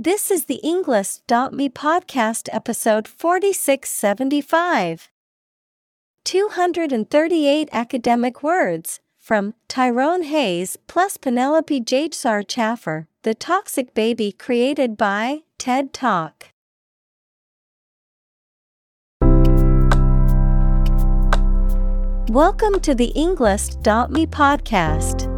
This is the Englist.me podcast episode 4675. 238 academic words from Tyrone Hayes plus Penelope Jagessar Chaffer, The Toxic Baby created by TED Talk. Welcome to the Englist.me podcast.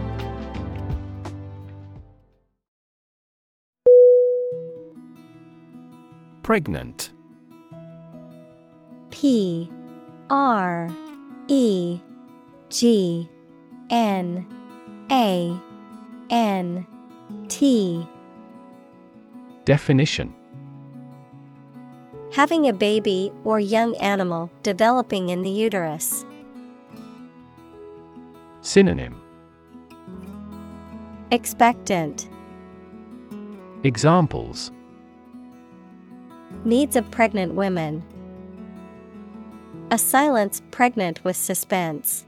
Pregnant. P R E G N A N T Definition Having a baby or young animal developing in the uterus. Synonym Expectant. Examples Needs of pregnant women. A silence pregnant with suspense.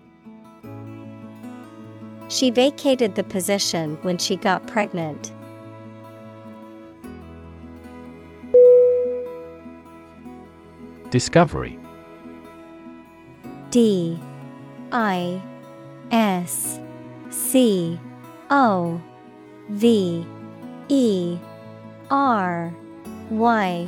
She vacated the position when she got pregnant. Discovery. D. I. S. C. O. V. E. R. Y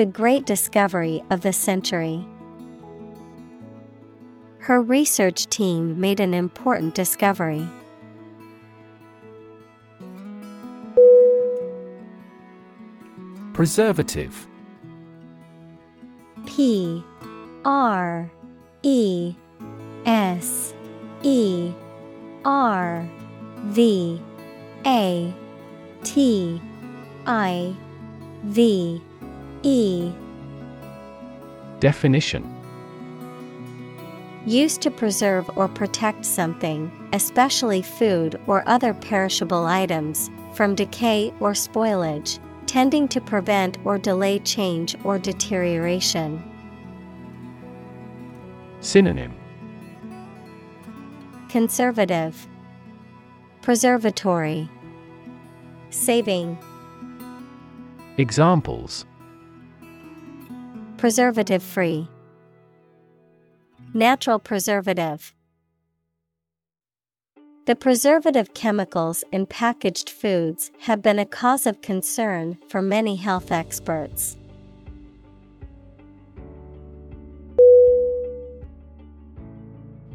The great discovery of the century. Her research team made an important discovery. Preservative P R E S E R V A T I V E. Definition. Used to preserve or protect something, especially food or other perishable items, from decay or spoilage, tending to prevent or delay change or deterioration. Synonym. Conservative, Preservatory, Saving, Examples Preservative free, Natural preservative. The preservative chemicals in packaged foods have been a cause of concern for many health experts.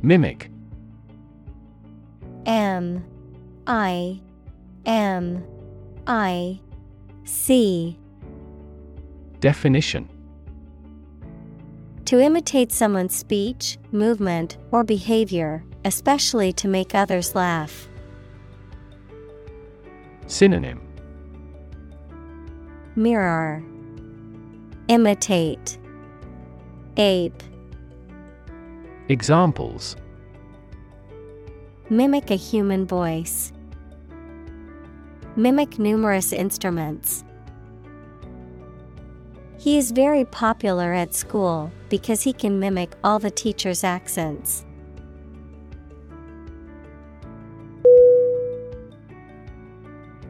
Mimic M I M I C Definition To imitate someone's speech, movement, or behavior, especially to make others laugh. Synonym Mirror Imitate Ape Examples Mimic a human voice. Mimic numerous instruments. He is very popular at school because he can mimic all the teachers' accents.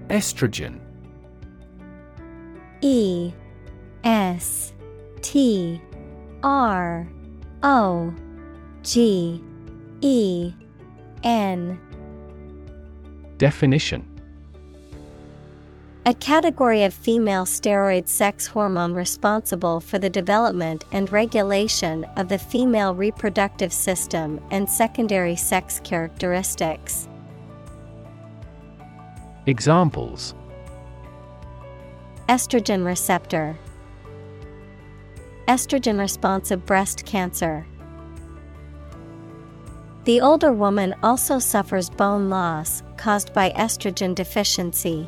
Estrogen. E S T R O G E N Definition A category of female steroid sex hormone responsible for the development and regulation of the female reproductive system and secondary sex characteristics. Examples Estrogen receptor, Estrogen responsive breast cancer. The older woman also suffers bone loss caused by estrogen deficiency.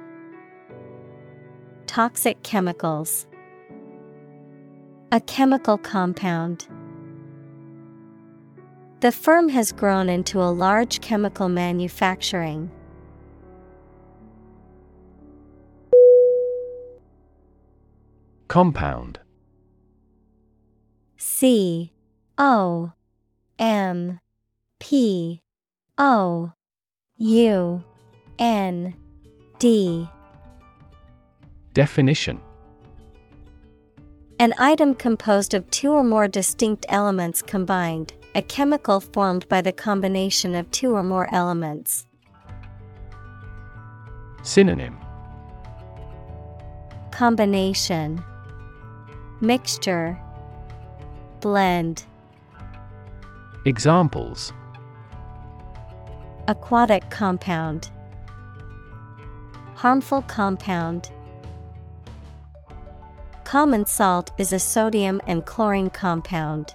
Toxic chemicals. A chemical compound. The firm has grown into a large chemical manufacturing. Compound C O M P O U N D Definition. An item composed of two or more distinct elements combined, a chemical formed by the combination of two or more elements. Synonym. Combination. Mixture. Blend. Examples. Aquatic compound. Harmful compound Common salt is a sodium and chlorine compound.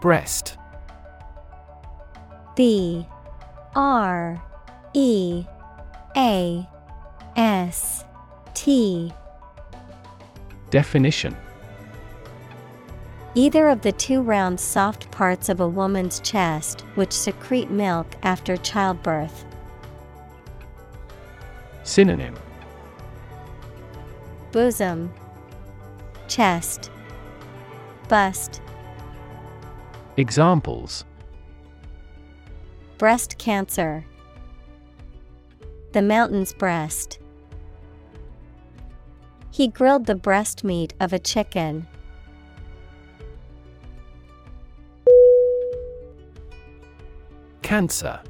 Breast. B. R. E. A. S. T. Definition. Either of the two round soft parts of a woman's chest which secrete milk after childbirth. Synonym. Bosom. Chest. Bust. Examples. Breast cancer. The mountain's breast. He grilled the breast meat of a chicken. Cancer.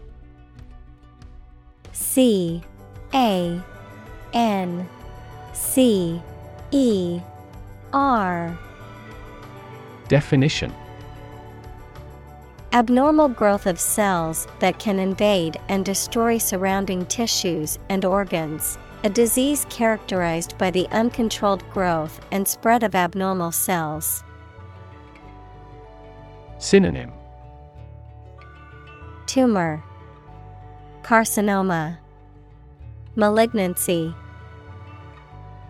C A N C E R. Definition. Abnormal growth of cells that can invade and destroy surrounding tissues and organs. A disease characterized by the uncontrolled growth and spread of abnormal cells. Synonym. Tumor, Carcinoma, Malignancy.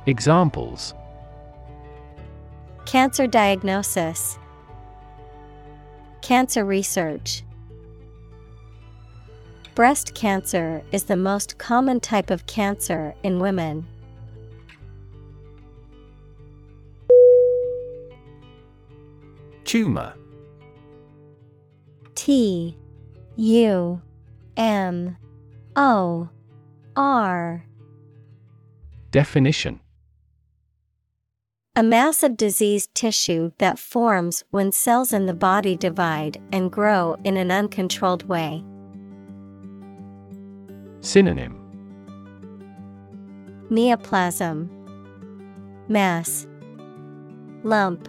Examples Cancer diagnosis, Cancer research. Breast cancer is the most common type of cancer in women. Tumor T U M O R Definition. A mass of diseased tissue that forms when cells in the body divide and grow in an uncontrolled way. Synonym. Neoplasm, Mass, Lump,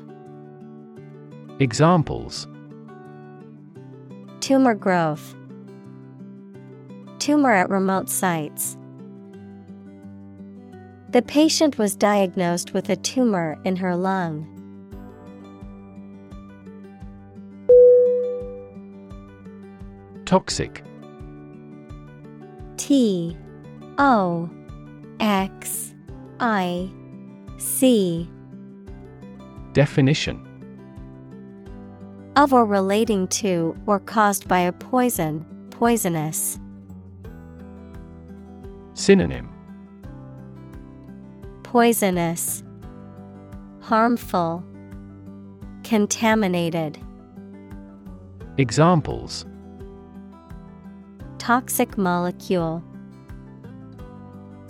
Examples. Tumor growth, tumor at remote sites. The patient was diagnosed with a tumor in her lung. Toxic T O X I C Definition of or relating to or caused by a poison, poisonous. Synonym Poisonous, Harmful, Contaminated. Examples Toxic molecule,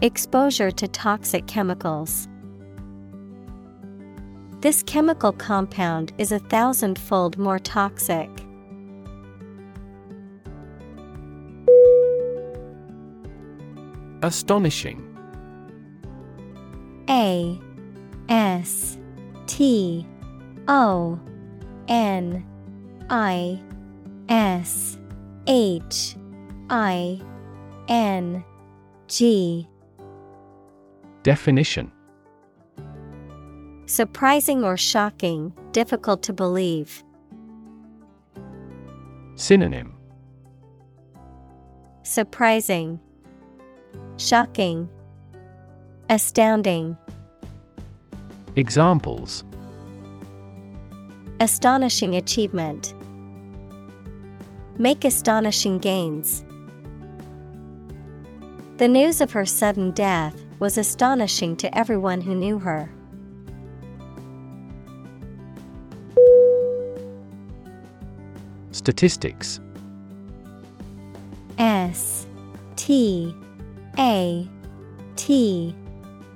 Exposure to toxic chemicals. This chemical compound is a thousandfold more toxic. Astonishing A S T O N I S H I N G Definition. Surprising or shocking, difficult to believe. Synonym. Surprising, Shocking, Astounding. Examples Astonishing achievement. Make astonishing gains. The news of her sudden death was astonishing to everyone who knew her. Statistics S T A T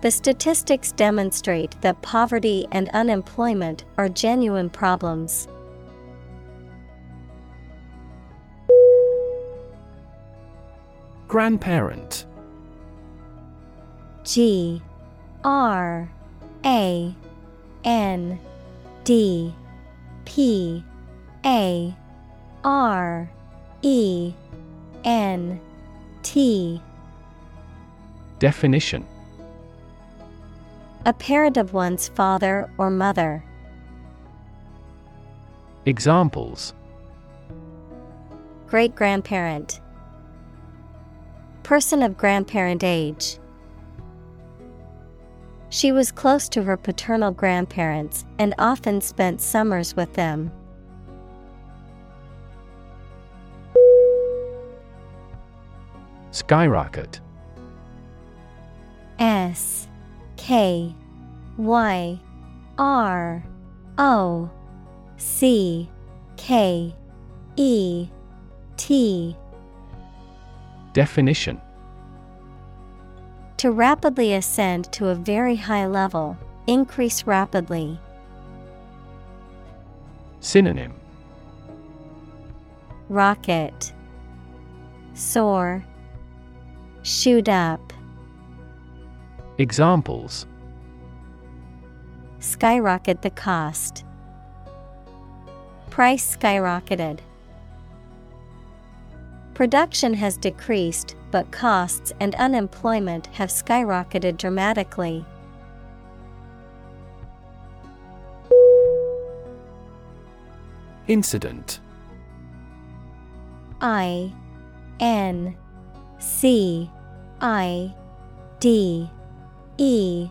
The statistics demonstrate that poverty and unemployment are genuine problems. Grandparent. G R A N D P A R E N T. Definition A parent of one's father or mother. Examples Great grandparent. Person of grandparent age. She was close to her paternal grandparents and often spent summers with them. Skyrocket S K Y R O C K E T Definition. To rapidly ascend to a very high level, increase rapidly. Synonym. Rocket. Soar. Shoot up Examples Skyrocket the cost. Price skyrocketed. Production has decreased, but costs and unemployment have skyrocketed dramatically. Incident I N C I D E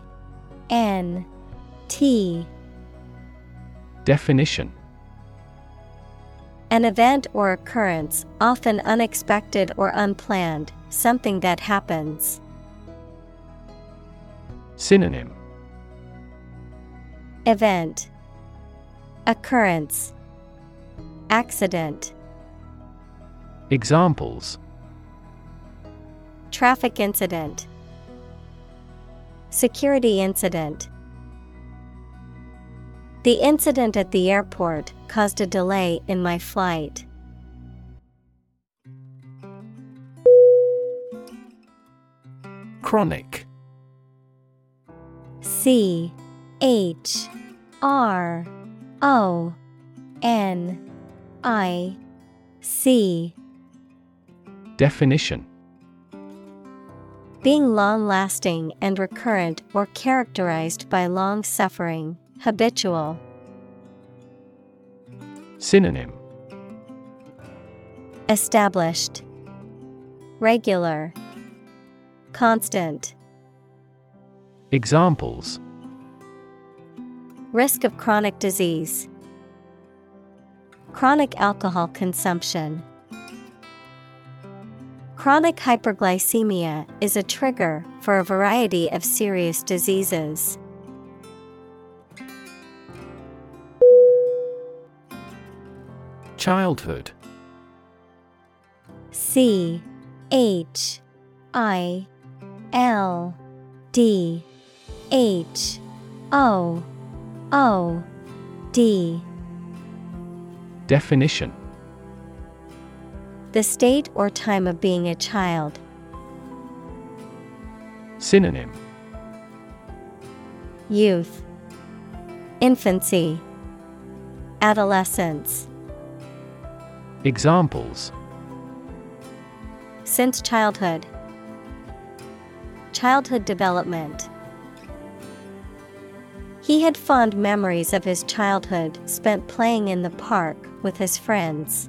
N T. Definition. An event or occurrence, often unexpected or unplanned, something that happens. Synonym. Event. Occurrence. Accident, Examples. Traffic incident, security incident. The incident at the airport caused a delay in my flight. Chronic C H R O N I C Definition Being long lasting and recurrent or characterized by long suffering, habitual. Synonym Established, Regular, Constant. Examples Risk of chronic disease, Chronic alcohol consumption. Chronic hyperglycemia is a trigger for a variety of serious diseases. Childhood. C H I L D H O O D. Definition The state or time of being a child. Synonym Youth, Infancy, Adolescence. Examples Since childhood, Childhood development. He had fond memories of his childhood spent playing in the park with his friends.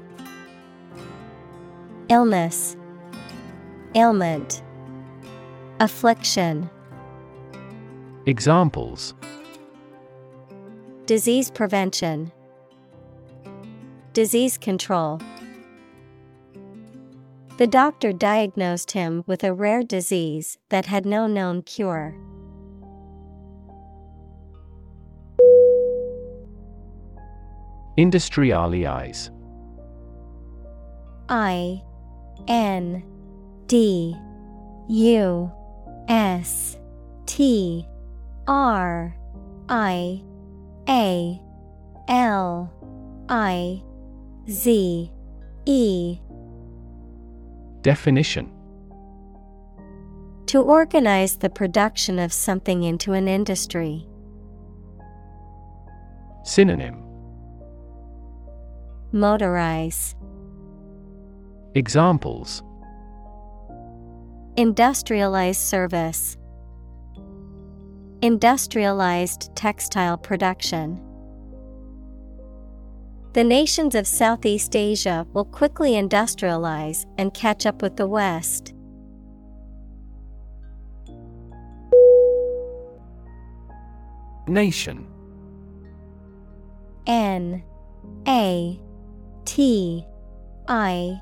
Illness, Ailment, Affliction, Examples. Disease prevention, Disease control. The doctor diagnosed him with a rare disease that had no known cure. Industrialize I N D U S T R I A L I Z E Definition To organize the production of something into an industry. Synonym Motorize. Examples Industrialized service. Industrialized textile production. The nations of Southeast Asia will quickly industrialize and catch up with the West. Nation N A T I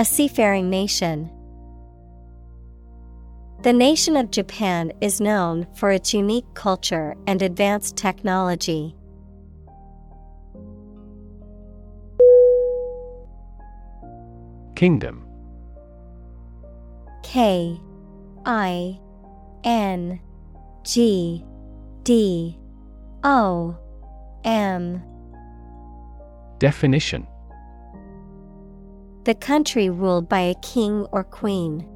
A seafaring nation. The nation of Japan is known for its unique culture and advanced technology. Kingdom K I N G D O M Definition The country ruled by a king or queen.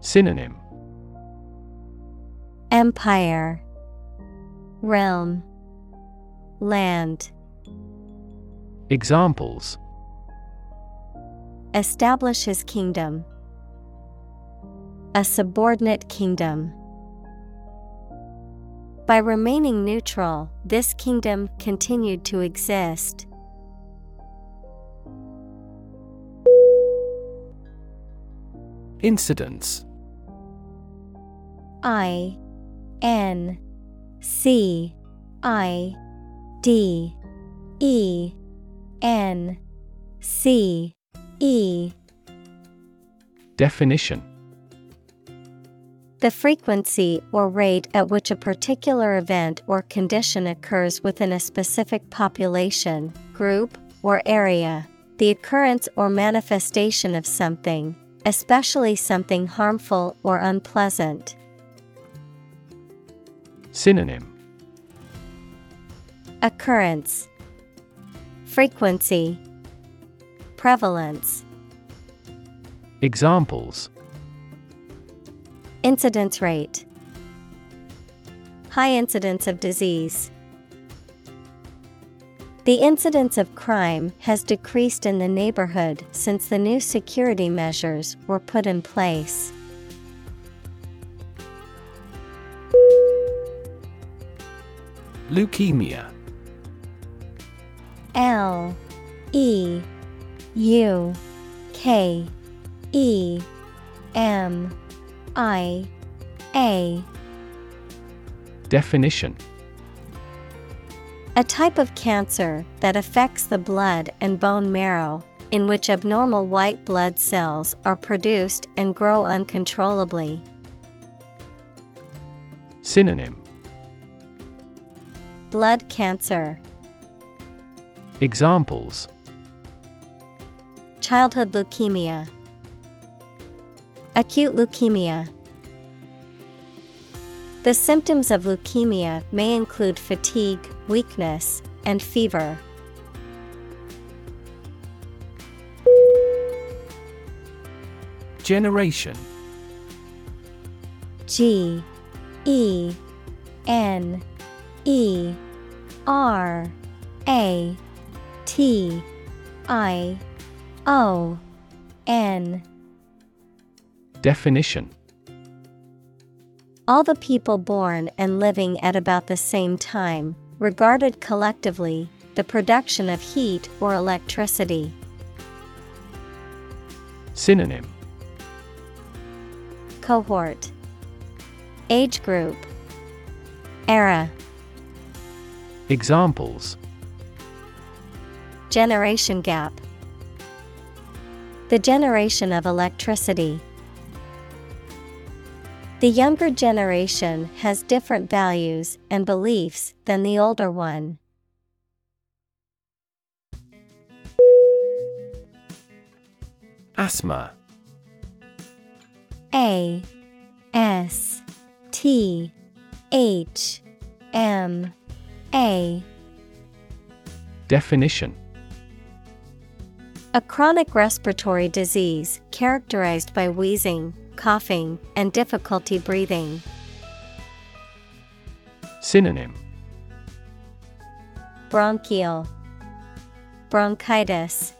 Synonym Empire Realm Land Examples Establish his kingdom. A subordinate kingdom. By remaining neutral, this kingdom continued to exist. Incidence I N C I D E N C E. Definition. The frequency or rate at which a particular event or condition occurs within a specific population, group, or area. The occurrence or manifestation of something, especially something harmful or unpleasant. Synonym. Occurrence. Frequency. Prevalence. Examples. Incidence rate. High incidence of disease. The incidence of crime has decreased in the neighborhood since the new security measures were put in place. Leukemia. L E U K E M I A. Definition A type of cancer that affects the blood and bone marrow, in which abnormal white blood cells are produced and grow uncontrollably. Synonym Blood cancer, Examples childhood leukemia, acute leukemia. The symptoms of leukemia may include fatigue, weakness, and fever. Generation. G E N E R A T I O N. Definition. All the people born and living at about the same time, regarded collectively, the production of heat or electricity. Synonym. Cohort. Age group. Era. Examples. Generation gap. The generation of electricity. The younger generation has different values and beliefs than the older one. Asthma. A S T H M A. Definition. A chronic respiratory disease characterized by wheezing, coughing, and difficulty breathing. Synonym. Bronchial. Bronchitis.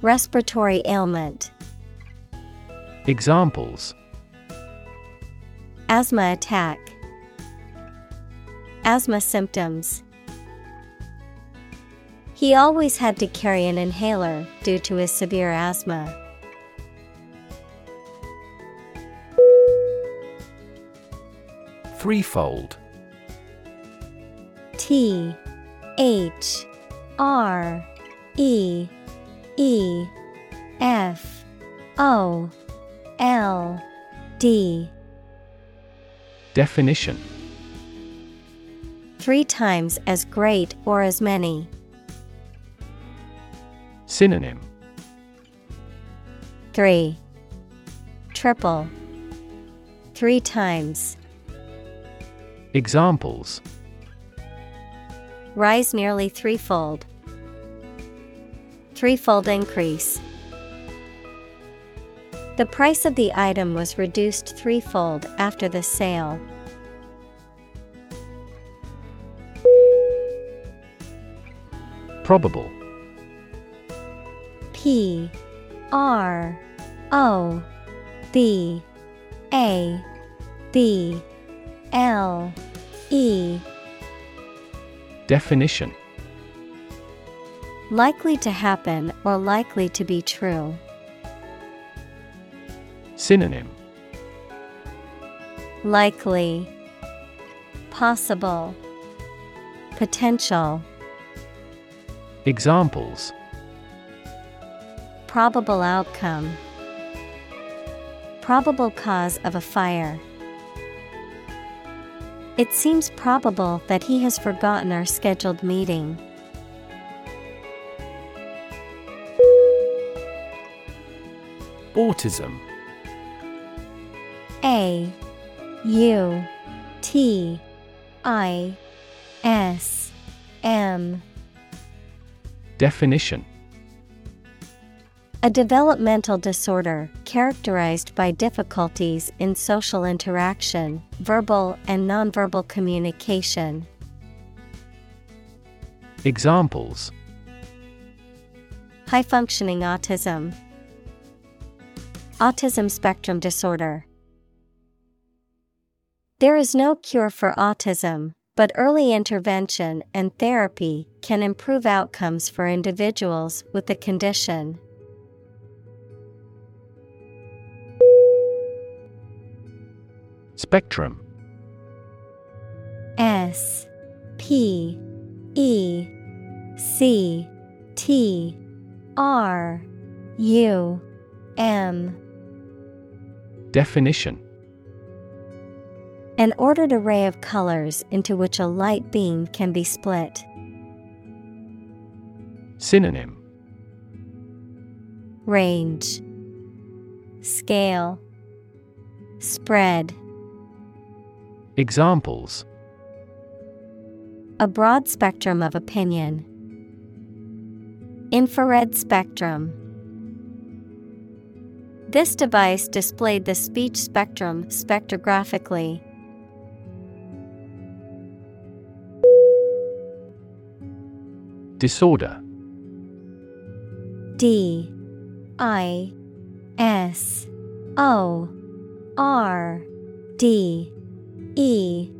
Respiratory ailment. Examples. Asthma attack. Asthma symptoms. He always had to carry an inhaler due to his severe asthma. Threefold T H R E E F O L D Definition Three times as great or as many. Synonym Three. Triple. Three times. Examples Rise nearly threefold. Threefold increase. The price of the item was reduced threefold after the sale. Probable P R O B A B L E. Definition. Likely to happen or likely to be true. Synonym. Likely. Possible. Potential. Examples. Probable outcome. Probable cause of a fire. It seems probable that he has forgotten our scheduled meeting. Autism. A U T I S M. Definition A developmental disorder characterized by difficulties in social interaction, verbal and nonverbal communication. Examples High functioning autism, Autism spectrum disorder. There is no cure for autism, but early intervention and therapy can improve outcomes for individuals with the condition. Spectrum. S P E C T R U M. Definition. An ordered array of colors into which a light beam can be split. Synonym. Range. Scale. Spread Examples. A broad spectrum of opinion. Infrared spectrum. This device displayed the speech spectrum spectrographically. Disorder. D. I. S. O. R. D E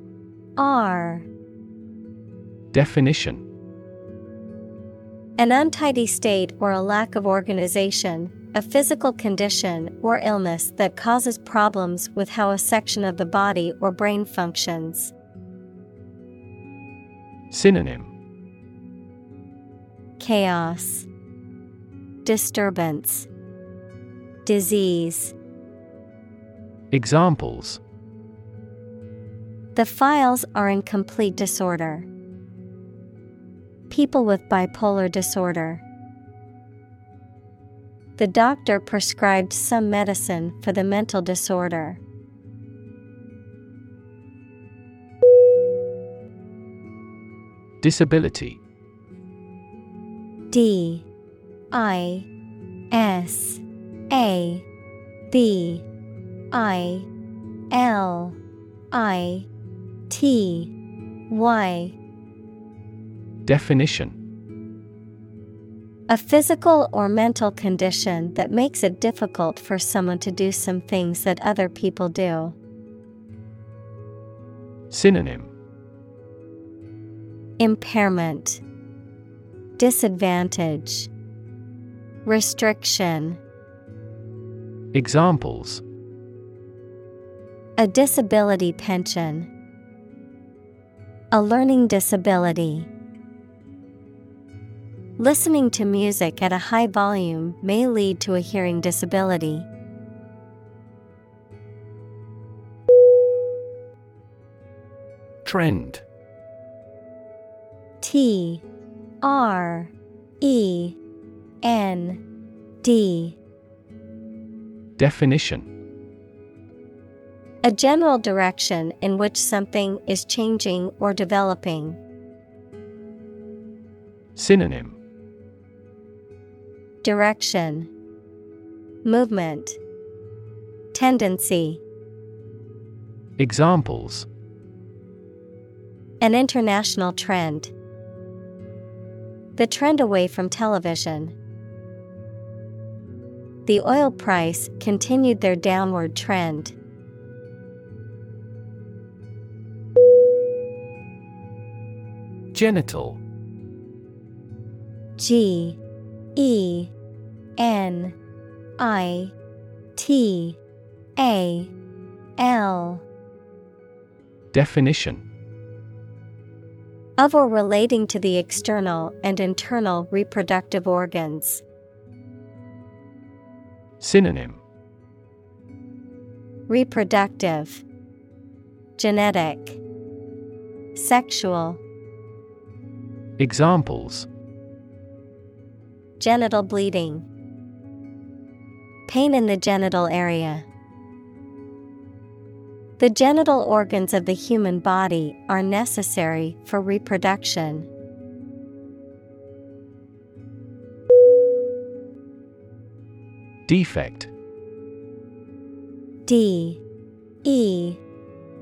R. Definition. An untidy state or a lack of organization, a physical condition or illness that causes problems with how a section of the body or brain functions. Synonym. Chaos, Disturbance, Disease. Examples The files are in complete disorder. People with bipolar disorder. The doctor prescribed some medicine for the mental disorder. Disability. D. I. S. A. B. I. L. I T. Y. Definition. A physical or mental condition that makes it difficult for someone to do some things that other people do. Synonym. Impairment, Disadvantage, Restriction. Examples. A disability pension. A learning disability. Listening to music at a high volume may lead to a hearing disability. Trend T R E N D Definition A general direction in which something is changing or developing. Synonym Direction Movement Tendency Examples An international trend. The trend away from television. The oil price continued their downward trend. Genital G E N I T A L. Definition. Of or relating to the external and internal reproductive organs. Synonym. Reproductive. Genetic. Sexual Examples. Genital bleeding. Pain in the genital area. The genital organs of the human body are necessary for reproduction. Defect. D. E.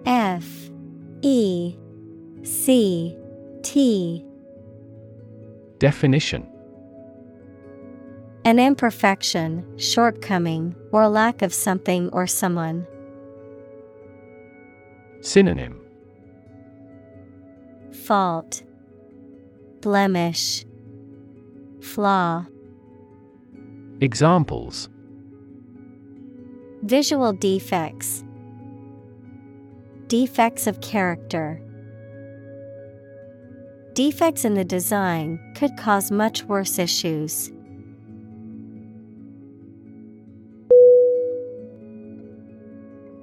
F. E. C. T Definition. An imperfection, shortcoming, or lack of something or someone. Synonym. Fault. Blemish. Flaw. Examples. Visual defects. Defects of character Defects in the design could cause much worse issues.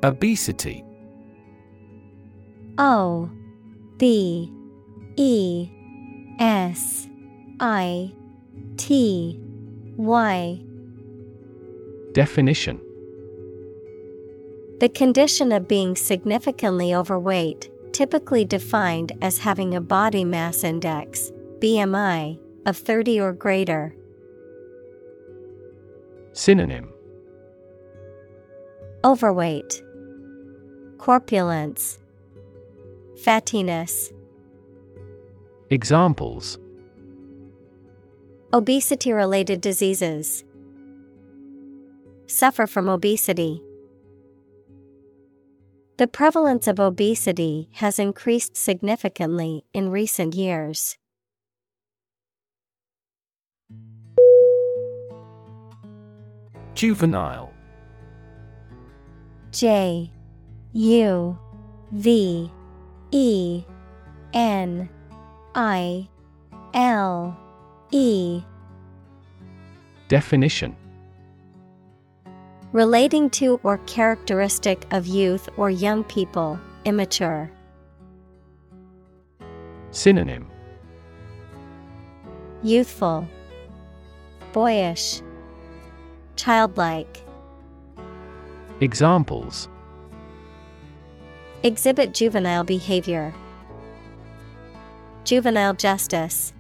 Obesity. O B E S I T Y. Definition. The condition of being significantly overweight, typically defined as having a body mass index, BMI, of 30 or greater. Synonym Overweight, Corpulence, Fattiness, Examples Obesity related diseases. Suffer from obesity. The prevalence of obesity has increased significantly in recent years. Juvenile. J U V E N I L E. Definition Relating to or characteristic of youth or young people, immature. Synonym Youthful, Boyish, Childlike. Examples Exhibit juvenile behavior. Juvenile justice.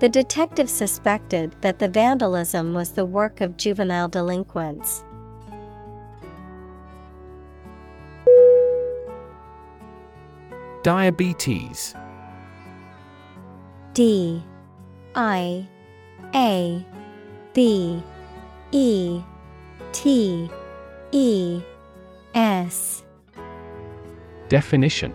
The detective suspected that the vandalism was the work of juvenile delinquents. Diabetes. D I A B E T E S. Definition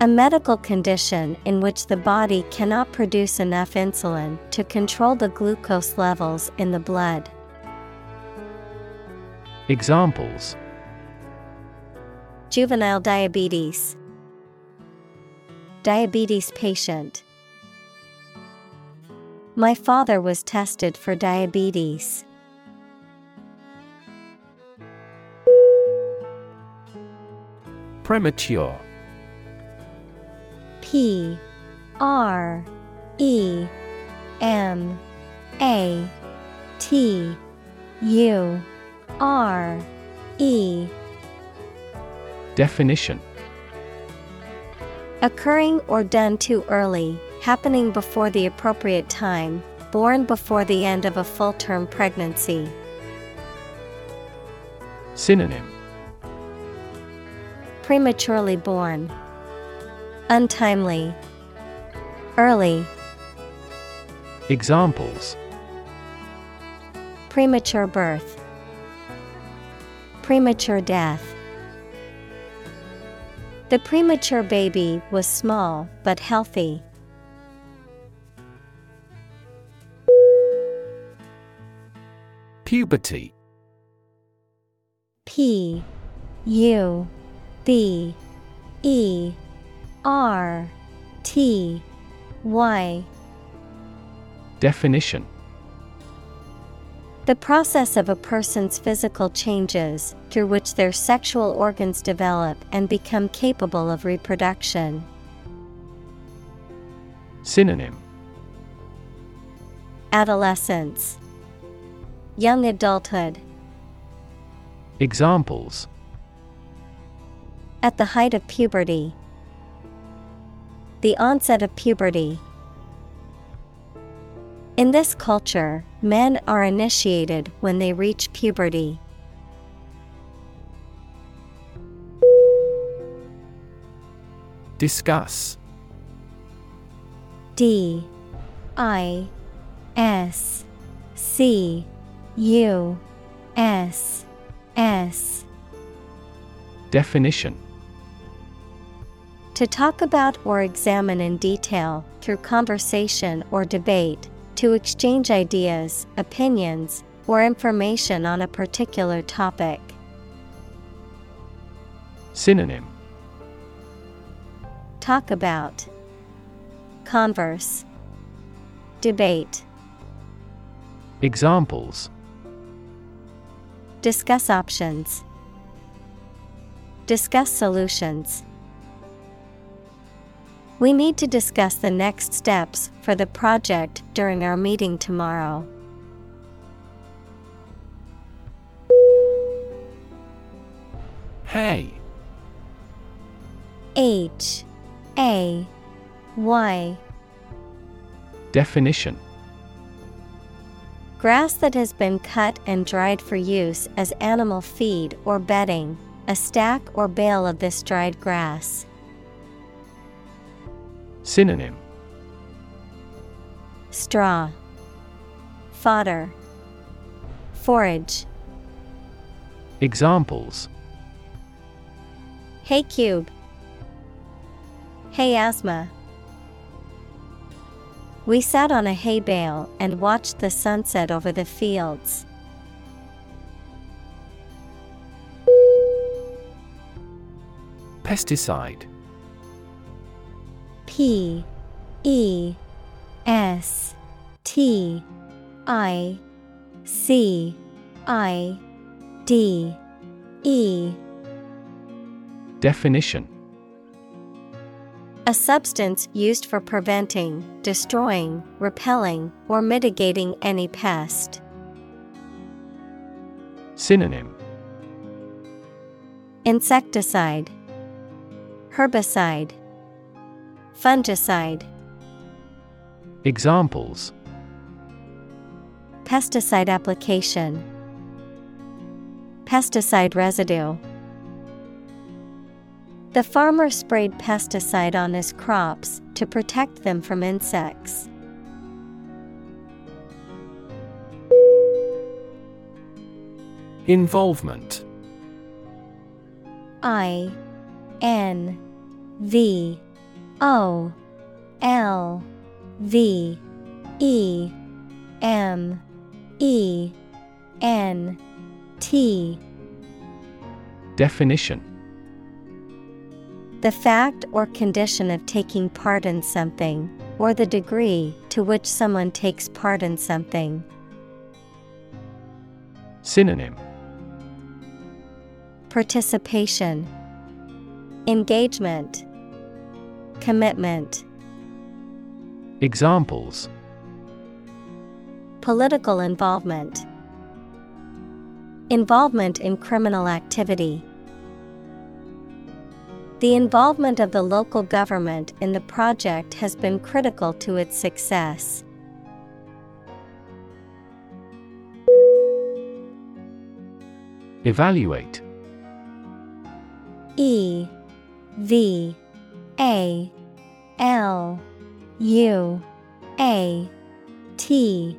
A medical condition in which the body cannot produce enough insulin to control the glucose levels in the blood. Examples Juvenile diabetes, Diabetes patient. My father was tested for diabetes. Premature P R E M A T U R E. Definition. Occurring or done too early, happening before the appropriate time, born before the end of a full term pregnancy. Synonym. Prematurely born, Untimely, Early. Examples Premature birth, Premature death. The premature baby was small but healthy. Puberty P U B E R T Y. Definition. The process of a person's physical changes through which their sexual organs develop and become capable of reproduction. Synonym. Adolescence, Young adulthood, Examples. At the height of puberty, the onset of puberty. In this culture, men are initiated when they reach puberty. Discuss D I S C U S S Definition To talk about or examine in detail, through conversation or debate, to exchange ideas, opinions, or information on a particular topic. Synonym Talk about Converse Debate Examples Discuss options. Discuss solutions. We need to discuss the next steps for the project during our meeting tomorrow. Hay. H A Y Definition Grass that has been cut and dried for use as animal feed or bedding, a stack or bale of this dried grass. Synonym Straw, Fodder, Forage. Examples Hay cube, Hay asthma. We sat on a hay bale and watched the sunset over the fields. Pesticide P E S T I C I D E. Definition. A substance used for preventing, destroying, repelling, or mitigating any pest. Synonym. Insecticide, Herbicide, Fungicide. Examples Pesticide application, Pesticide residue. The farmer sprayed pesticide on his crops to protect them from insects. Involvement I N V O L V E M E N T Definition. The fact or condition of taking part in something, or the degree to which someone takes part in something. Synonym. Participation, Engagement, Commitment, Examples Political involvement. Involvement in criminal activity. The involvement of the local government in the project has been critical to its success. Evaluate E V A L U A T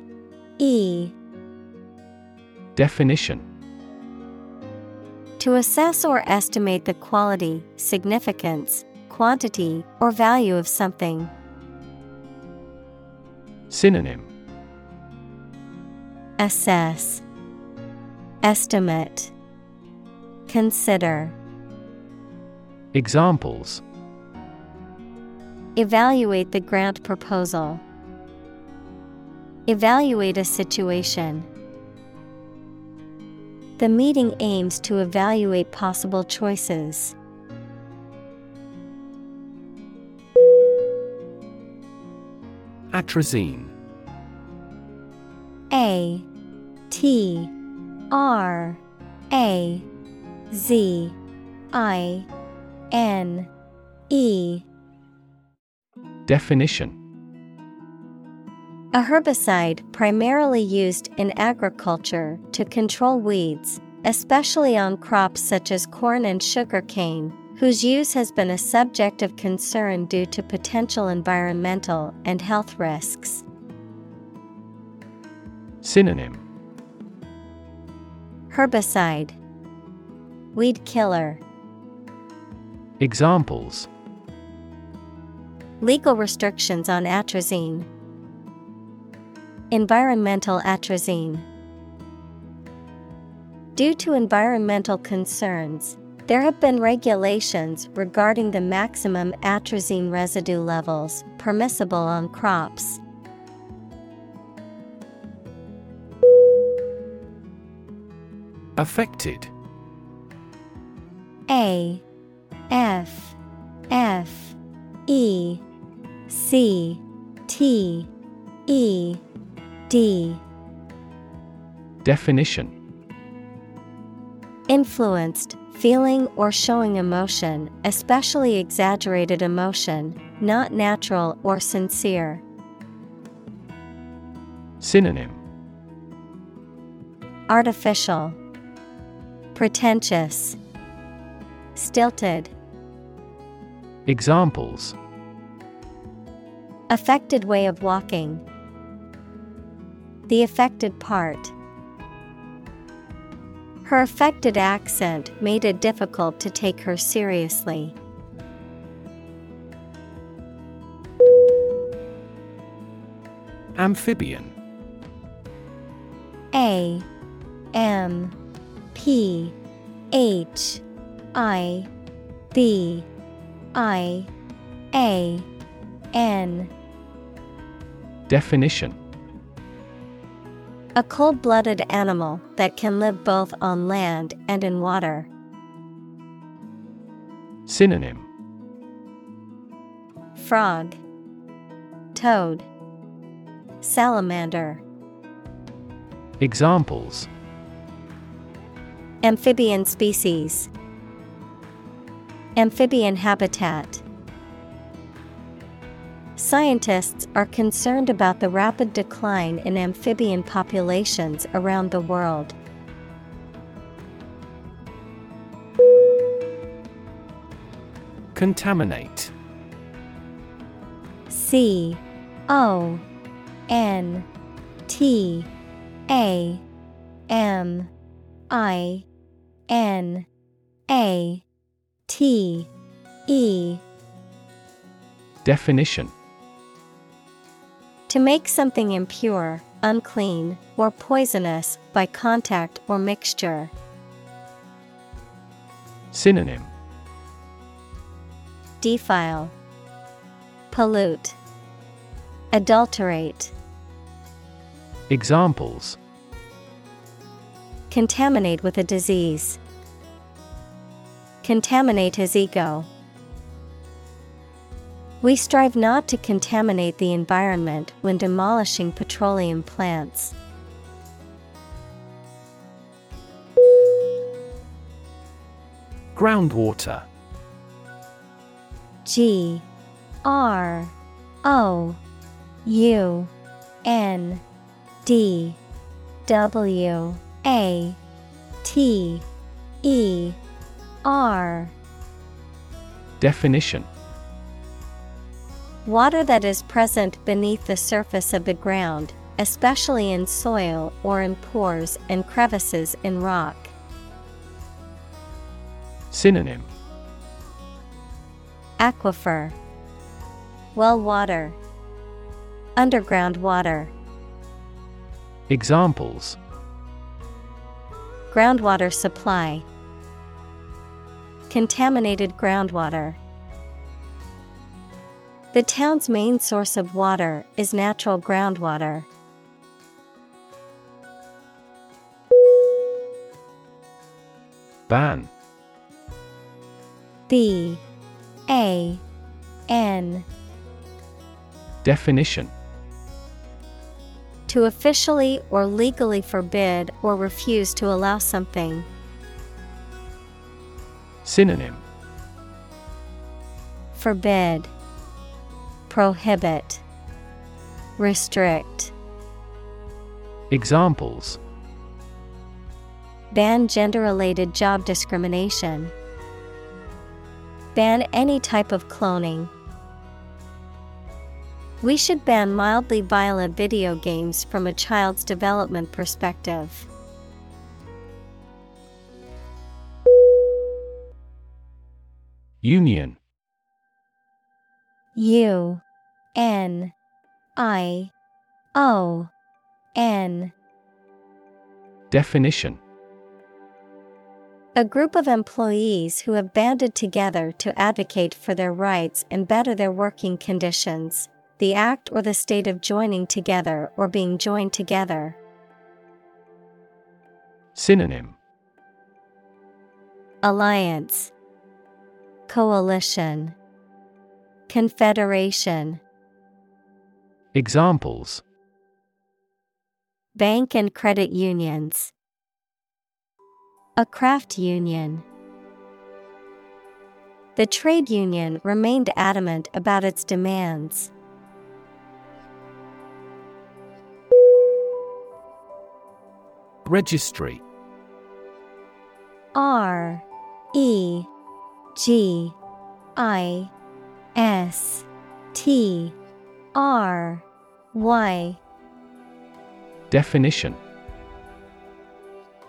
E. Definition. To assess or estimate the quality, significance, quantity, or value of something. Synonym. Assess. Estimate. Consider. Examples Evaluate the grant proposal. Evaluate a situation. The meeting aims to evaluate possible choices. Atrazine A T R A Z I N E Definition. A herbicide primarily used in agriculture to control weeds, especially on crops such as corn and sugarcane, whose use has been a subject of concern due to potential environmental and health risks. Synonym. Herbicide. Weed killer. Examples Legal restrictions on atrazine. Environmental atrazine. Due to environmental concerns, there have been regulations regarding the maximum atrazine residue levels permissible on crops. Affected A F F E C T E D. Definition. Influenced, feeling or showing emotion, especially exaggerated emotion, not natural or sincere. Synonym. Artificial, Pretentious, Stilted. Examples Affected way of walking. The affected part. Her affected accent made it difficult to take her seriously. Amphibian A M P H I B I A N Definition A cold blooded animal that can live both on land and in water. Synonym Frog, Toad, Salamander. Examples Amphibian species, Amphibian habitat. Scientists are concerned about the rapid decline in amphibian populations around the world. Contaminate. C O N T A M I N A T E. Definition To make something impure, unclean, or poisonous by contact or mixture. Synonym Defile, Pollute, Adulterate. Examples Contaminate with a disease. Contaminate his ego. We strive not to contaminate the environment when demolishing petroleum plants. Groundwater. G R O U N D W A T E R Definition Water that is present beneath the surface of the ground, especially in soil or in pores and crevices in rock. Synonym Aquifer, Well water, Underground water. Examples Groundwater supply, Contaminated groundwater. The town's main source of water is natural groundwater. Ban. B. A. N. Definition. To officially or legally forbid or refuse to allow something. Synonym. Forbid, Prohibit, Restrict. Examples Ban gender related job discrimination. Ban any type of cloning. We should ban mildly violent video games from a child's development perspective. Union U N I O N Definition A group of employees who have banded together to advocate for their rights and better their working conditions. The act or the state of joining together or being joined together. Synonym Alliance, Coalition, Confederation. Examples Bank and credit unions. A craft union. The trade union remained adamant about its demands. Registry R E G I S T R Y Definition.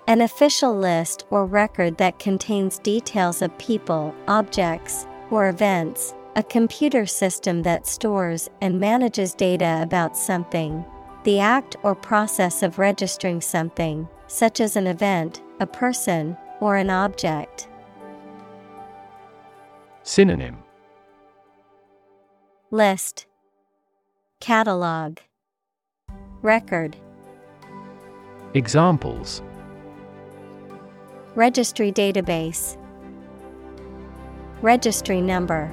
An official list or record that contains details of people, objects, or events, a computer system that stores and manages data about something. The act or process of registering something, such as an event, a person, or an object. Synonym. List Catalog. Record. Examples. Registry database. Registry number.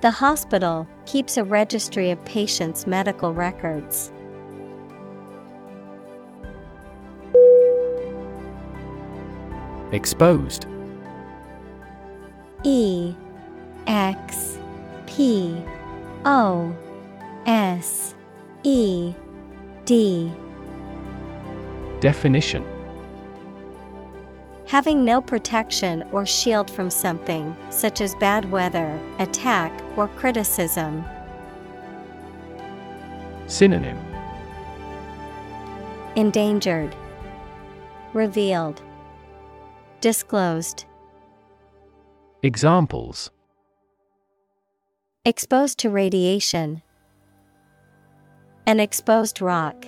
The hospital keeps a registry of patients' medical records. Exposed. E X P O S E D. Definition. Having no protection or shield from something, such as bad weather, attack, or criticism. Synonym. Endangered, Revealed, Disclosed, Examples Exposed to radiation, An exposed rock.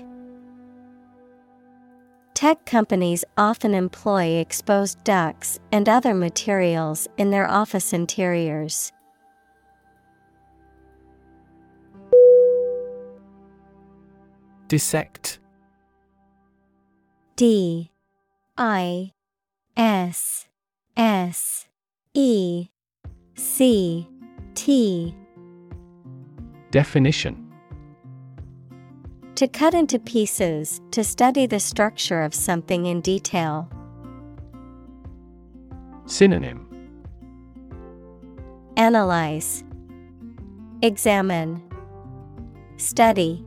Tech companies often employ exposed ducts and other materials in their office interiors. Dissect. D. I. S. S. E. C. T Definition To cut into pieces, to study the structure of something in detail. Synonym Analyze, Examine, Study.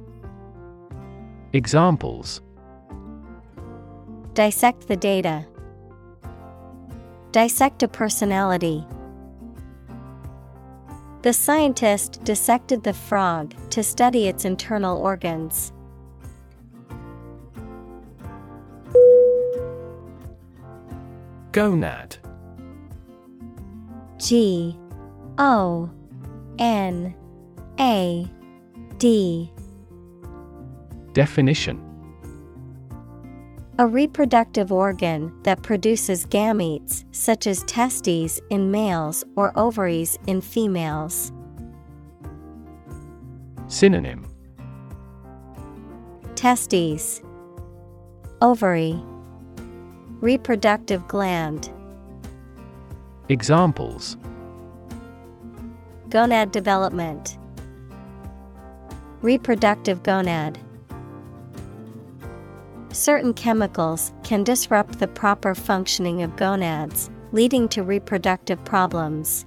Examples Dissect the data. Dissect a personality. The scientist dissected the frog to study its internal organs. Gonad. G O N A D. Definition A reproductive organ that produces gametes such as testes in males or ovaries in females. Synonym. Testes. Ovary. Reproductive gland. Examples. Gonad development. Reproductive gonad Certain chemicals can disrupt the proper functioning of gonads, leading to reproductive problems.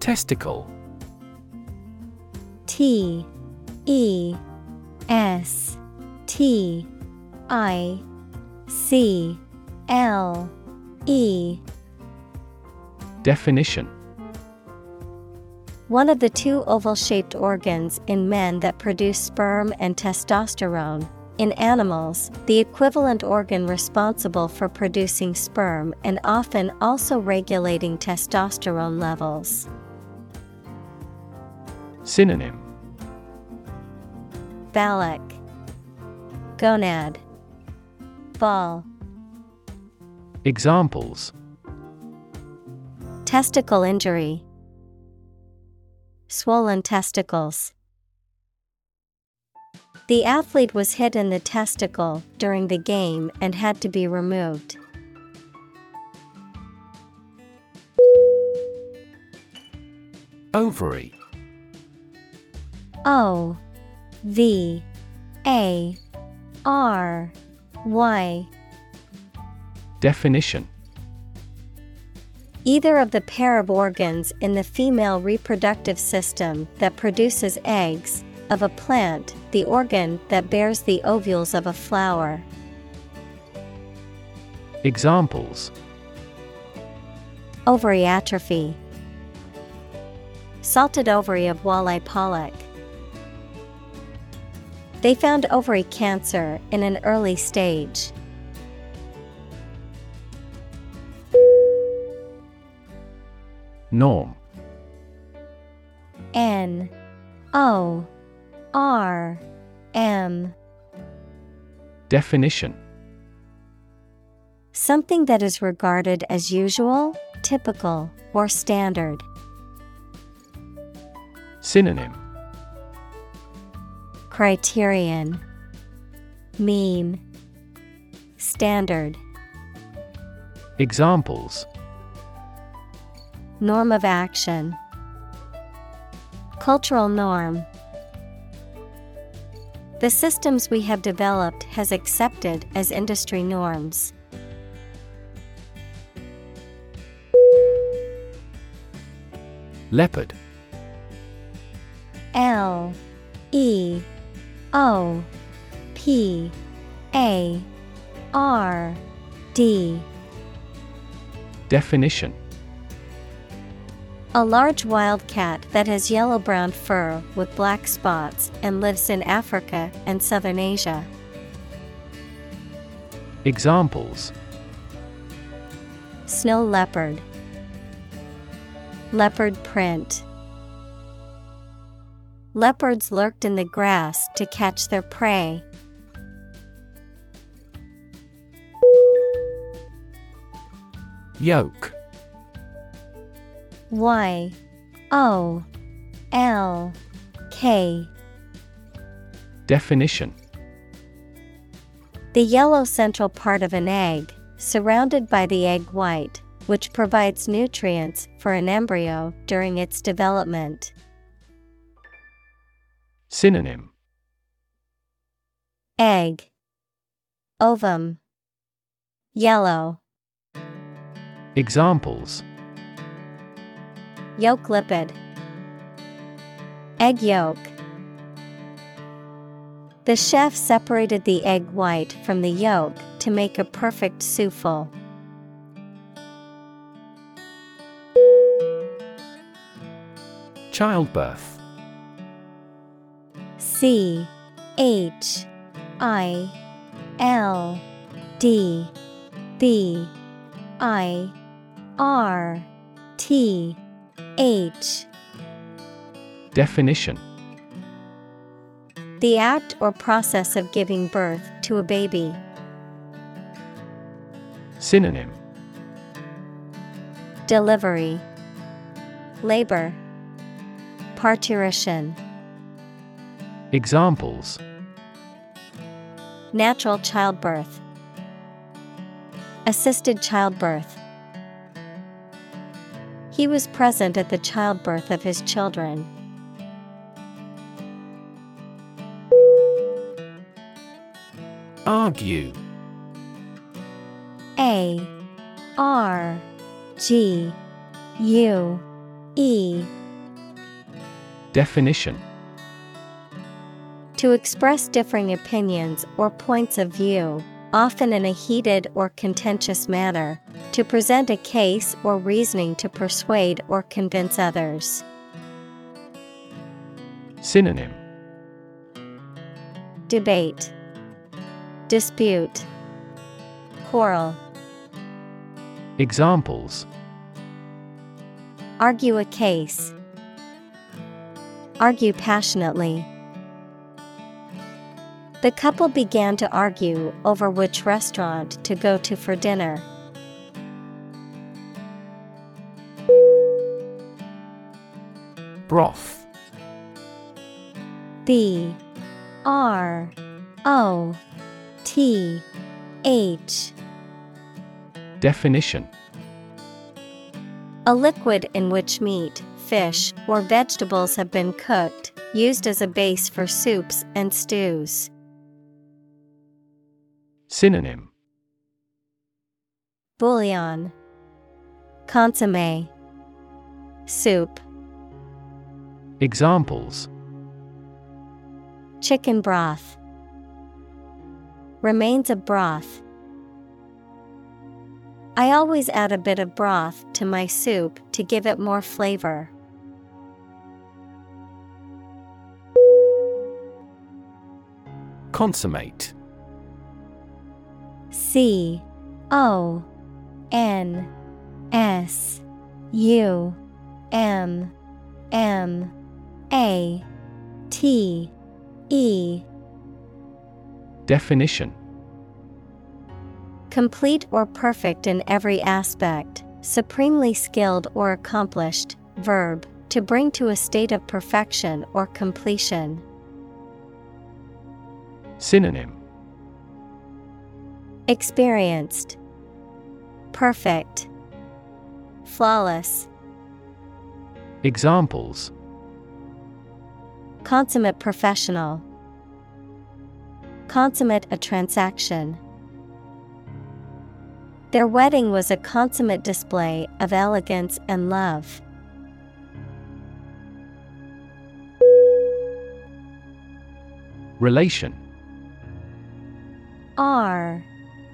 Testicle. T E S T I C L E. Definition One of the two oval shaped organs in men that produce sperm and testosterone. In animals, the equivalent organ responsible for producing sperm and often also regulating testosterone levels. Synonym. Phallic. Gonad. Ball. Examples. Testicle injury Swollen testicles. The athlete was hit in the testicle during the game and had to be removed. Ovary. O V A R Y. Definition Either of the pair of organs in the female reproductive system that produces eggs, of a plant, the organ that bears the ovules of a flower. Examples Ovary atrophy. Salted ovary of walleye pollock. They found ovary cancer in an early stage. Norm. N O R M. Definition. Something that is regarded as usual, typical, or standard. Synonym. Criterion. Mean. Standard. Examples Norm of action. Cultural norm. The systems we have developed has accepted as industry norms. Leopard. L. E. O. P. A. R. D. Definition A large wild cat that has yellow brown fur with black spots and lives in Africa and southern Asia. Examples Snow leopard, leopard print. Leopards lurked in the grass to catch their prey. Yolk Y O L K Definition The yellow central part of an egg, surrounded by the egg white, which provides nutrients for an embryo during its development. Synonym Egg, Ovum. Yellow. Examples Yolk lipid. Egg yolk. The chef separated the egg white from the yolk to make a perfect souffle. Childbirth C H I L D B I R T H Definition. The act or process of giving birth to a baby. Synonym. Delivery. Labor. Parturition. Examples. Natural childbirth. Assisted childbirth He was present at the childbirth of his children. Argue. A R G U E. Definition. To express differing opinions or points of view, often in a heated or contentious manner, to present a case or reasoning to persuade or convince others. Synonym Debate Dispute Quarrel Examples Argue a case. Argue passionately. The couple began to argue over which restaurant to go to for dinner. Broth. B. R. O. T. H. Definition. A liquid in which meat, fish, or vegetables have been cooked, used as a base for soups and stews. Synonym. Bouillon, Consomme, Soup, Examples. Chicken broth, Remains of broth. I always add a bit of broth to my soup to give it more flavor. Consummate C O N S U M M A T E. Definition. Complete or perfect in every aspect, supremely skilled or accomplished, verb, to bring to a state of perfection or completion. Synonym Experienced, Perfect, Flawless, Examples. Consummate professional, Consummate a transaction. Their wedding was a consummate display of elegance and love. Relation. R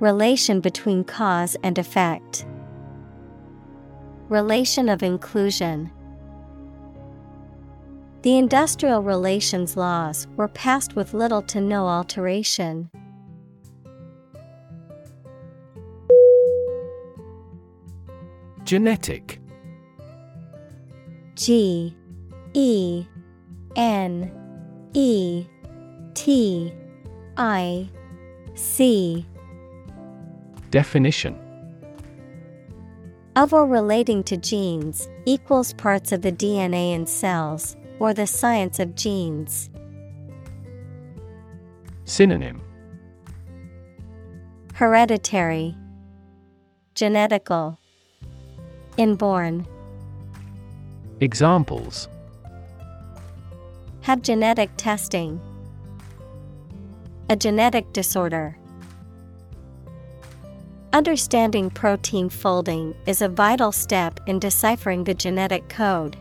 Relation between cause and effect. Relation of inclusion. The industrial relations laws were passed with little to no alteration. Genetic G E N E T I C Definition of or relating to genes equals parts of the DNA in cells, or the science of genes. Synonym Hereditary, Genetical, Inborn. Examples Have genetic testing, a genetic disorder. Understanding protein folding is a vital step in deciphering the genetic code.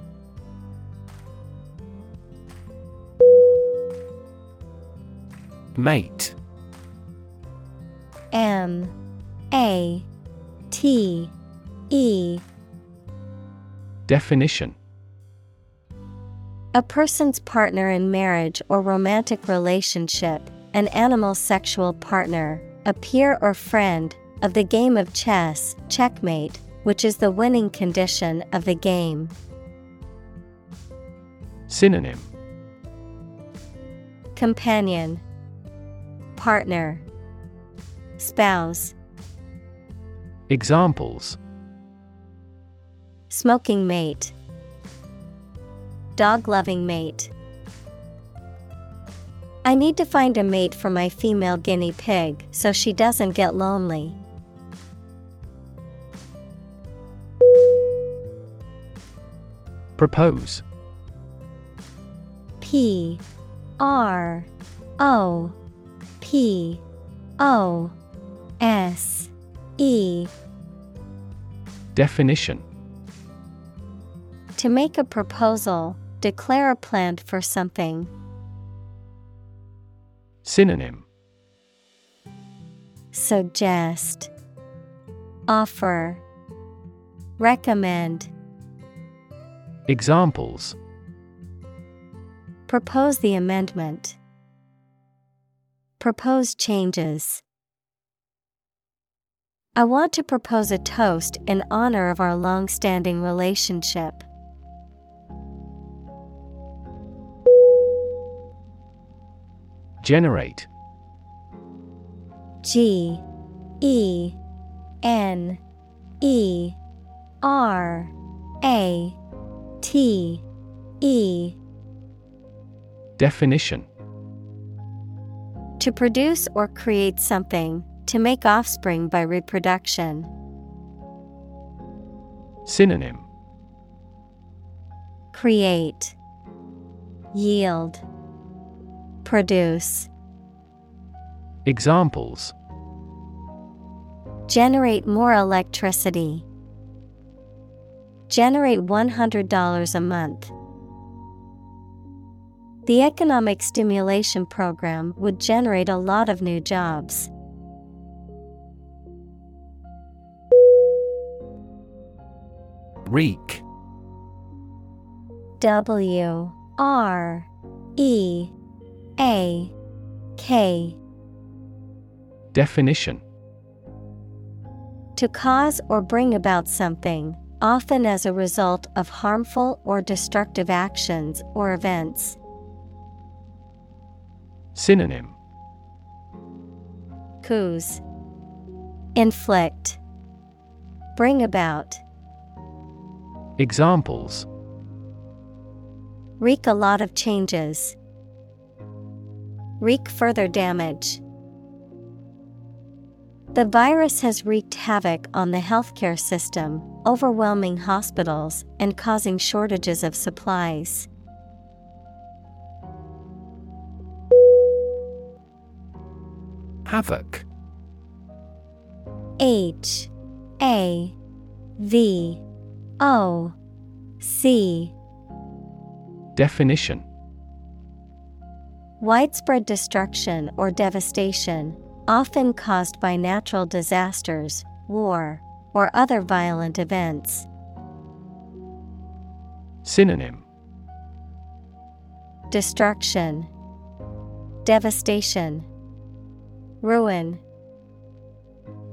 Mate. M A T E. Definition. A person's partner in marriage or romantic relationship, an animal's sexual partner, a peer or friend, of the game of chess, checkmate, which is the winning condition of the game. Synonym Companion, Partner, Spouse, Examples Smoking mate, Dog loving mate. I need to find a mate for my female guinea pig so she doesn't get lonely. Propose. P R O P O S E. Definition. To make a proposal, declare a plan for something. Synonym. Suggest. Offer. Recommend Examples Propose the amendment. Propose changes. I want to propose a toast in honor of our long standing relationship. Generate G E N E R A T E. Definition. To produce or create something, to make offspring by reproduction. Synonym. Create. Yield. Produce. Examples. Generate more electricity. Generate $100 a month. The economic stimulation program would generate a lot of new jobs. Wreak W R E A K Definition To cause or bring about something, often as a result of harmful or destructive actions or events. Synonym Cause Inflict Bring about Examples Wreak a lot of changes. Wreak further damage. The virus has wreaked havoc on the healthcare system, overwhelming hospitals and causing shortages of supplies. Havoc. H A V O C. Definition. Widespread destruction or devastation, often caused by natural disasters, war, or other violent events. Synonym Destruction, Devastation, Ruin.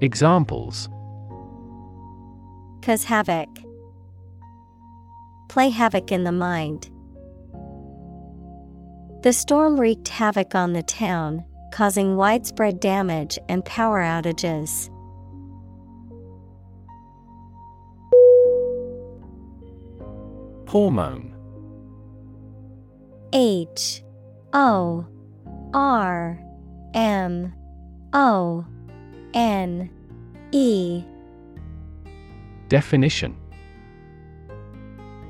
Examples Cause havoc. Play havoc in the mind. The storm wreaked havoc on the town, causing widespread damage and power outages. Hormone. H. O. R. M. O. N. E. Definition.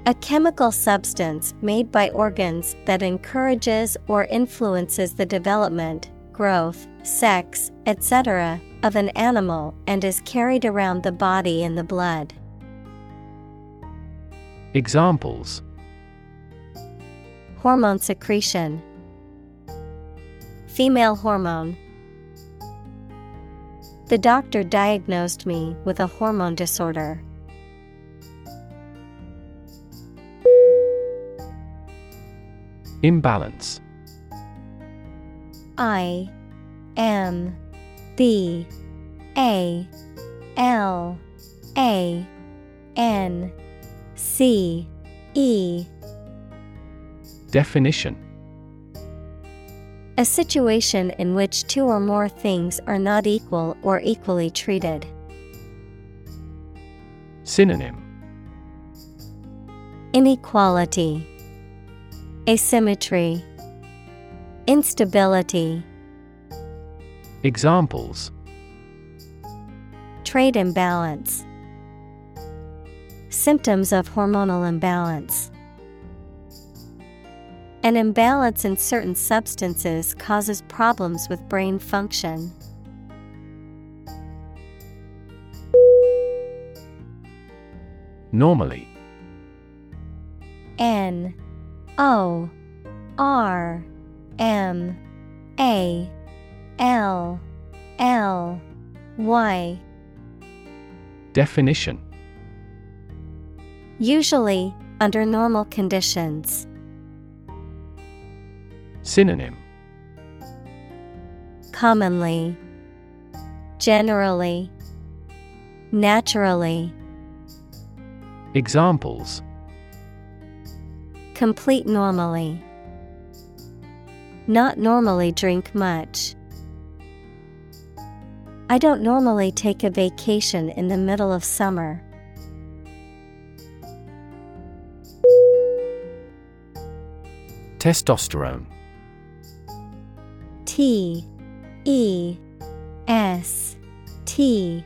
A chemical substance made by organs that encourages or influences the development, growth, sex, etc., of an animal and is carried around the body in the blood. Examples Hormone secretion, Female hormone. The doctor diagnosed me with a hormone disorder. Imbalance I M B A L A N C E. Definition. A situation in which two or more things are not equal or equally treated. Synonym. Inequality, Asymmetry, Instability. Examples Trade imbalance. Symptoms of hormonal imbalance. An imbalance in certain substances causes problems with brain function. Normally N O R M A L L Y Definition Usually, under normal conditions. Synonym Commonly, Generally, Naturally. Examples Complete normally. Not normally drink much. I don't normally take a vacation in the middle of summer. Testosterone T E S T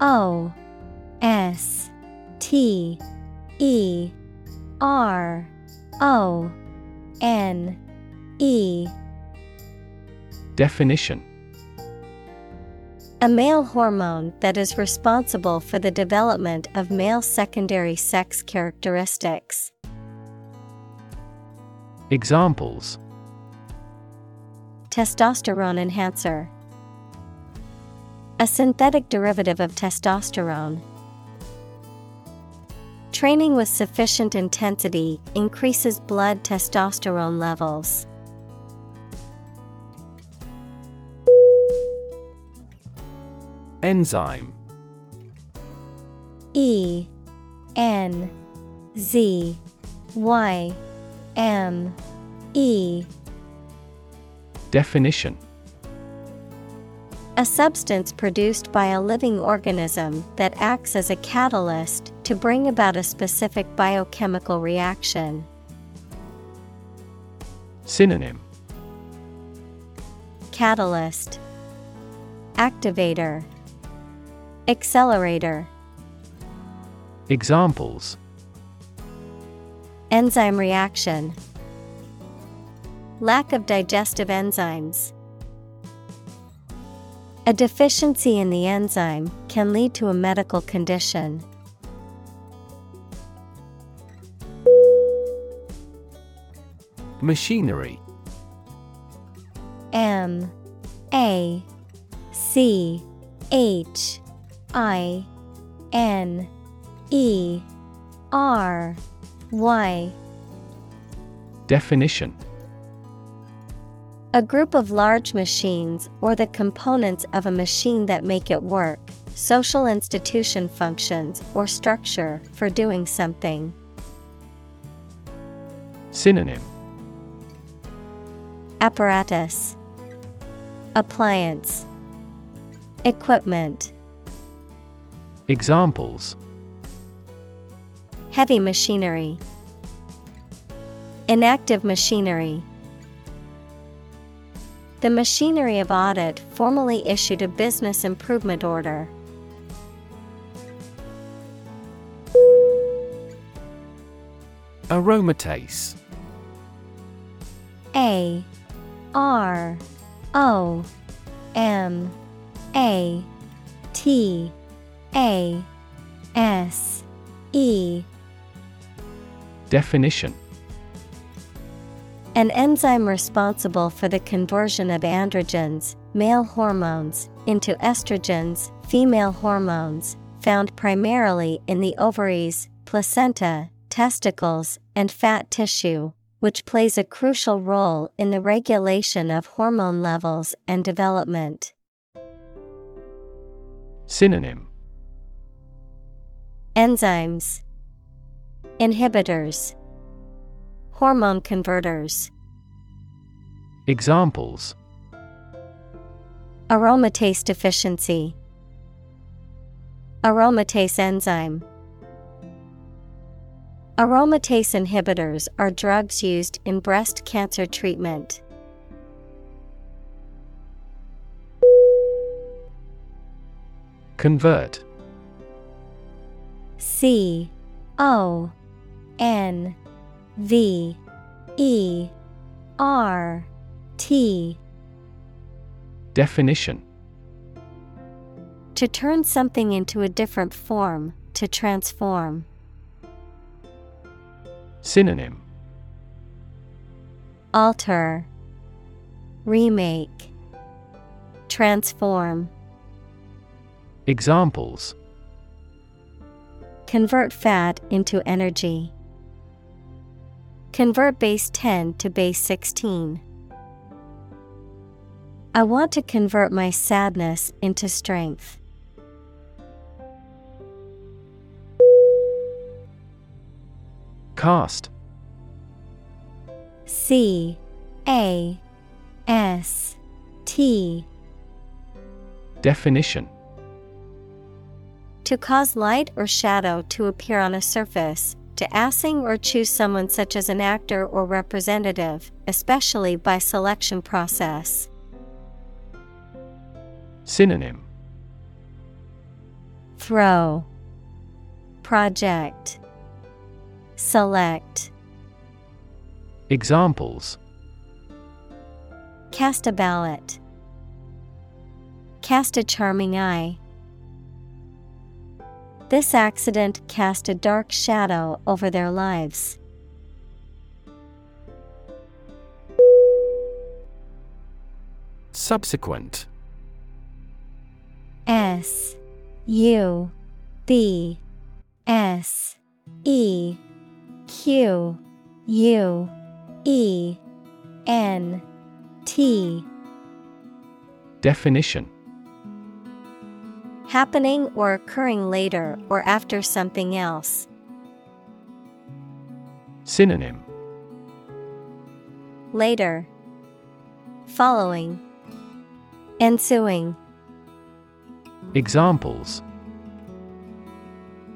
O S T E R O N E Definition A male hormone that is responsible for the development of male secondary sex characteristics. Examples Testosterone enhancer. A synthetic derivative of testosterone. Training with sufficient intensity increases blood testosterone levels. Enzyme. E N Z Y M E. Definition. A substance produced by a living organism that acts as a catalyst to bring about a specific biochemical reaction. Synonym. Catalyst. Activator Accelerator Examples Enzyme reaction Lack of digestive enzymes. A deficiency in the enzyme can lead to a medical condition. Machinery M A C H I N E R Y. Definition. A group of large machines or the components of a machine that make it work, social institution functions or structure for doing something. Synonym. Apparatus. Appliance. Equipment Examples. Heavy machinery. Inactive machinery. The machinery of audit formally issued a business improvement order. Aromatase. A R O M A T A S E. Definition. An enzyme responsible for the conversion of androgens, male hormones, into estrogens, female hormones, found primarily in the ovaries, placenta, testicles, and fat tissue, which plays a crucial role in the regulation of hormone levels and development. Synonym Enzymes, Inhibitors, Hormone converters. Examples Aromatase deficiency, Aromatase enzyme. Aromatase inhibitors are drugs used in breast cancer treatment. Convert C O N V E R T Definition. To turn something into a different form, to transform. Synonym. Alter, Remake, Transform. Examples Convert fat into energy. Convert base 10 to base 16. I want to convert my sadness into strength. Cost C A S T Definition To cause light or shadow to appear on a surface, to assing or choose someone such as an actor or representative, especially by selection process. Synonym Throw Project Select Examples Cast a ballot. Cast a charming eye. This accident cast a dark shadow over their lives. Subsequent. S U B S E Q U E N T. Definition Happening or occurring later or after something else. Synonym Later. Following. Ensuing. Examples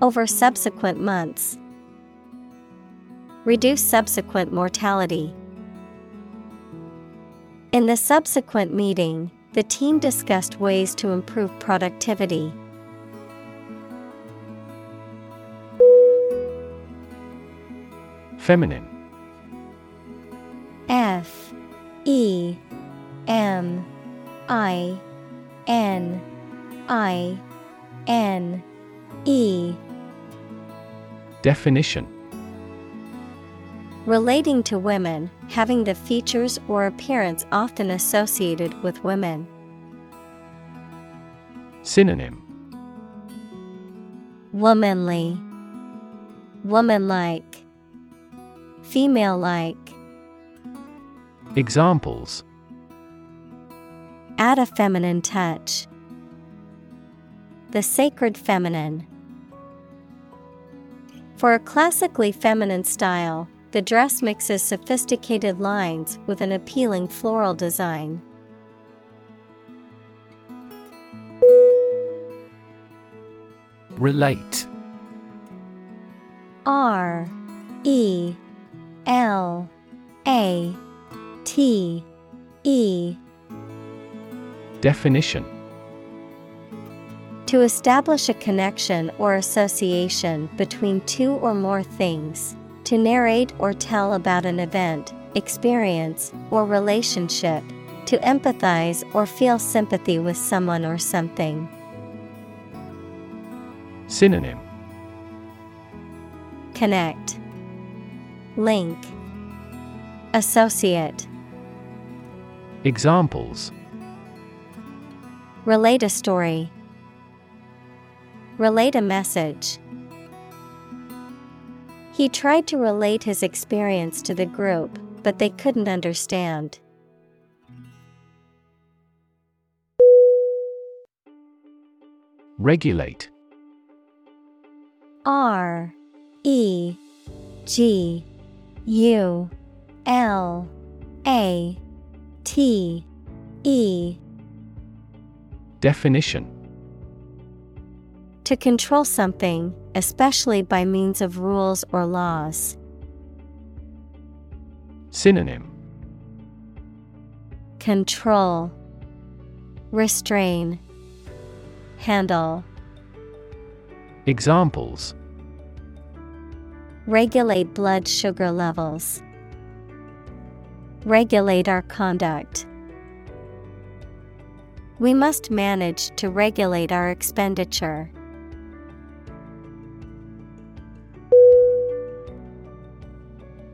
Over subsequent months. Reduce subsequent mortality. In the subsequent meeting, the team discussed ways to improve productivity. Feminine. F. E. M. I. N. I. N. E. Definition Relating to women, having the features or appearance often associated with women. Synonym Womanly, Womanlike, Female like. Examples Add a feminine touch. The sacred feminine. For a classically feminine style, the dress mixes sophisticated lines with an appealing floral design. Relate. R E L A T E. Definition. To establish a connection or association between two or more things to narrate or tell about an event, experience, or relationship, to empathize or feel sympathy with someone or something. Synonym Connect, Link, Associate. Examples Relate a story. Relate a message. He tried to relate his experience to the group, but they couldn't understand. Regulate. R E G U L A T E. Definition. To control something, especially by means of rules or laws. Synonym Control Restrain Handle Examples Regulate blood sugar levels. Regulate our conduct. We must manage to regulate our expenditure.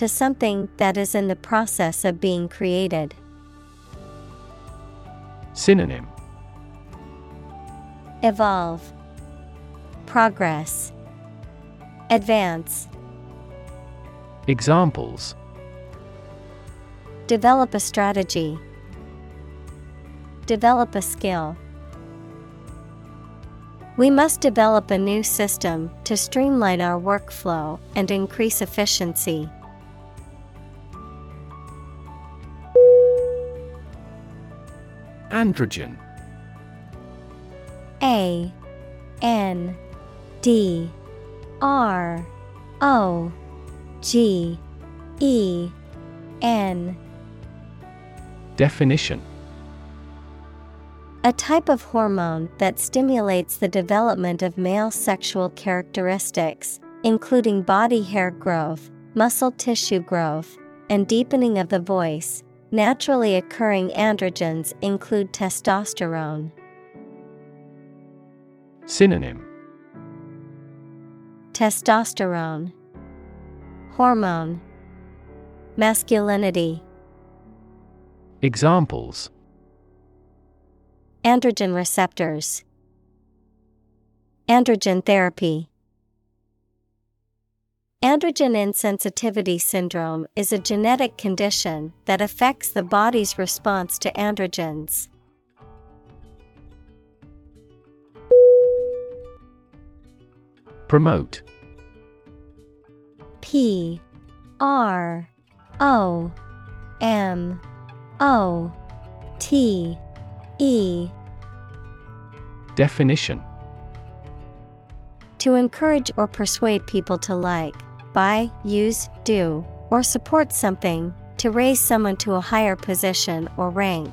to something that is in the process of being created. Synonym Evolve, Progress, Advance. Examples Develop a strategy. Develop a skill. We must develop a new system to streamline our workflow and increase efficiency. Androgen. A N D R O G E N Definition A type of hormone that stimulates the development of male sexual characteristics, including body hair growth, muscle tissue growth, and deepening of the voice. Naturally occurring androgens include testosterone. Synonym. Testosterone. Hormone. Masculinity. Examples. Androgen receptors. Androgen therapy Androgen insensitivity syndrome is a genetic condition that affects the body's response to androgens. Promote. P R O M O T E. Definition. To encourage or persuade people to like, buy, use, do, or support something, to raise someone to a higher position or rank.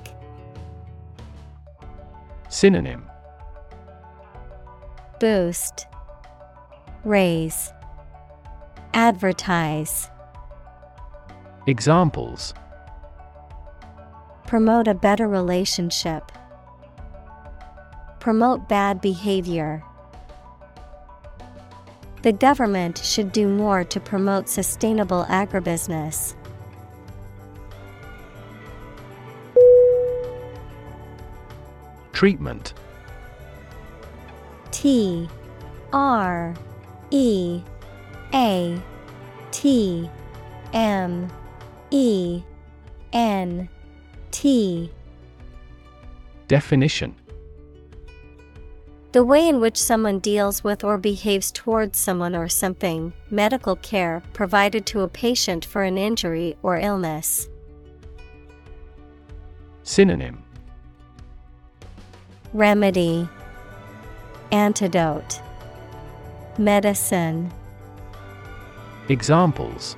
Synonym. Boost, Raise, Advertise, Examples. Promote a better relationship, Promote bad behavior. The government should do more to promote sustainable agribusiness. Treatment. T R E A T M E N T. Definition The way in which someone deals with or behaves towards someone or something, medical care provided to a patient for an injury or illness. Synonym. Remedy. Antidote. Medicine. Examples.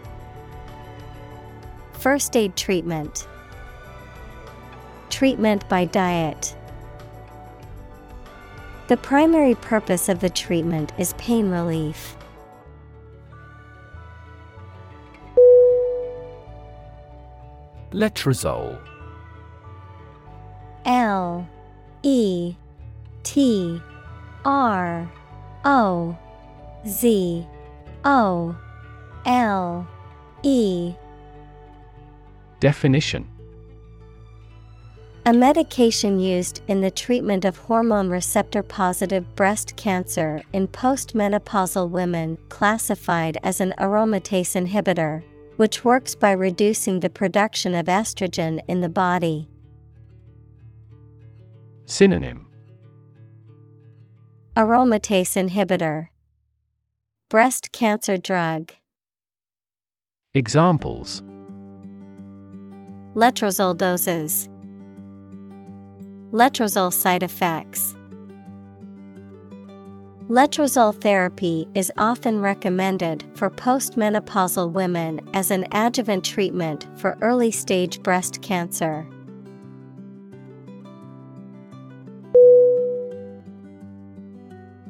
First aid treatment. Treatment by diet The primary purpose of the treatment is pain relief. Letrozole L E T R O Z O L E. Definition A medication used in the treatment of hormone receptor positive breast cancer in postmenopausal women classified as an aromatase inhibitor, which works by reducing the production of estrogen in the body. Synonym. Aromatase inhibitor, Breast cancer drug, Examples. Letrozole doses, letrozole side effects. Letrozole therapy is often recommended for postmenopausal women as an adjuvant treatment for early stage breast cancer.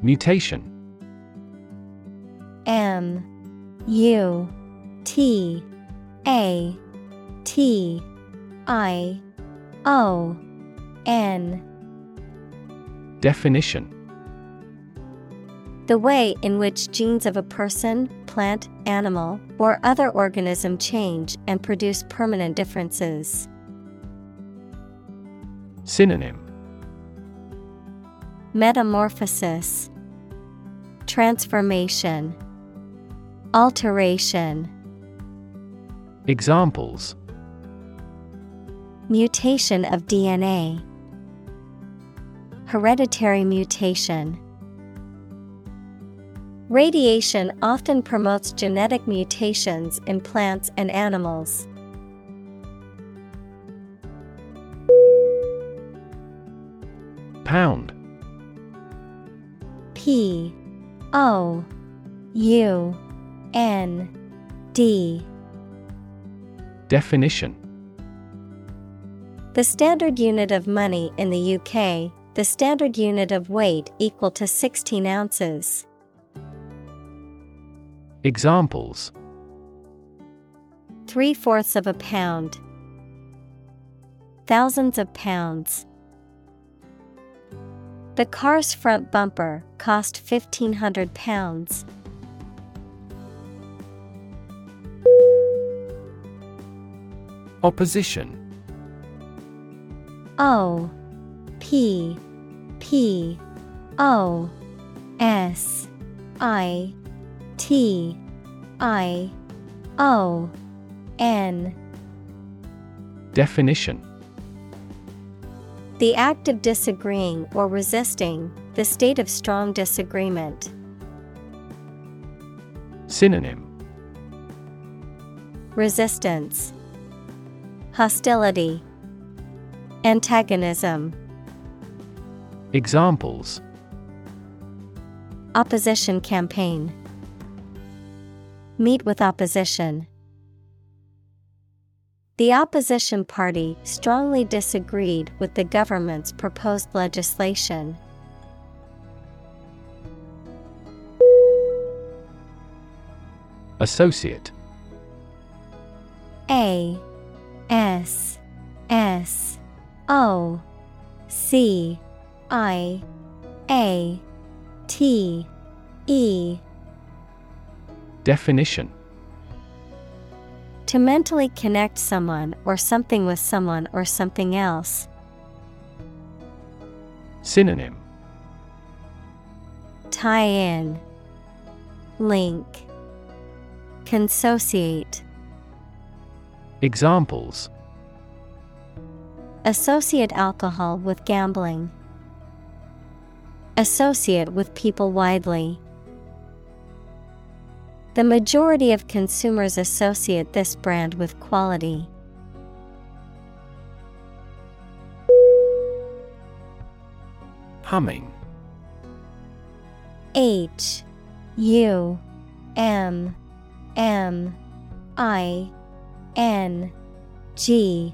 Mutation M U T A T I O N. Definition. The way in which genes of a person, plant, animal, or other organism change and produce permanent differences. Synonym. Metamorphosis, Transformation, Alteration. Examples. Mutation of DNA, Hereditary mutation. Radiation often promotes genetic mutations in plants and animals. Pound. P. O. U. N. D. Definition. The standard unit of money in the UK, the standard unit of weight equal to 16 ounces. Examples Three fourths of a pound. Thousands of pounds. The car's front bumper cost £1,500. Opposition O P P O S I T I O N Definition. The act of disagreeing or resisting, the state of strong disagreement. Synonym. Resistance, Hostility, Antagonism, Examples Opposition campaign. Meet with opposition. The opposition party strongly disagreed with the government's proposed legislation. Associate A S S O C I A T E Definition To mentally connect someone or something with someone or something else. Synonym Tie in. Link. Consociate. Examples Associate alcohol with gambling. Associate with people widely. The majority of consumers associate this brand with quality. Humming H U M M I N G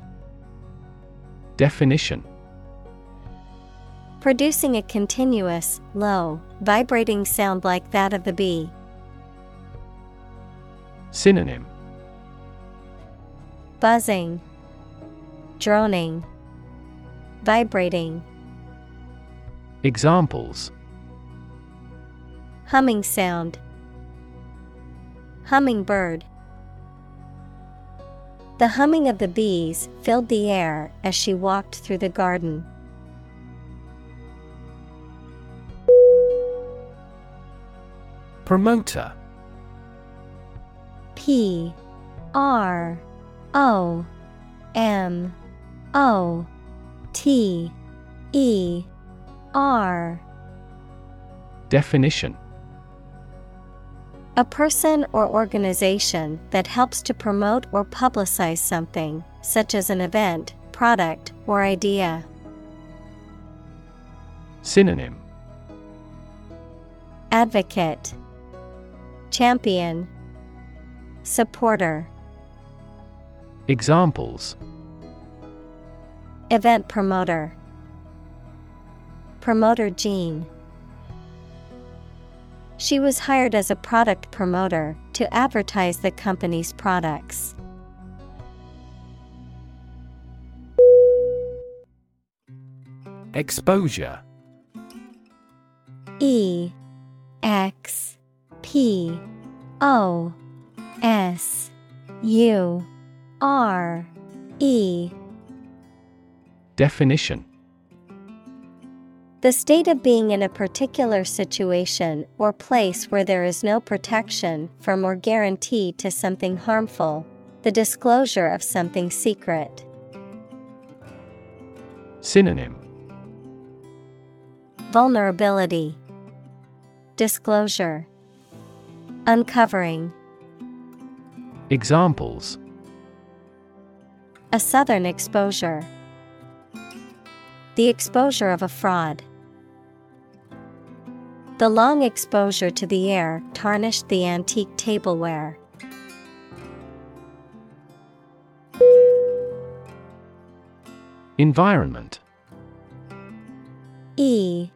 Definition Producing a continuous, low, vibrating sound like that of the bee. Synonym Buzzing, droning, vibrating. Examples Humming sound. Hummingbird. The humming of the bees filled the air as she walked through the garden. Promoter. P R O M O T E R. Definition. A person or organization that helps to promote or publicize something, such as an event, product, or idea. Synonym. Advocate Champion Supporter. Examples. Event promoter. Promoter gene She was hired as a product promoter to advertise the company's products. Exposure. E X P O S U R E. Definition. The state of being in a particular situation or place where there is no protection from or guarantee to something harmful, the disclosure of something secret. Synonym. Vulnerability, Disclosure, Uncovering. Examples A southern exposure. The exposure of a fraud. The long exposure to the air tarnished the antique tableware. Environment E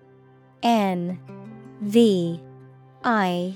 N V I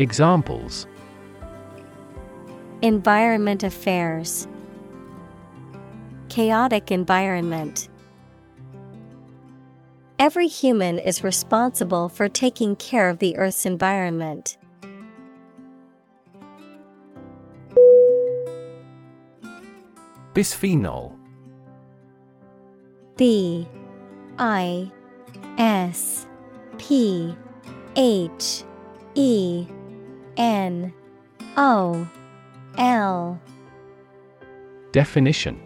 Examples Environment Affairs, Chaotic environment. Every human is responsible for taking care of the Earth's environment. Bisphenol B I S P H E N O L. Definition.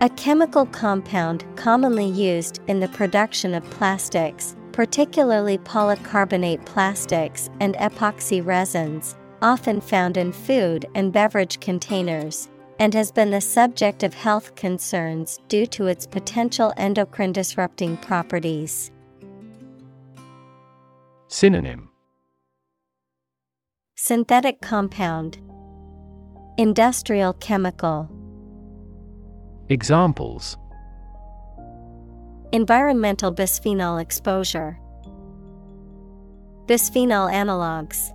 A chemical compound commonly used in the production of plastics, particularly polycarbonate plastics and epoxy resins, often found in food and beverage containers, and has been the subject of health concerns due to its potential endocrine disrupting properties. Synonym Synthetic compound, Industrial chemical, Examples. Environmental bisphenol exposure, Bisphenol analogues.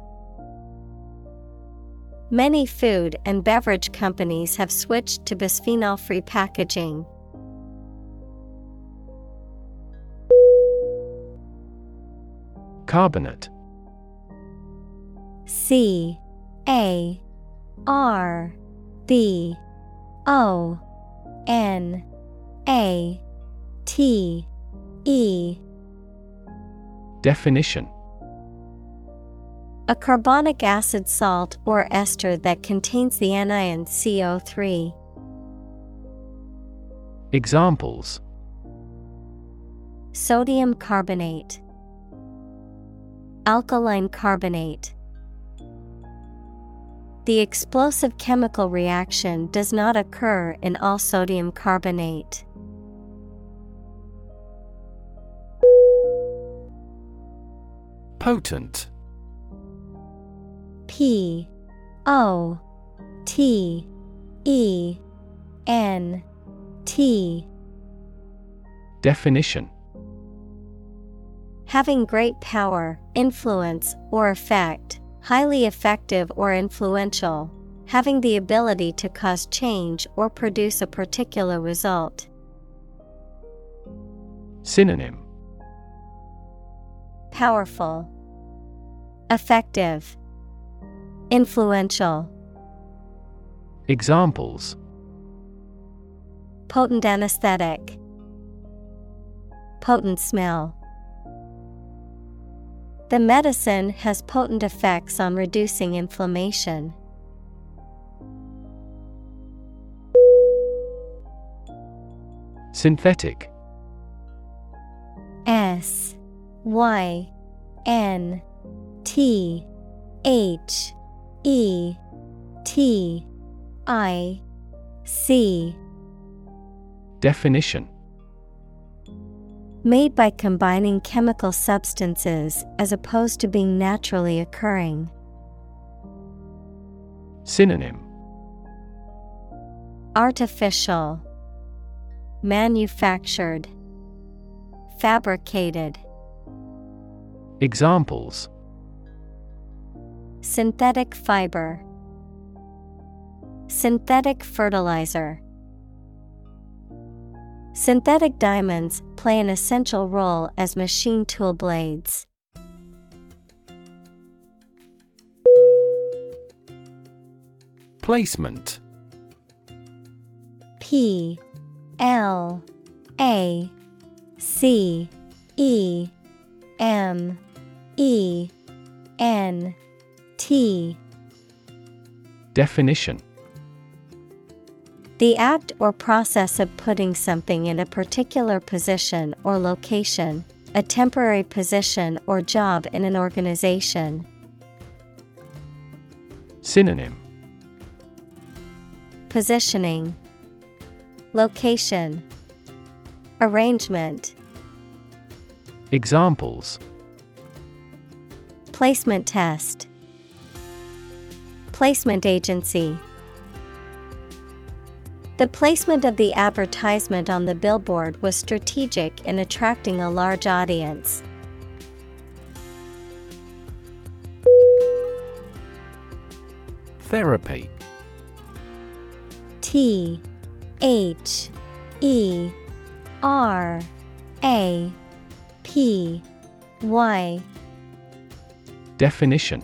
Many food and beverage companies have switched to bisphenol free packaging. Carbonate C A R B O N A T E Definition A carbonic acid salt or ester that contains the anion CO3. Examples Sodium carbonate, Alkaline carbonate. The explosive chemical reaction does not occur in all sodium carbonate. Potent. P O T E N T. Definition. Having great power, influence, or effect, highly effective or influential, having the ability to cause change or produce a particular result. Synonym Powerful, Effective, Influential. Examples Potent anesthetic, Potent smell. The medicine has potent effects on reducing inflammation. Synthetic. S Y N T H E T I C. Definition Made by combining chemical substances as opposed to being naturally occurring. Synonym Artificial, Manufactured, Fabricated. Examples Synthetic fiber, Synthetic fertilizer. Synthetic diamonds play an essential role as machine tool blades. Placement. P L A C E M E N T. Definition The act or process of putting something in a particular position or location, a temporary position or job in an organization. Synonym. Positioning, Location, Arrangement, Examples. Placement test, Placement agency. The placement of the advertisement on the billboard was strategic in attracting a large audience. Therapy. T H E R A P Y. Definition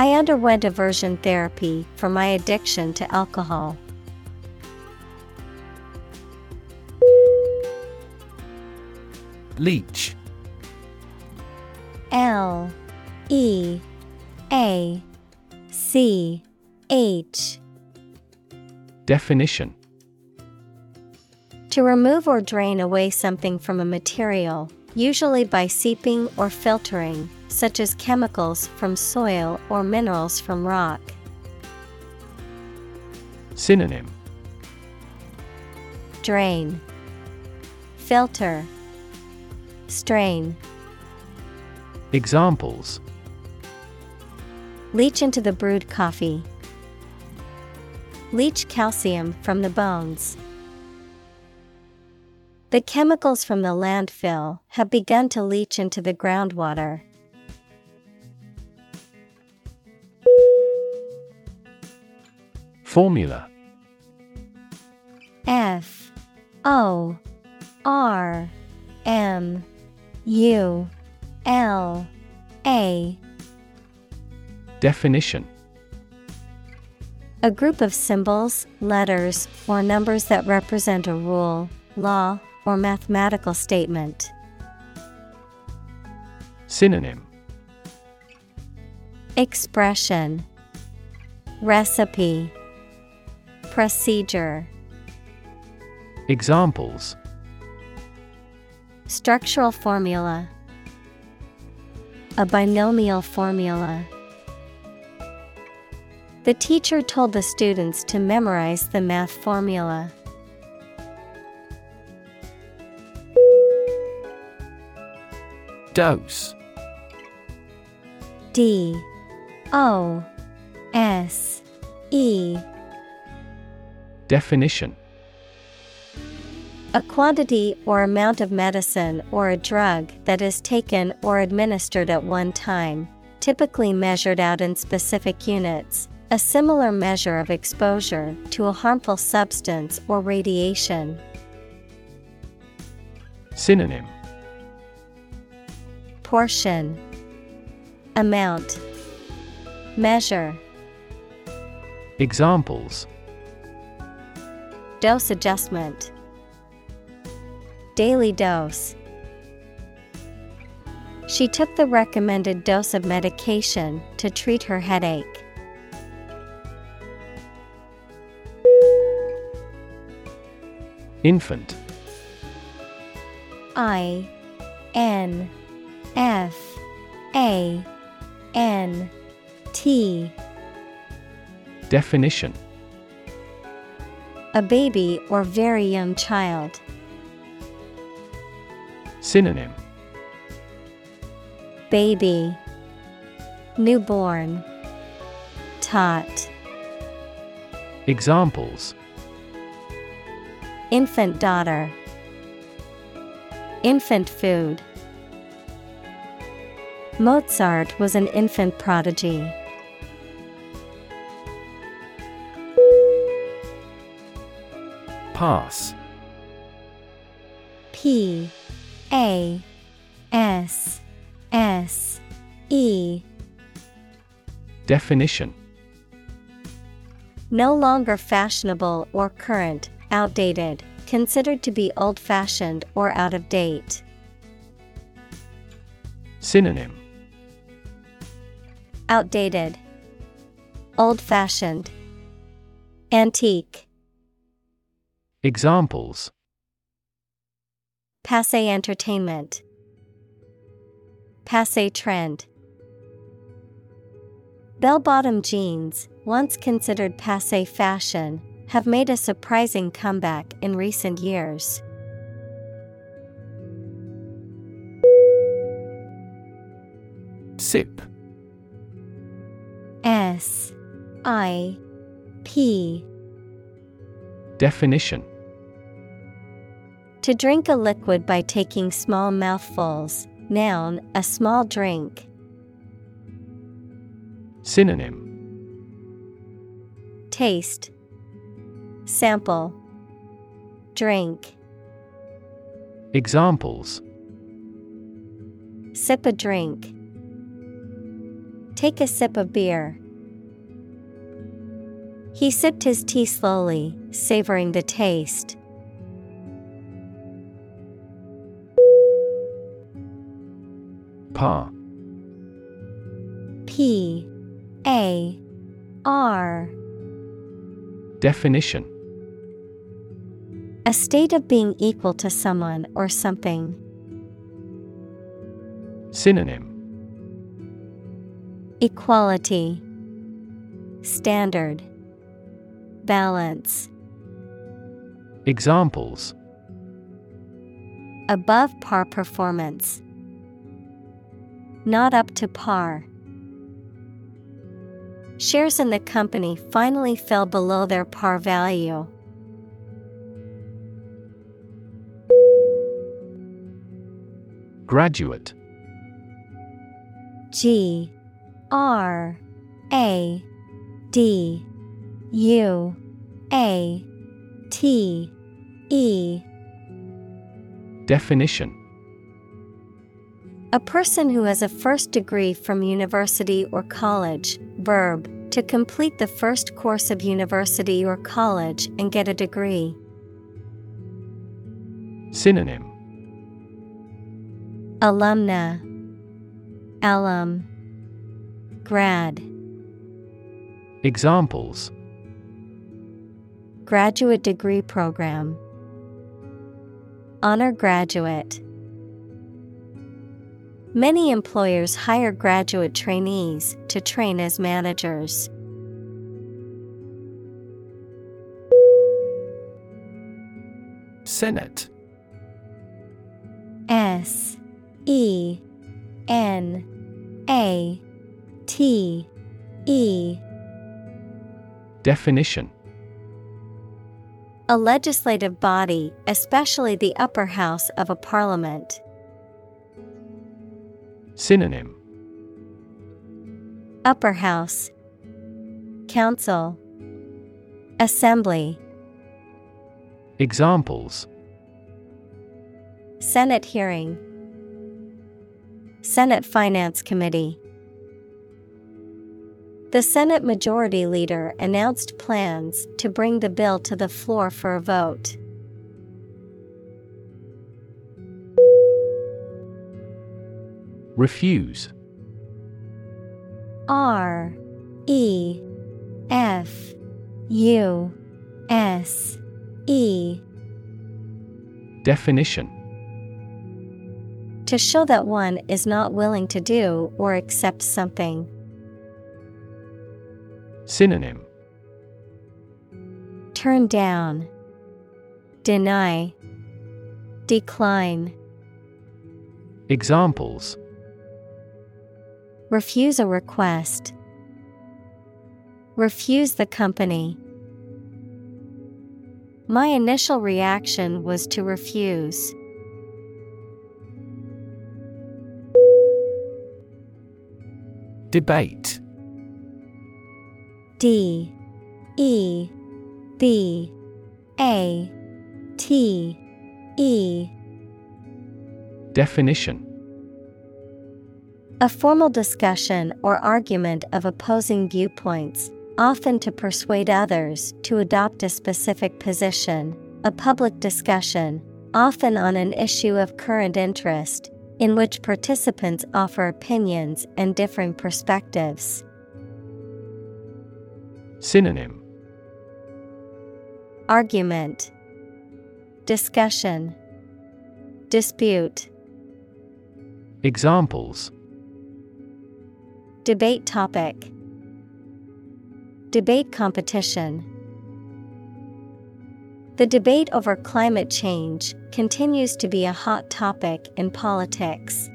I underwent aversion therapy for my addiction to alcohol. Leach. L E A C H. Definition. To remove or drain away something from a material, usually by seeping or filtering, such as chemicals from soil or minerals from rock. Synonym Drain, Filter, Strain. Examples Leach into the brewed coffee. Leach calcium from the bones. The chemicals from the landfill have begun to leach into the groundwater. Formula. F O R M U L A. Definition. A group of symbols, letters, or numbers that represent a rule, law, or mathematical statement. Synonym. Expression. Recipe Procedure. Examples. Structural formula. A binomial formula. The teacher told the students to memorize the math formula. Dose. D O S E Definition. A quantity or amount of medicine or a drug that is taken or administered at one time, typically measured out in specific units, a similar measure of exposure to a harmful substance or radiation. Synonym. Portion. Amount. Measure. Examples Dose adjustment. Daily dose. She took the recommended dose of medication to treat her headache. Infant. I N F A N T. Definition A baby or very young child. Synonym. Baby. Newborn. Tot. Examples. Infant daughter. Infant food. Mozart was an infant prodigy. Passe. P A S S E. Definition. No longer fashionable or current, outdated, considered to be old fashioned or out of date. Synonym. Outdated, Old fashioned, Antique, Examples Passe entertainment, Passe trend. Bell bottom jeans, once considered passe fashion, have made a surprising comeback in recent years. Sip S I P Definition To drink a liquid by taking small mouthfuls. Noun, a small drink. Synonym Taste, Sample, Drink. Examples Sip a drink. Take a sip of beer. He sipped his tea slowly, savoring the taste. Par. P. A. R. Definition. A state of being equal to someone or something. Synonym. Equality, Standard, Balance. Examples Above par performance. Not up to par. Shares in the company finally fell below their par value. Graduate G R A D U A T E. Definition. A person who has a first degree from university or college, verb, to complete the first course of university or college and get a degree. Synonym. Alumna. Alum. Grad. Examples Graduate degree program. Honor graduate. Many employers hire graduate trainees to train as managers. Senate. S E N A T E. Definition A legislative body, especially the upper house of a parliament. Synonym. Upper house. Council. Assembly. Examples. Senate hearing. Senate Finance Committee The Senate Majority Leader announced plans to bring the bill to the floor for a vote. Refuse R E F U S E Definition To show that one is not willing to do or accept something. Synonym. Turn down, deny, decline, Examples. Refuse a request, refuse the company. My initial reaction was to refuse. Debate D E B A T E. Definition. A formal discussion or argument of opposing viewpoints, often to persuade others to adopt a specific position, a public discussion, often on an issue of current interest, in which participants offer opinions and differing perspectives. Synonym. Argument. Discussion. Dispute. Examples. Debate topic. Debate competition. The debate over climate change continues to be a hot topic in politics.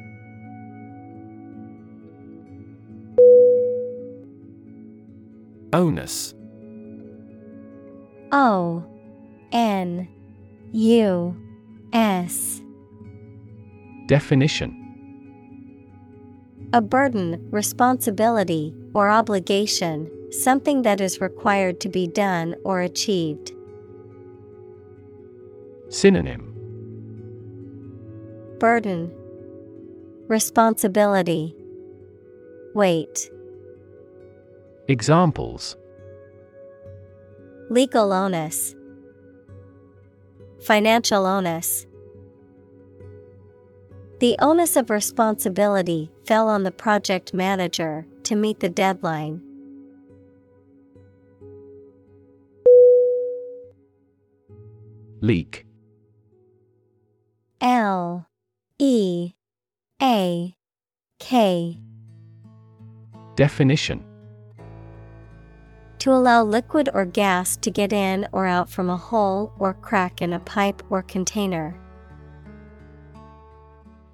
Onus. O N U S. Definition. A burden, responsibility, or obligation, something that is required to be done or achieved. Synonym. Burden. Responsibility. Weight Examples. Legal onus. Financial onus. The onus of responsibility fell on the project manager to meet the deadline. Leak. L. E. A. K. Definition To allow liquid or gas to get in or out from a hole or crack in a pipe or container.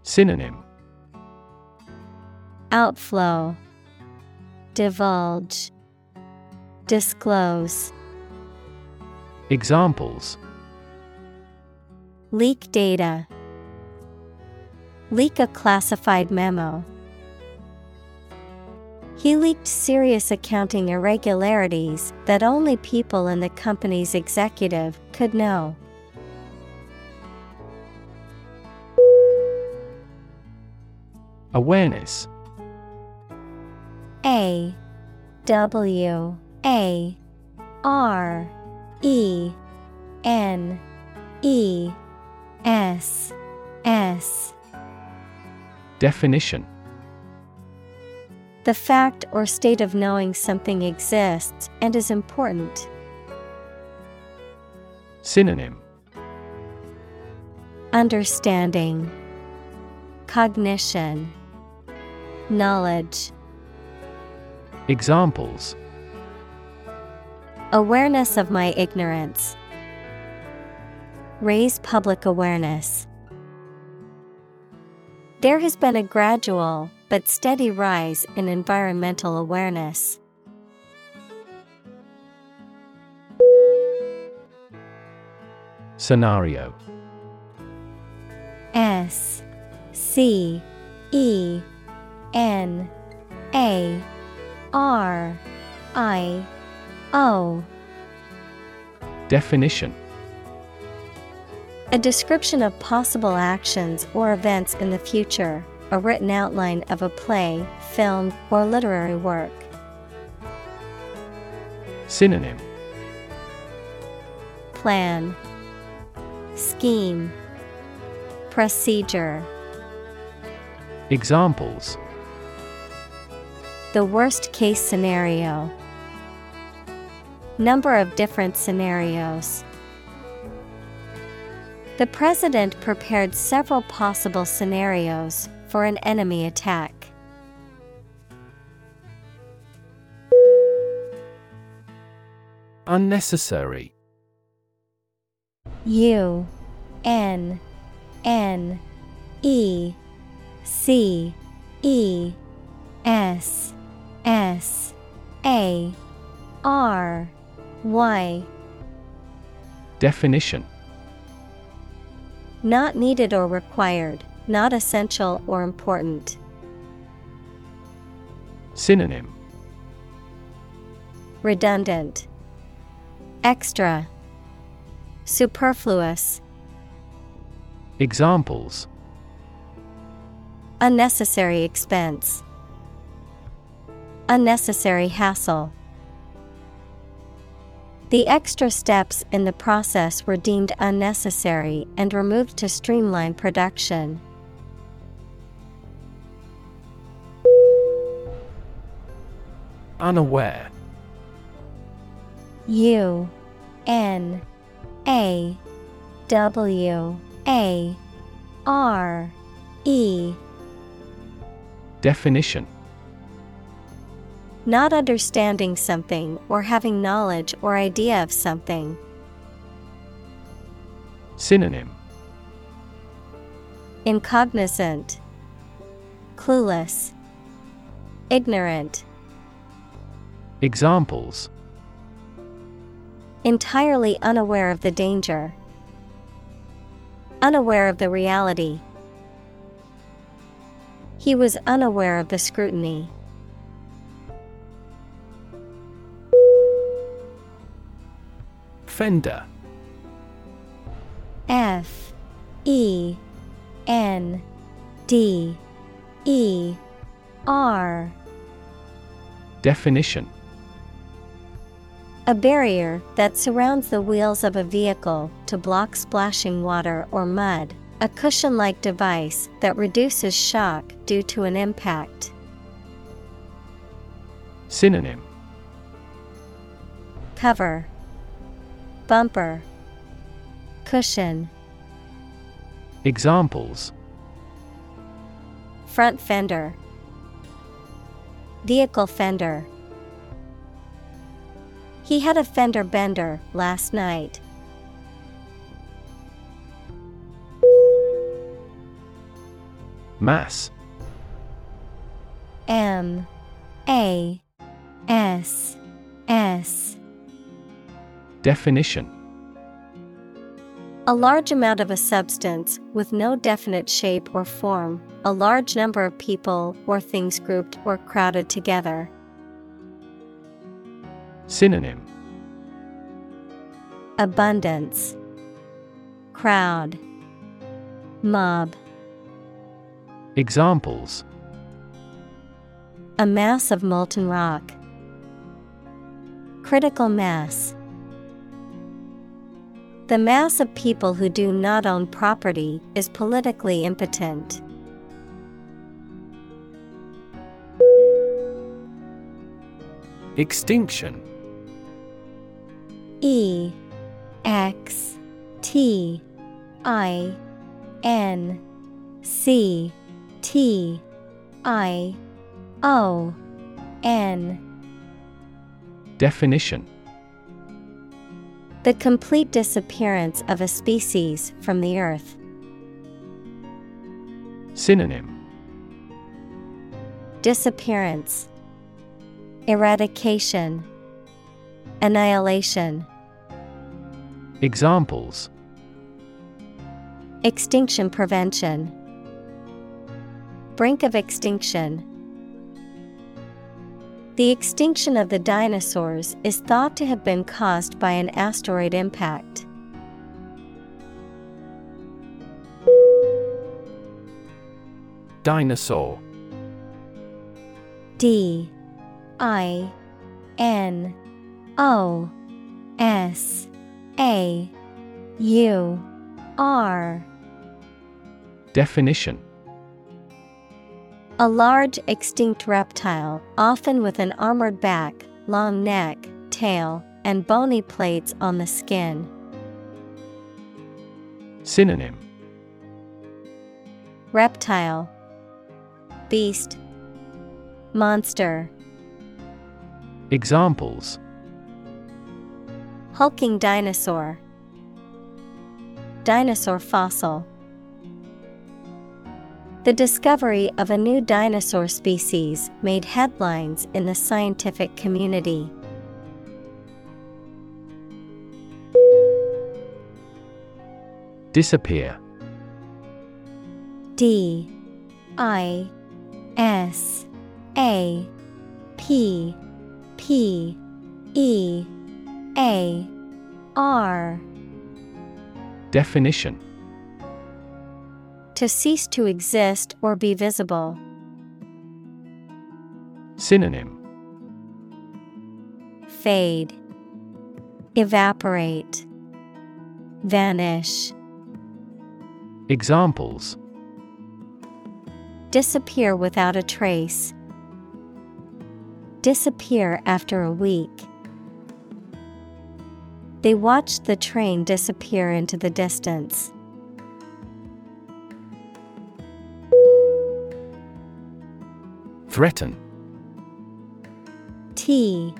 Synonym Outflow, Divulge, Disclose. Examples Leak data, Leak a classified memo. He leaked serious accounting irregularities that only people in the company's executive could know. Awareness. A W A R E N E S S. Definition The fact or state of knowing something exists and is important. Synonym Understanding, Cognition, Knowledge. Examples Awareness of my ignorance. Raise public awareness. There has been a gradual but steady rise in environmental awareness. Scenario. S C E N A R I O. Definition. A description of possible actions or events in the future, a written outline of a play, film, or literary work. Synonym Plan Scheme Procedure Examples The worst case scenario. Number of different scenarios. The president prepared several possible scenarios for an enemy attack. Unnecessary. U N N E C E S S A R Y. Definition. Not needed or required, not essential or important. Synonym Redundant, Extra, Superfluous, Examples Unnecessary expense, Unnecessary hassle. The extra steps in the process were deemed unnecessary and removed to streamline production. Unaware. U N A W A R E. Definition. Not understanding something or having knowledge or idea of something. Synonym. Incognizant, Clueless, Ignorant, Examples. Entirely unaware of the danger, unaware of the reality. He was unaware of the scrutiny. Fender. F. E. N. D. E. R. Definition A barrier that surrounds the wheels of a vehicle to block splashing water or mud, a cushion like device that reduces shock due to an impact. Synonym. Cover. Bumper. Cushion. Examples. Front fender. Vehicle fender He had a fender bender last night. Mass. M. A. S. S. Definition. A large amount of a substance with no definite shape or form, a large number of people or things grouped or crowded together. Synonym Abundance Crowd Mob Examples A mass of molten rock. Critical mass. The mass of people who do not own property is politically impotent. Extinction E X T I N C T I O N Definition. The complete disappearance of a species from the earth. Synonym. Disappearance, Eradication, Annihilation, Examples. Extinction Prevention, Brink of extinction. The extinction of the dinosaurs is thought to have been caused by an asteroid impact. Dinosaur. D. I. N. O. S A U R. Definition. A large extinct reptile, often with an armored back, long neck, tail, and bony plates on the skin. Synonym. Reptile. Beast. Monster. Examples Hulking dinosaur. Dinosaur fossil. The discovery of a new dinosaur species made headlines in the scientific community. Disappear. D. I. S. A. P. P. E A R Definition To cease to exist or be visible. Synonym Fade, Evaporate, Vanish, Examples Disappear without a trace. Disappear after a week. They watched the train disappear into the distance. Threaten T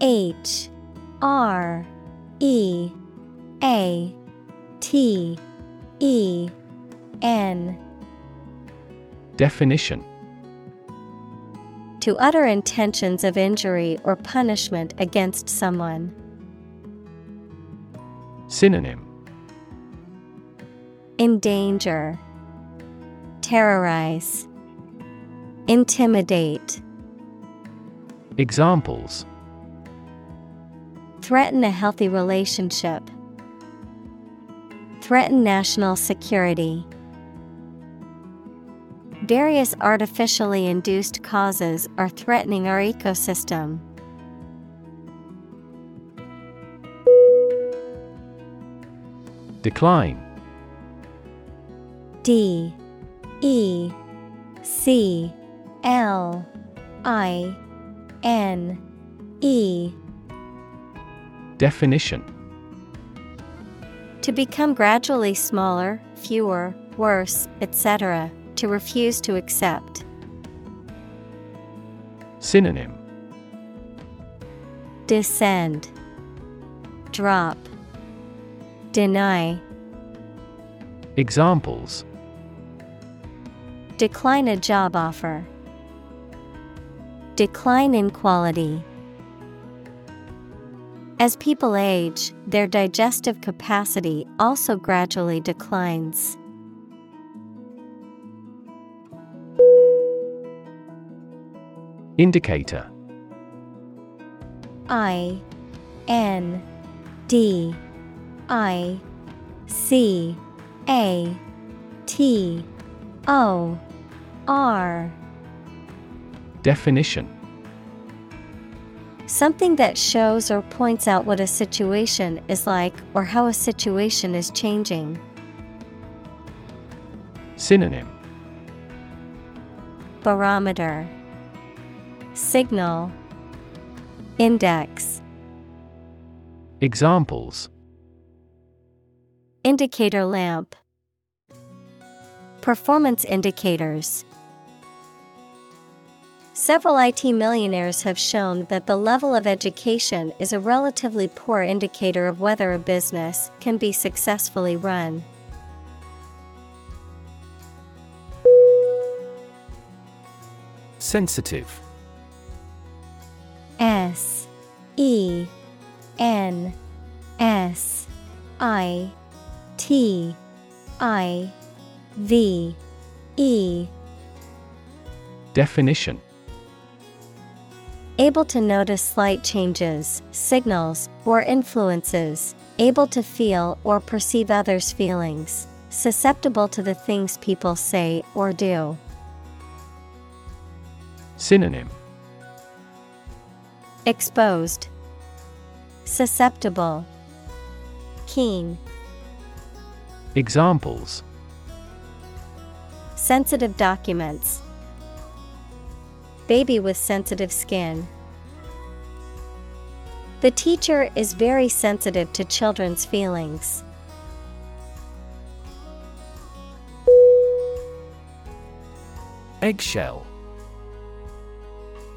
H R E A T E N Definition To utter intentions of injury or punishment against someone. Synonym. Endanger, Terrorize, Intimidate, Examples. Threaten a healthy relationship, Threaten national security. Various artificially induced causes are threatening our ecosystem. Decline. D E C L I N E. Definition. To become gradually smaller, fewer, worse, etc., to refuse to accept. Synonym. Descend, drop, deny, Examples. Decline a job offer, decline in quality. As people age, their digestive capacity also gradually declines. Indicator. I N D I C A T O R. Definition. Something that shows or points out what a situation is like or how a situation is changing. Synonym. Barometer. Signal. Index. Examples Indicator lamp. Performance indicators. Several IT millionaires have shown that the level of education is a relatively poor indicator of whether a business can be successfully run. Sensitive. S E N S I T I V E. Definition. Able to notice slight changes, signals, or influences, able to feel or perceive others' feelings, susceptible to the things people say or do. Synonym. Exposed, Susceptible, Keen, Examples Sensitive documents. Baby with sensitive skin. The teacher is very sensitive to children's feelings. Eggshell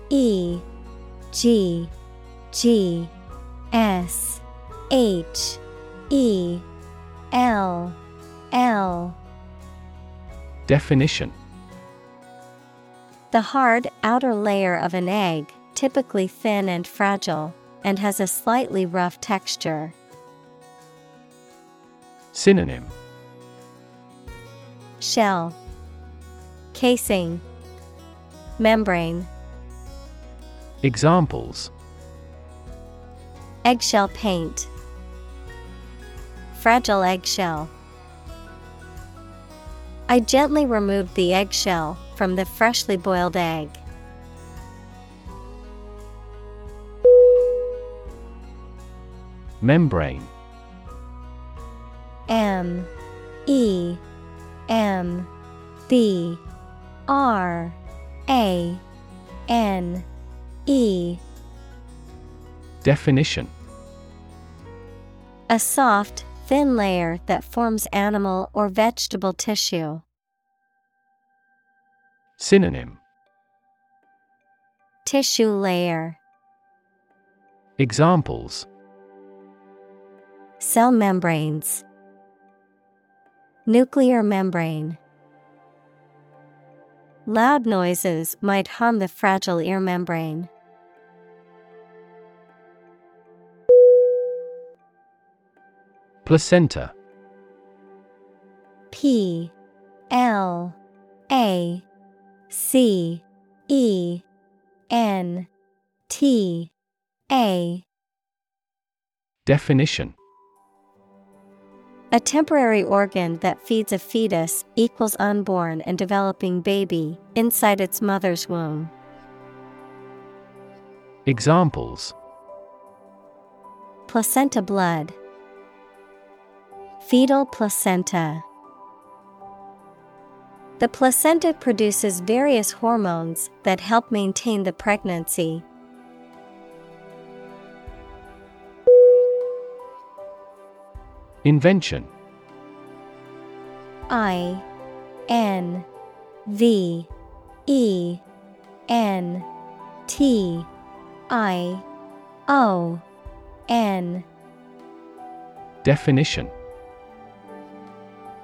E G G S H E L L. Definition. The hard outer layer of an egg, typically thin and fragile, and has a slightly rough texture. Synonym. Shell. Casing. Membrane. Examples. Eggshell paint. Fragile eggshell I gently removed the eggshell from the freshly boiled egg. Membrane. M. E. M. B. R. A. N. E. Definition. A soft, thin layer that forms animal or vegetable tissue. Synonym Tissue layer, Examples cell membranes, nuclear membrane. Loud noises might harm the fragile ear membrane. Placenta P L A C E N T A Definition A temporary organ that feeds a fetus equals unborn and developing baby inside its mother's womb. Examples Placenta blood. Fetal placenta. The placenta produces various hormones that help maintain the pregnancy. Invention I N V E N T I O N Definition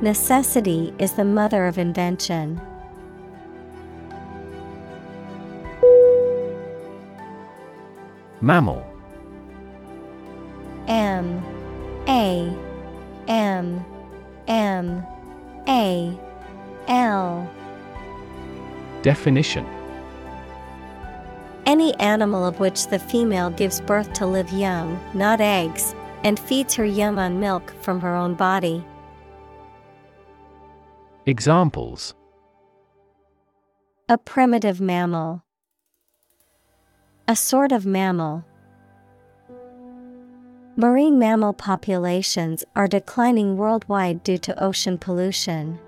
Necessity is the mother of invention. Mammal. M. A. M. M. A. L. Definition. Any animal of which the female gives birth to live young, not eggs, and feeds her young on milk from her own body. Examples. A primitive mammal. A sort of mammal. Marine mammal populations are declining worldwide due to ocean pollution.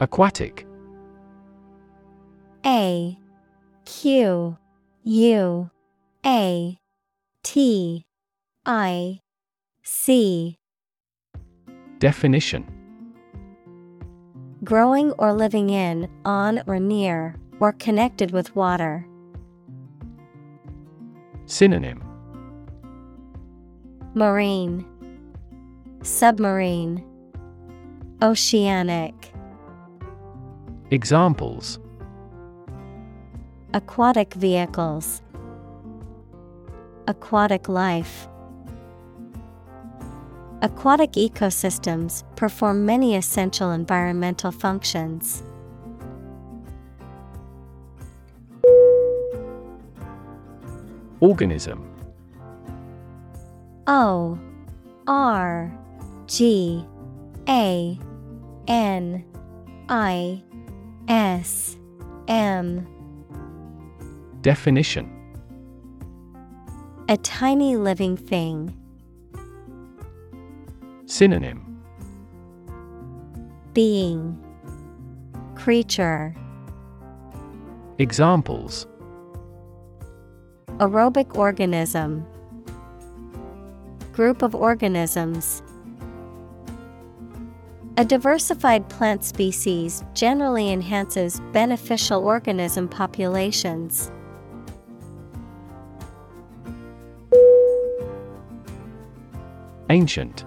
Aquatic. A. Q. U. A. T. I C. Definition. Growing or living in, on or near, or connected with water. Synonym. Marine. Submarine. Oceanic. Examples. Aquatic vehicles. Aquatic life Aquatic ecosystems perform many essential environmental functions. Organism O R G A N I S M Definition A tiny living thing. Synonym. Being. Creature. Examples. Aerobic organism. Group of organisms. A diversified plant species generally enhances beneficial organism populations. Ancient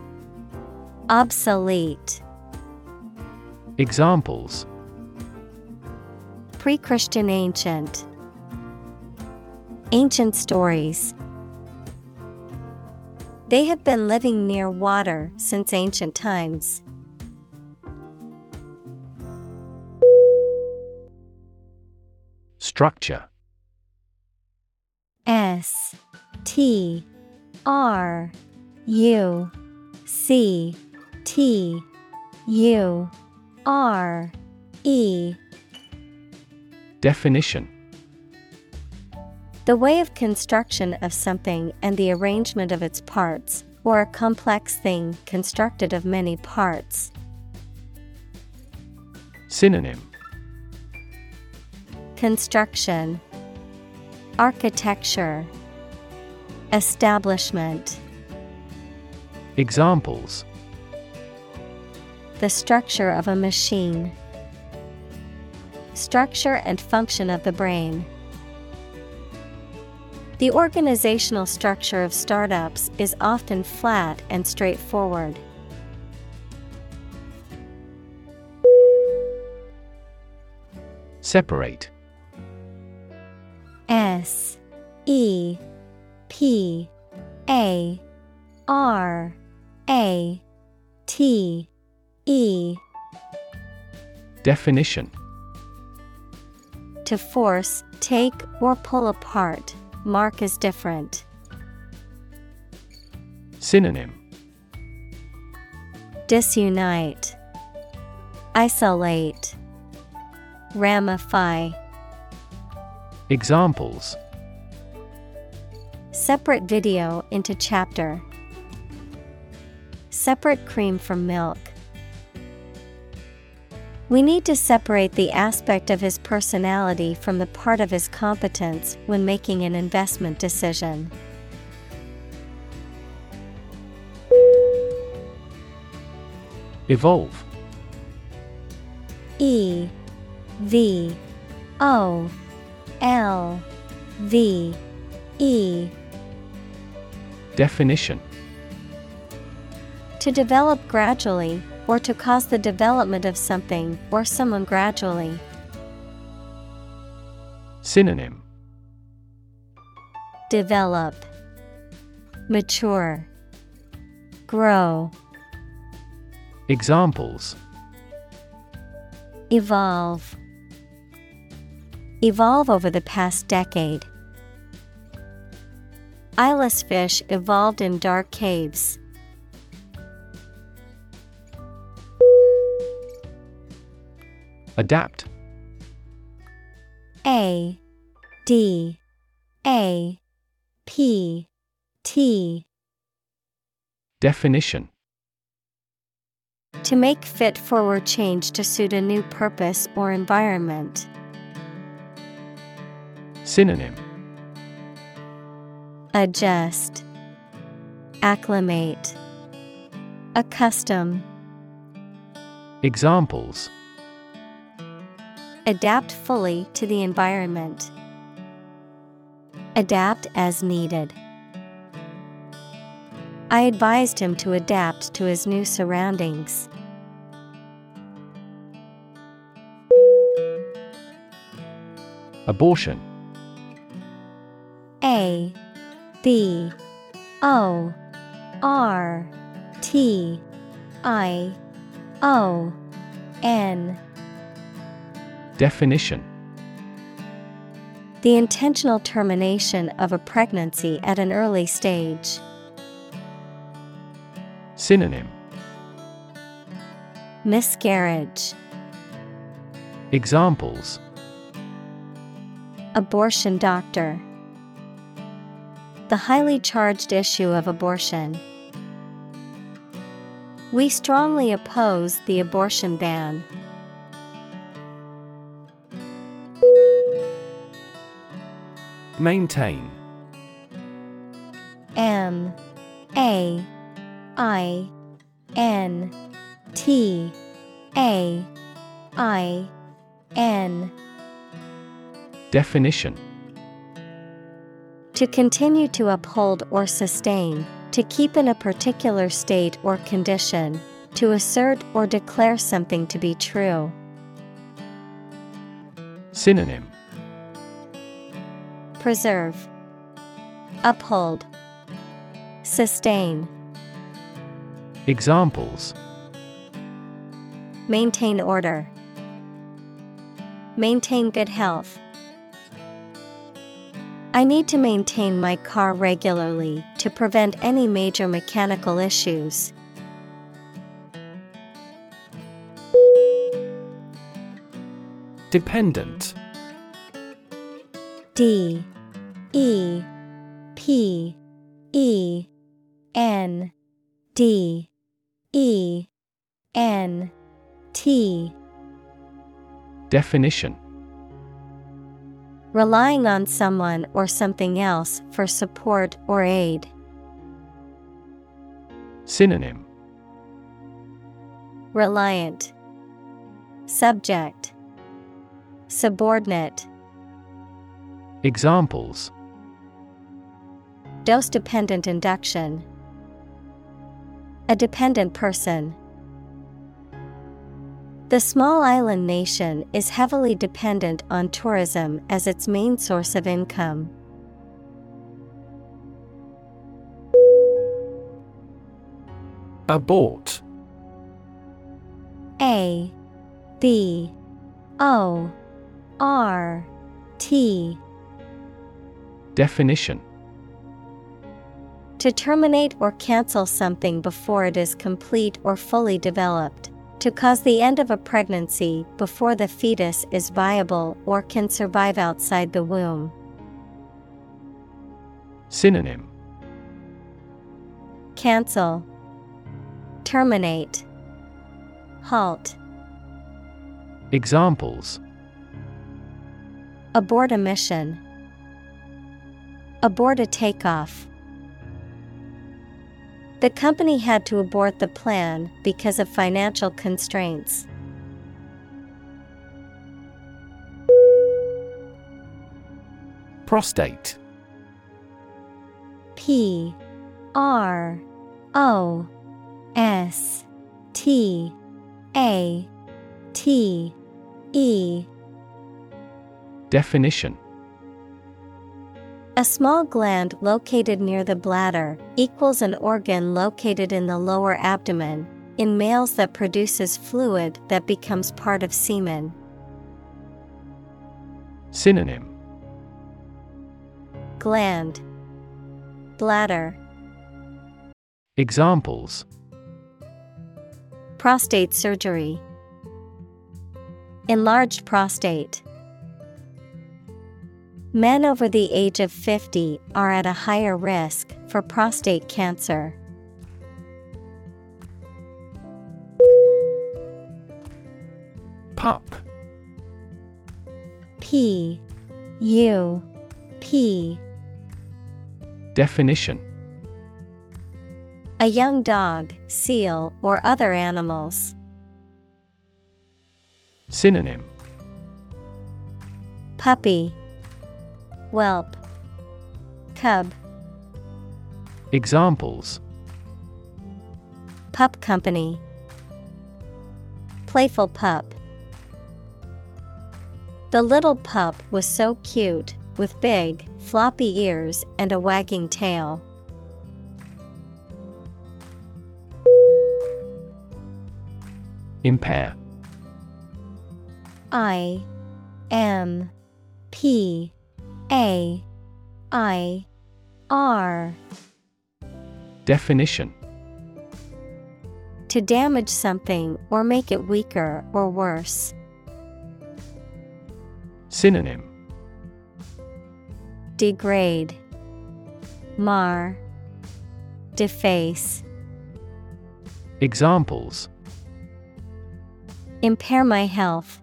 Obsolete, Examples Pre Christian ancient, Ancient stories. They have been living near water since ancient times. Structure S T R U C T U R E. Definition. The way of construction of something and the arrangement of its parts, or a complex thing constructed of many parts. Synonym. Construction. Architecture. Establishment. Examples The structure of a machine. Structure and function of the brain. The organizational structure of startups is often flat and straightforward. Separate S E P A R A T E Definition To force, take, or pull apart, mark is different. Synonym Disunite, Isolate, Ramify. Examples Separate video into chapter. Separate cream from milk. We need to separate the aspect of his personality from the part of his competence when making an investment decision. Evolve. E V O L V E. Definition. To develop gradually, or to cause the development of something or someone gradually. Synonym Develop, Mature, Grow. Examples Evolve. Evolve over the past decade. Eyeless fish evolved in dark caves. Adapt. A D A P T. Definition. To make fit forward change to suit a new purpose or environment. Synonym. Adjust, Acclimate, Accustom. Examples Adapt fully to the environment. Adapt as needed. I advised him to adapt to his new surroundings. Abortion A B O R T I O N Definition The intentional termination of a pregnancy at an early stage. Synonym Miscarriage, Examples Abortion doctor. The highly charged issue of abortion. We strongly oppose the abortion ban. Maintain. M A I N T A I N. Definition. To continue to uphold or sustain, to keep in a particular state or condition, to assert or declare something to be true. Synonym Preserve, Uphold, Sustain, Examples Maintain order, Maintain good health. I need to maintain my car regularly to prevent any major mechanical issues. Dependent D E P E N D E N T. Definition. Relying on someone or something else for support or aid. Synonym. Reliant. Subject. Subordinate Examples Dose dependent induction, a dependent person. The small island nation is heavily dependent on tourism as its main source of income. Abort A B O R T Definition To terminate or cancel something before it is complete or fully developed. To cause the end of a pregnancy before the fetus is viable or can survive outside the womb. Synonym Cancel. Terminate. Halt. Examples Abort a mission. Abort a takeoff. The company had to abort the plan because of financial constraints. Prostate. P R O S T A T E Definition A small gland located near the bladder equals an organ located in the lower abdomen, in males that produces fluid that becomes part of semen. Synonym. Gland. Bladder. Examples. Prostate surgery. Enlarged prostate Men over the age of 50 are at a higher risk for prostate cancer. Pup. P U P Definition A young dog, seal, or other animals. Synonym Puppy Whelp Cub. Examples. Pup Company. Playful pup. The little pup was so cute, with big, floppy ears and a wagging tail. Impair. I M P A I R. Definition. To damage something or make it weaker or worse. Synonym. Degrade, Mar, Deface, Examples. Impair my health.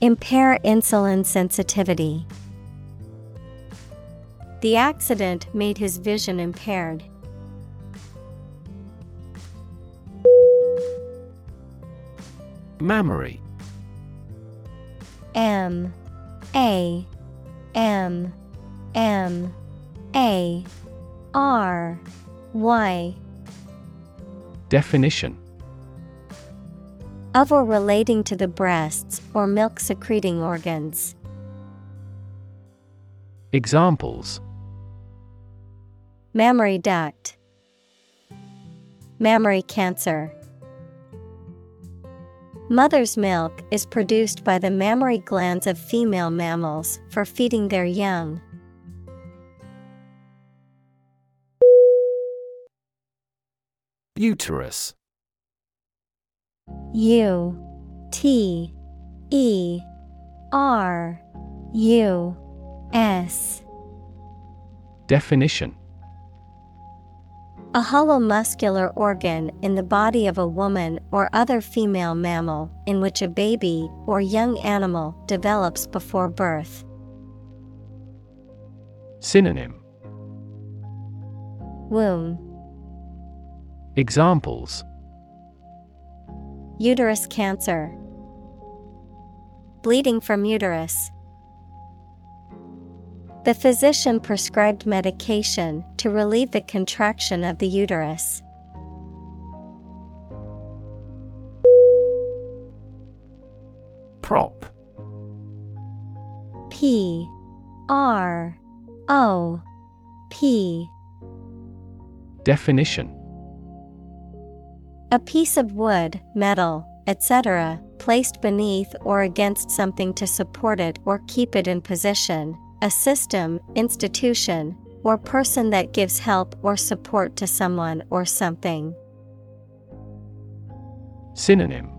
Impair insulin sensitivity. The accident made his vision impaired. Mammary. M. A. M. M. A. R. Y. Definition of or relating to the breasts or milk secreting organs. Examples Mammary duct, Mammary cancer. Mother's milk is produced by the mammary glands of female mammals for feeding their young. Uterus. U T E R U S. Definition A hollow muscular organ in the body of a woman or other female mammal in which a baby or young animal develops before birth. Synonym Womb, Examples Uterus cancer, Bleeding from uterus. The physician prescribed medication to relieve the contraction of the uterus. Prop. P R O P Definition A piece of wood, metal, etc., placed beneath or against something to support it or keep it in position, a system, institution, or person that gives help or support to someone or something. Synonym.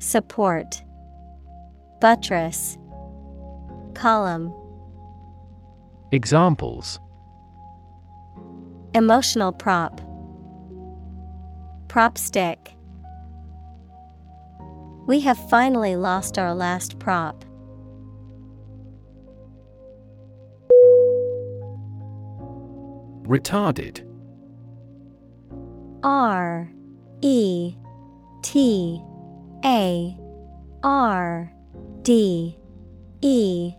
Support. Buttress. Column. Examples. Emotional prop Prop stick. We have finally lost our last prop. Retarded. R E T A R D E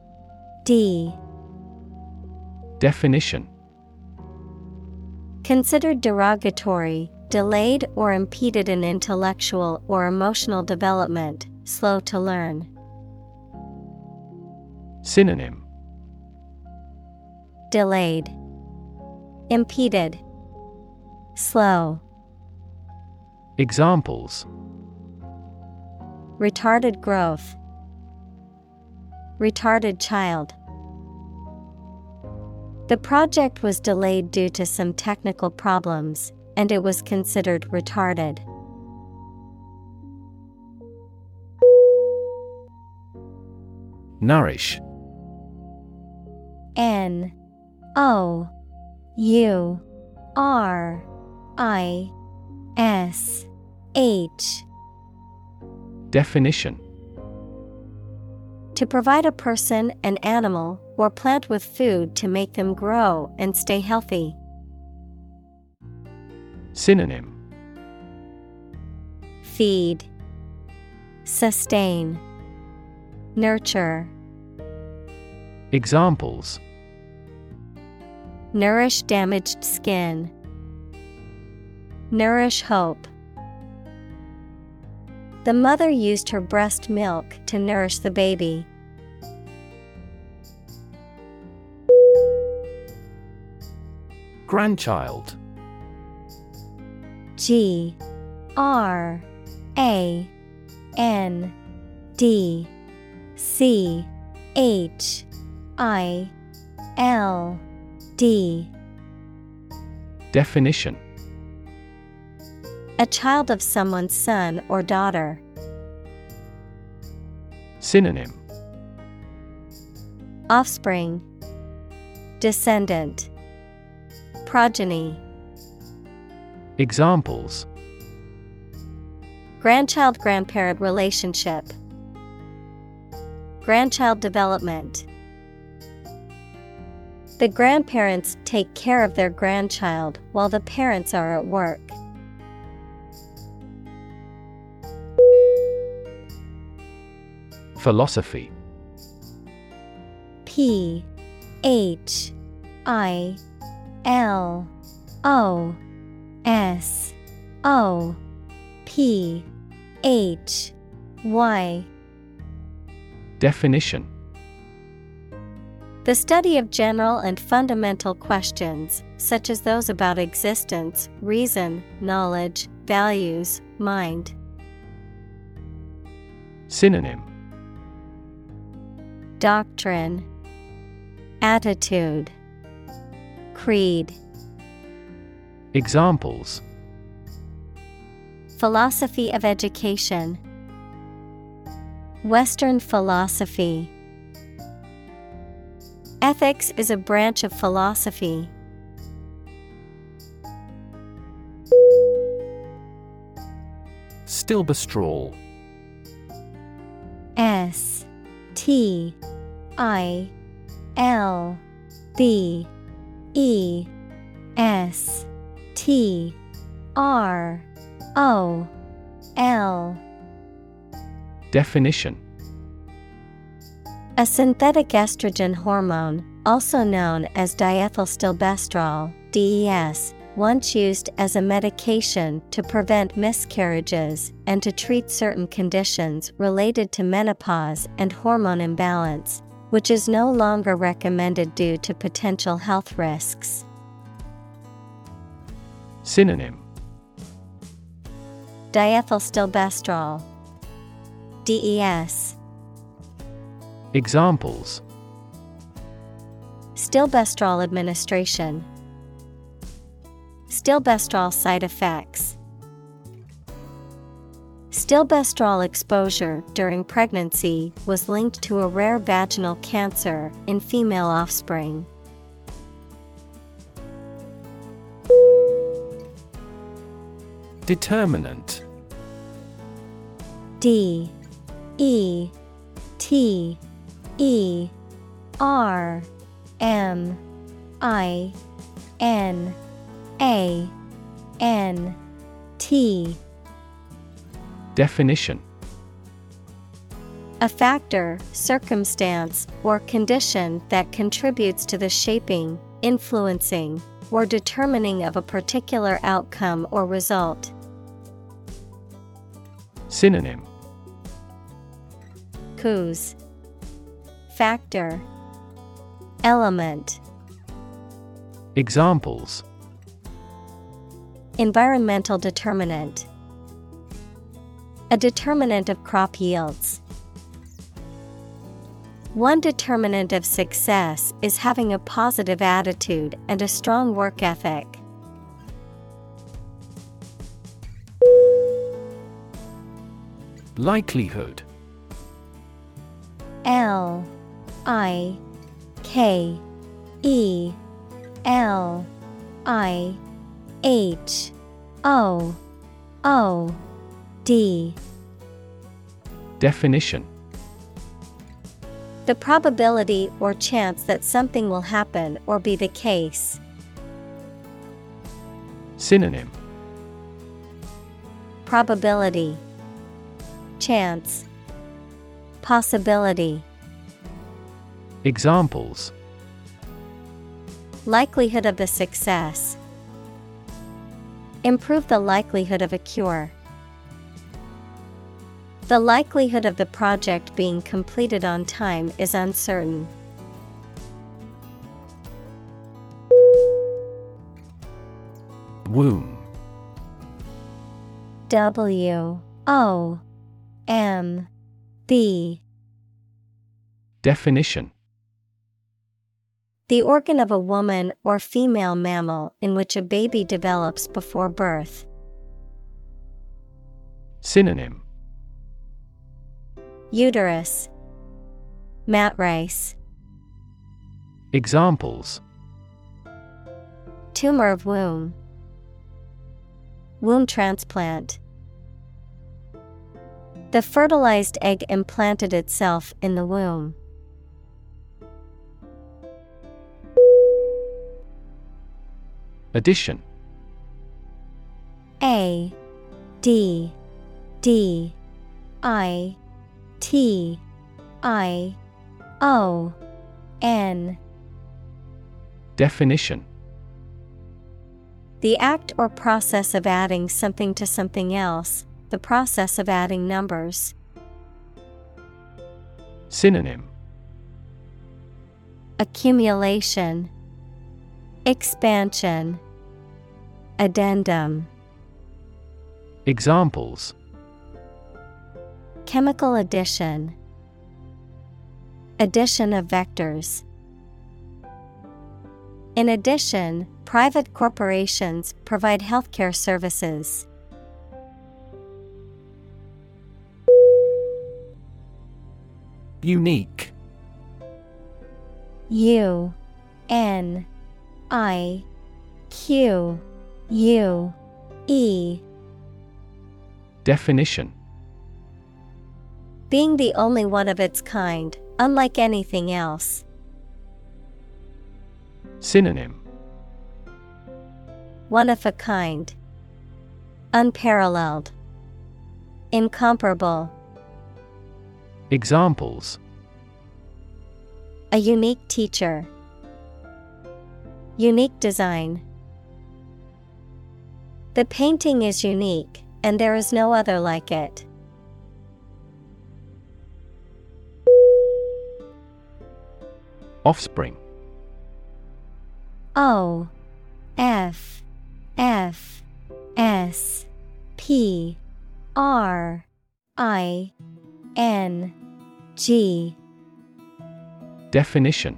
D. Definition. Considered derogatory, delayed or impeded in intellectual or emotional development, slow to learn. Synonym Delayed, Impeded, Slow. Examples Retarded growth, Retarded child. The project was delayed due to some technical problems, and it was considered retarded. Nourish N O U R I S H Definition To provide a person, an animal, or plant with food to make them grow and stay healthy. Synonym Feed, Sustain, Nurture. Examples Nourish damaged skin. Nourish hope. The mother used her breast milk to nourish the baby. Grandchild G R A N D C H I L D. Definition. A child of someone's son or daughter. Synonym. Offspring. Descendant. Progeny Examples. Grandchild grandparent relationship. Grandchild development. The grandparents take care of their grandchild while the parents are at work. Philosophy. P H I L O S O P H Y. Definition. The study of general and fundamental questions, such as those about existence, reason, knowledge, values, mind. Synonym. Doctrine, Attitude, Creed, Examples Philosophy of Education, Western philosophy. Ethics is a branch of philosophy. Stilbestrol S T I L B E S T R O L Definition A synthetic estrogen hormone, also known as diethylstilbestrol, DES, once used as a medication to prevent miscarriages and to treat certain conditions related to menopause and hormone imbalance, which is no longer recommended due to potential health risks. Synonym Diethylstilbestrol. DES. Examples Stilbestrol administration. Stilbestrol side effects. Stilbestrol exposure during pregnancy was linked to a rare vaginal cancer in female offspring. Determinant. D E T E R M I N A N T. Definition. A factor, circumstance, or condition that contributes to the shaping, influencing, or determining of a particular outcome or result. Synonym. Cause Factor. Element. Examples. Environmental determinant. A determinant of crop yields. One determinant of success is having a positive attitude and a strong work ethic. Likelihood. L I K E L I H O O D. Definition. The probability or chance that something will happen or be the case. Synonym. Probability Chance Possibility Examples Likelihood of the success. Improve the likelihood of a cure. The likelihood of the project being completed on time is uncertain. Womb W O M B Definition. The organ of a woman or female mammal in which a baby develops before birth. Synonym. Uterus. Matrice Examples. Tumor of womb. Womb transplant The fertilized egg implanted itself in the womb. Addition. A D D I T I O N. Definition. The act or process of adding something to something else, the process of adding numbers. Synonym Accumulation Expansion Addendum Examples Chemical addition Addition of vectors. In addition, private corporations provide healthcare services. Unique U N I Q U E Definition Being the only one of its kind, unlike anything else. Synonym One of a kind. Unparalleled. Incomparable. Examples A unique teacher. Unique design. The painting is unique, and there is no other like it. Offspring O F F S P R I N G. Definition.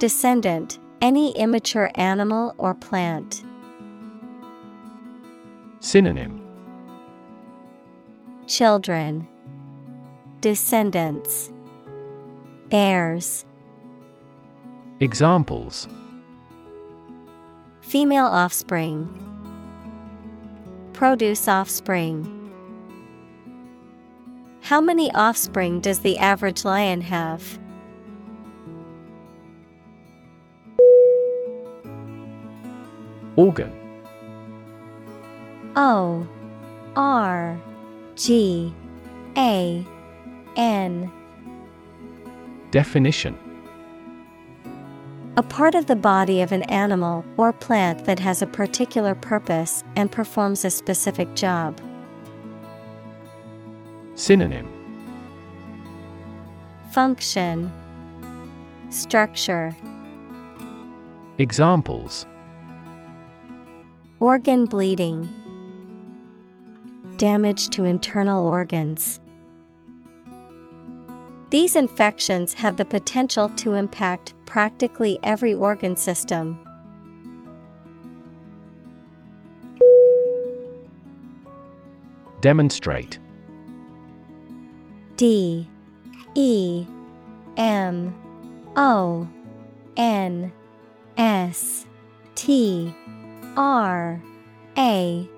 Descendant, any immature animal or plant. Synonym. Children, Descendants, Heirs. Examples. Female offspring, Produce offspring. How many offspring does the average lion have? Organ O R G A N Definition A part of the body of an animal or plant that has a particular purpose and performs a specific job. Synonym. Function. Structure. Examples. Organ bleeding. Damage to internal organs. These infections have the potential to impact practically every organ system. Demonstrate D E M O N S T R A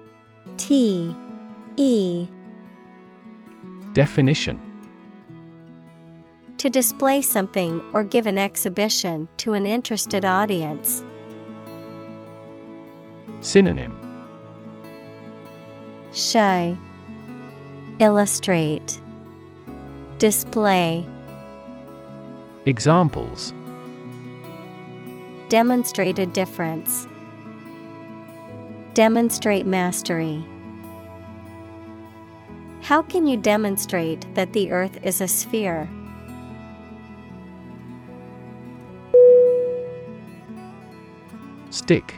T E. Definition. To display something or give an exhibition to an interested audience. Synonym. Show. Illustrate Display Examples Demonstrate a difference. Demonstrate mastery. How can you demonstrate that the earth is a sphere? Stick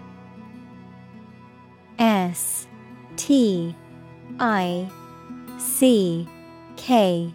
S T I C K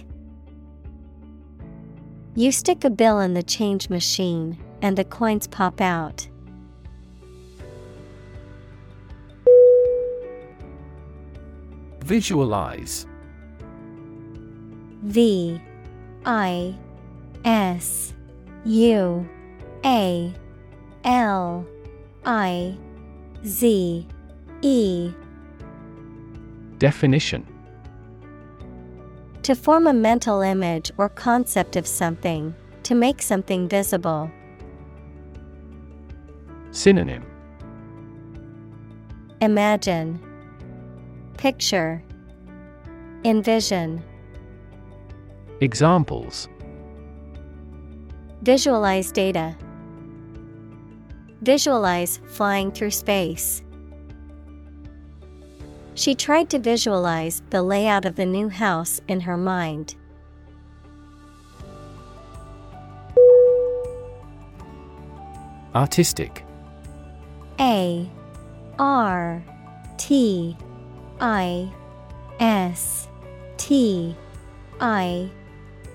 You stick a bill in the change machine, and the coins pop out. Visualize. V I S U A L I Z E. Definition To form a mental image or concept of something, to make something visible. Synonym Imagine, Picture, Envision. Examples Visualize data. Visualize flying through space. She tried to visualize the layout of the new house in her mind. Artistic. A R T I S T I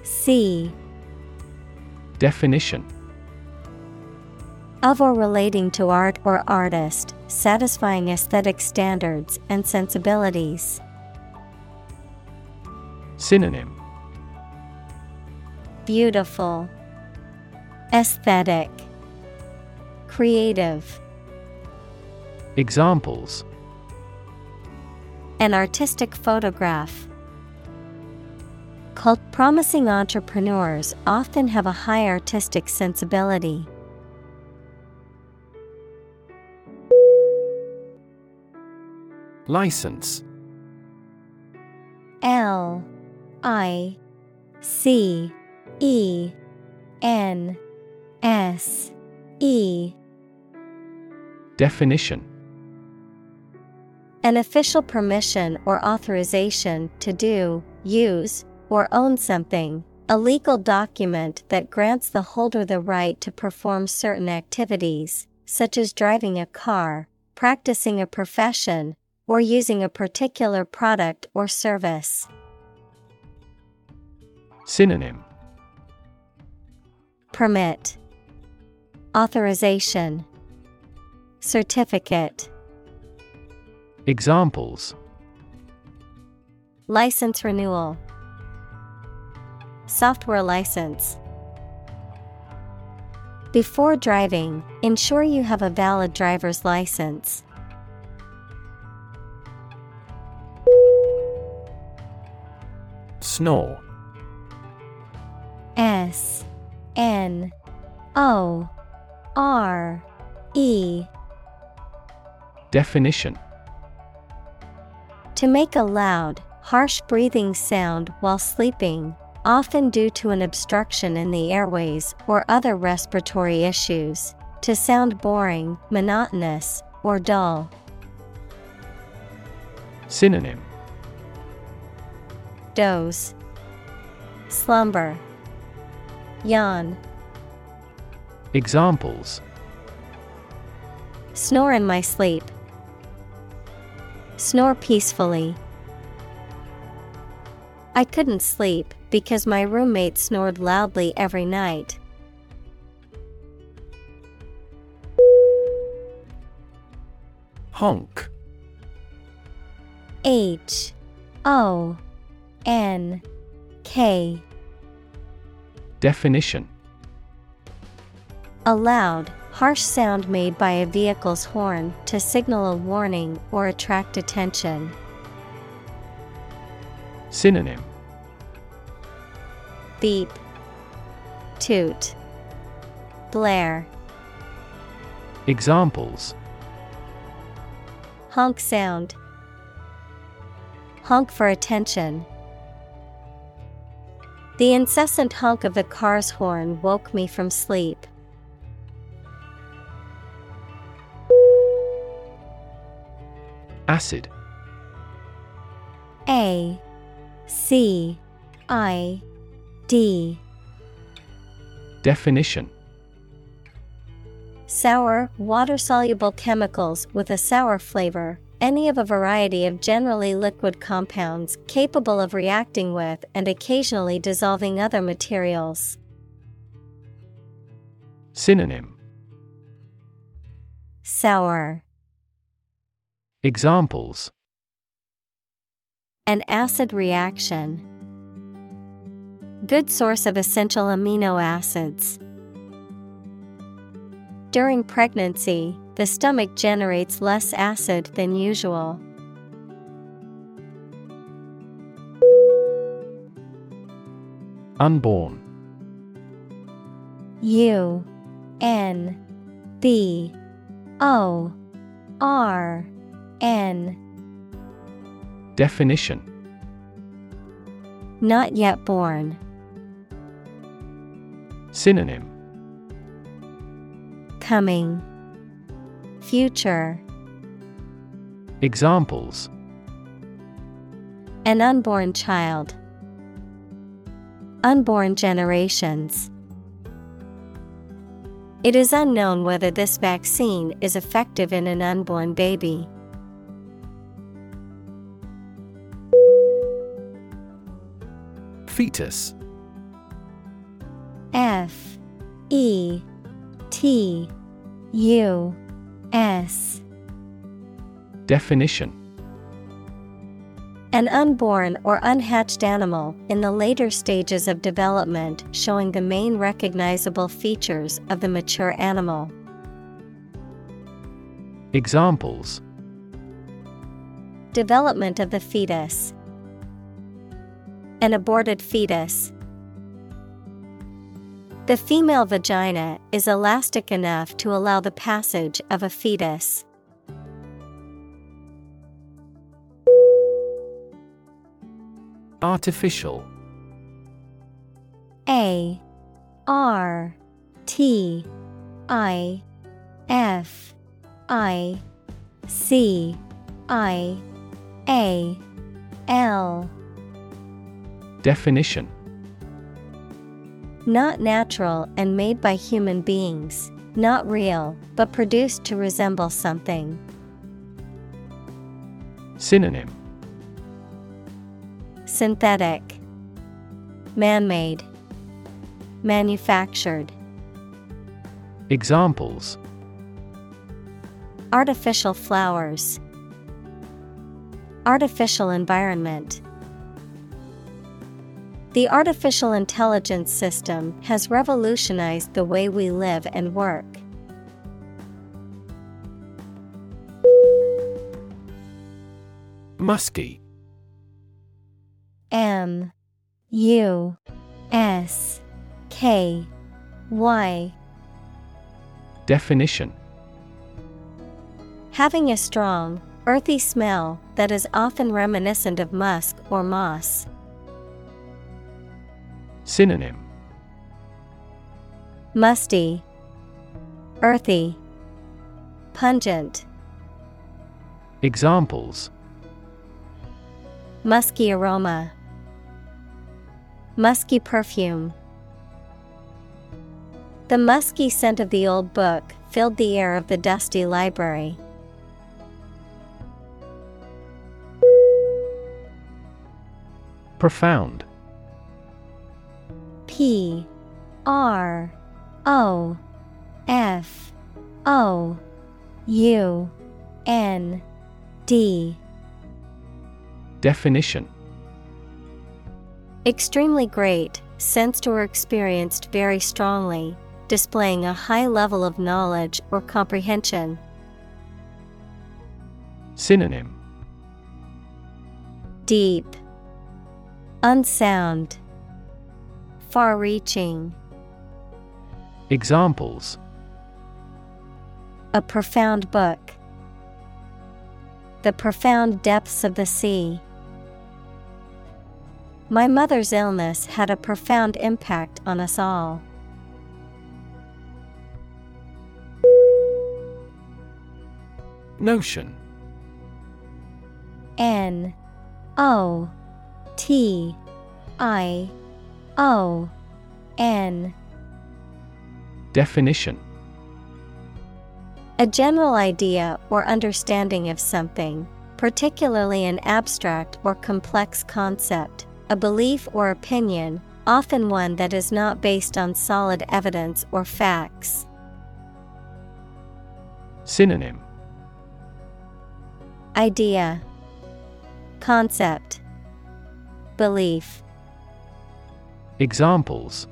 C. Definition of or relating to art or artist, satisfying aesthetic standards and sensibilities. Synonym Beautiful, Aesthetic, Creative. Examples An artistic photograph. Cult promising entrepreneurs often have a high artistic sensibility. License. L I C E N S E. Definition. An official permission or authorization to do, use, or own something, a legal document that grants the holder the right to perform certain activities, such as driving a car, practicing a profession, or using a particular product or service. Synonym. Permit. Authorization. Certificate. Examples. License renewal. Software license. Before driving, ensure you have a valid driver's license. Snore S N O R E Definition To make a loud, harsh breathing sound while sleeping, often due to an obstruction in the airways or other respiratory issues. To sound boring, monotonous, or dull. Synonym Doze, Slumber, Yawn. Examples Snore in my sleep. Snore peacefully. I couldn't sleep because my roommate snored loudly every night. Honk H O N K Definition A loud, harsh sound made by a vehicle's horn to signal a warning or attract attention. Synonym Beep, Toot, Blare. Examples Honk sound. Honk for attention. The incessant honk of the car's horn woke me from sleep. Acid. A C I D. Definition. Sour, water soluble chemicals with a sour flavor, any of a variety of generally liquid compounds capable of reacting with and occasionally dissolving other materials. Synonym Sour. Examples An acid reaction. Good source of essential amino acids. During pregnancy, the stomach generates less acid than usual. Unborn U N B O R N Definition Not yet born. Synonym Coming. Future. Examples An unborn child. Unborn generations. It is unknown whether this vaccine is effective in an unborn baby. Fetus F E T U S Definition An unborn or unhatched animal in the later stages of development showing the main recognizable features of the mature animal. Examples Development of the fetus. An aborted fetus. The female vagina is elastic enough to allow the passage of a fetus. Artificial. A. R. T. I. F. I. C. I. A. L. Definition. Not natural and made by human beings, not real, but produced to resemble something. Synonym. Synthetic. Man made Manufactured. Examples. Artificial flowers. Artificial environment The artificial intelligence system has revolutionized the way we live and work. Musky M U S K Y Definition Having a strong, earthy smell that is often reminiscent of musk or moss. Synonym. Musty, Earthy, Pungent, Examples. Musky aroma, Musky perfume. The musky scent of the old book filled the air of the dusty library. Profound P R O F O U N D. Definition. Extremely great, sensed or experienced very strongly, displaying a high level of knowledge or comprehension. Synonym. Deep, Unsound, Far reaching, Examples a profound book. The profound depths of the sea. My mother's illness had a profound impact on us all. Notion N O T I O N. Definition. A general idea or understanding of something, particularly an abstract or complex concept, a belief or opinion, often one that is not based on solid evidence or facts. Synonym. Idea. Concept. Belief Examples.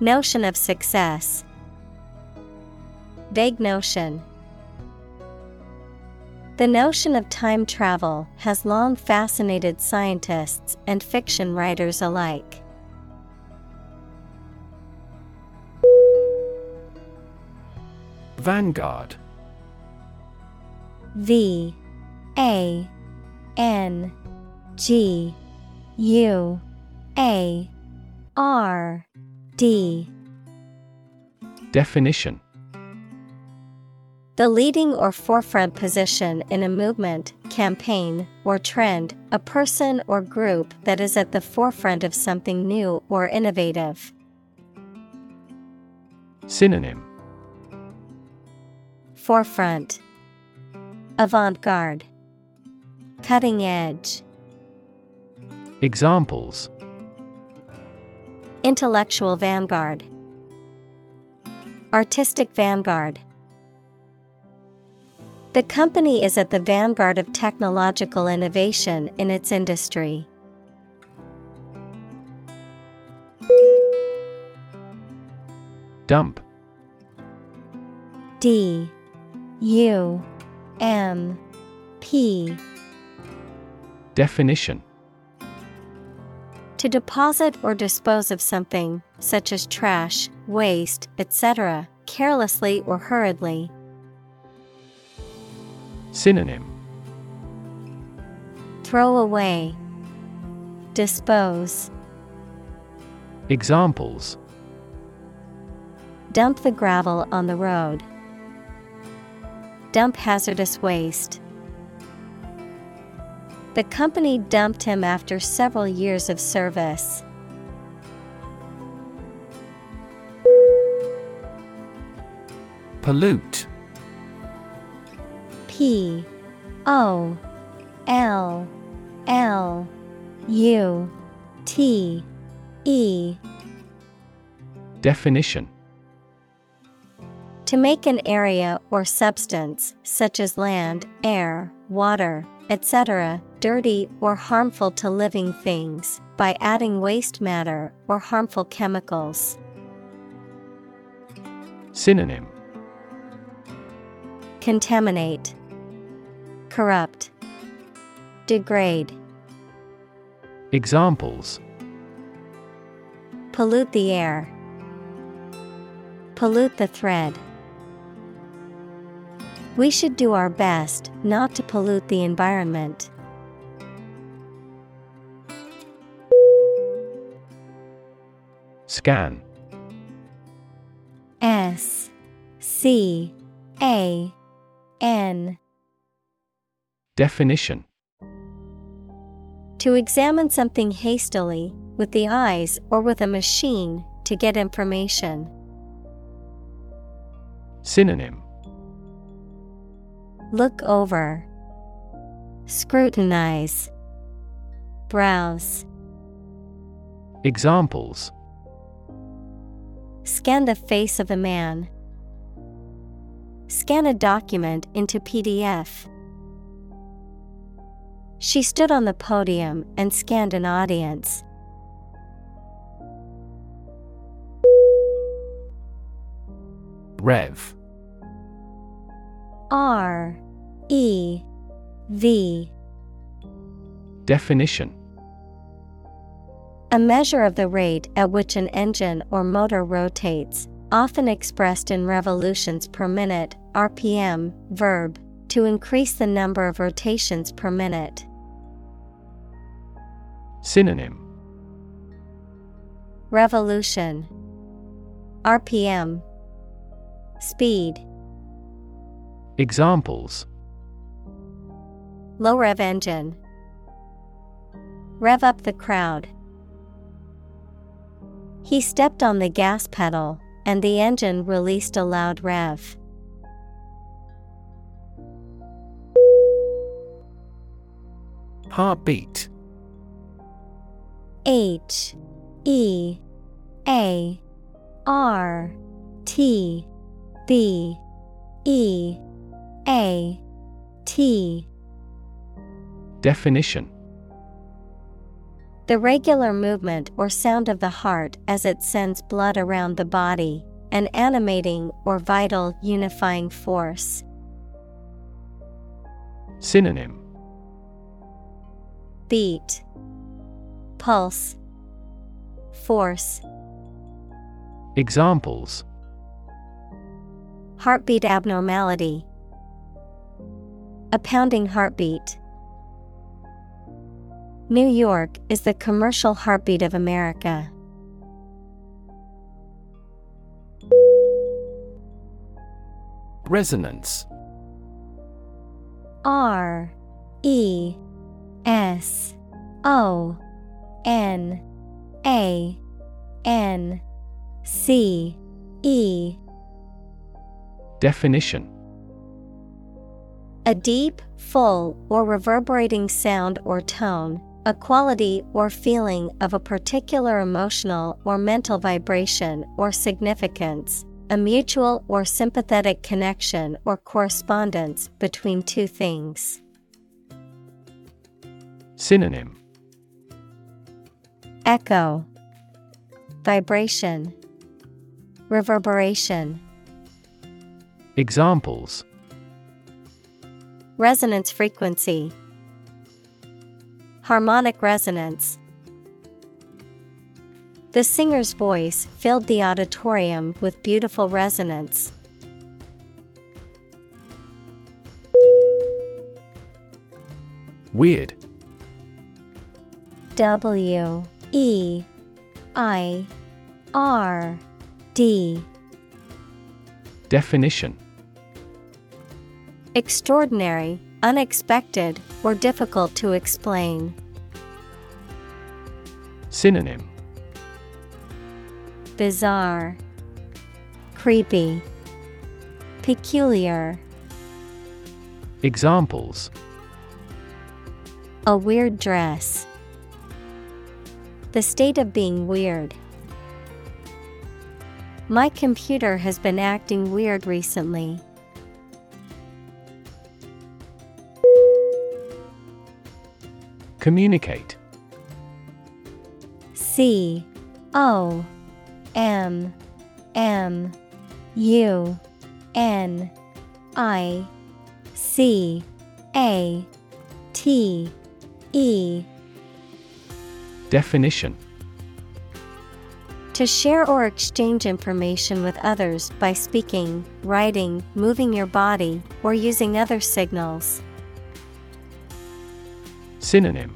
Notion of success. Vague notion. The notion of time travel has long fascinated scientists and fiction writers alike. Vanguard. V A N G U A R D. Definition. The leading or forefront position in a movement, campaign, or trend, a person or group that is at the forefront of something new or innovative. Synonym. Forefront. Avant garde Cutting edge. Examples Intellectual vanguard. Artistic vanguard. The company is at the vanguard of technological innovation in its industry. Dump. D. U. M. P. Definition To deposit or dispose of something, such as trash, waste, etc., carelessly or hurriedly. Synonym Throw away, Dispose. Examples Dump the gravel on the road. Dump hazardous waste. The company dumped him after several years of service. Pollute P O L L U T E Definition To make an area or substance, such as land, air, water, etc., dirty or harmful to living things, by adding waste matter or harmful chemicals. Synonym Contaminate, Corrupt, Degrade, Examples Pollute the air, Pollute the thread. We should do our best not to pollute the environment. Scan. S C A N. Definition. To examine something hastily, with the eyes or with a machine, to get information. Synonym. Look over, Scrutinize, Browse. Examples Scan the face of a man. Scan a document into PDF. She stood on the podium and scanned an audience. Rev R E V Definition A measure of the rate at which an engine or motor rotates, often expressed in revolutions per minute, RPM, verb, to increase the number of rotations per minute. Synonym. Revolution. RPM Speed. Examples. Low rev engine. Rev up the crowd. He stepped on the gas pedal, and the engine released a loud rev. Heartbeat. H E A R T B E A T. Definition The regular movement or sound of the heart as it sends blood around the body, an animating or vital unifying force. Synonym Beat, Pulse, Force. Examples Heartbeat abnormality. A pounding heartbeat. New York is the commercial heartbeat of America. Resonance. R E S O N A N C E. Definition. A deep, full, or reverberating sound or tone, a quality or feeling of a particular emotional or mental vibration or significance, a mutual or sympathetic connection or correspondence between two things. Synonym. Echo, Vibration, Reverberation. Examples. Resonance frequency, Harmonic resonance. The singer's voice filled the auditorium with beautiful resonance. Weird W E I R D Definition Extraordinary, unexpected, or difficult to explain. Synonym Bizarre, Creepy, Peculiar. Examples A weird dress. The state of being weird. My computer has been acting weird recently. Communicate. C O M M U N I C A T E. Definition. To share or exchange information with others by speaking, writing, moving your body, or using other signals. Synonym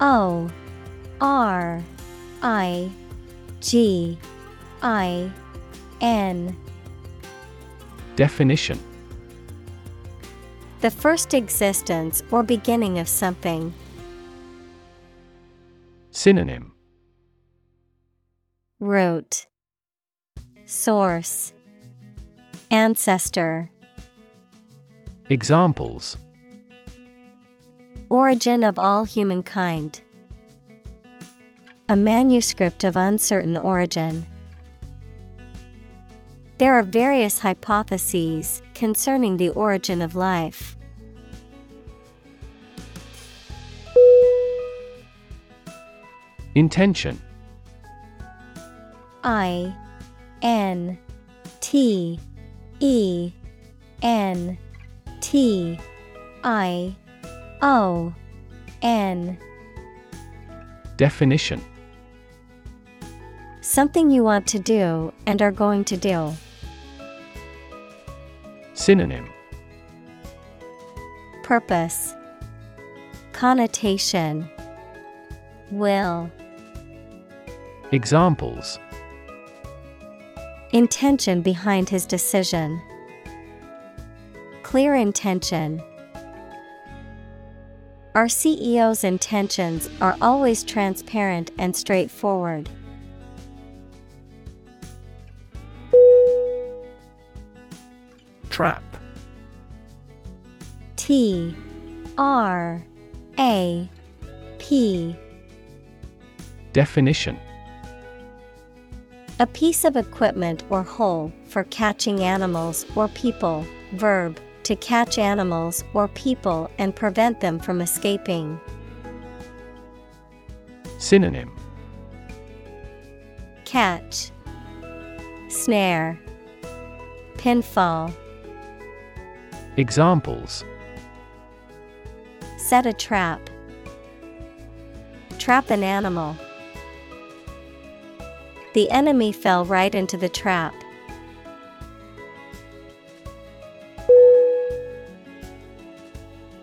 O R I G I N. Definition. The first existence or beginning of something. Synonym. Root. Source. Ancestor. Examples Origin of all humankind. A manuscript of uncertain origin. There are various hypotheses concerning the origin of life. Intention I N T E N T I O N. Definition. Something you want to do and are going to do. Synonym. Purpose. Connotation. Will. Examples. Intention behind his decision. Clear intention. Our CEO's intentions are always transparent and straightforward. Trap T R A P Definition A piece of equipment or hole for catching animals or people. Verb to catch animals or people and prevent them from escaping. Synonym Catch Snare Pinfall Examples Set a trap. Trap an animal. The enemy fell right into the trap.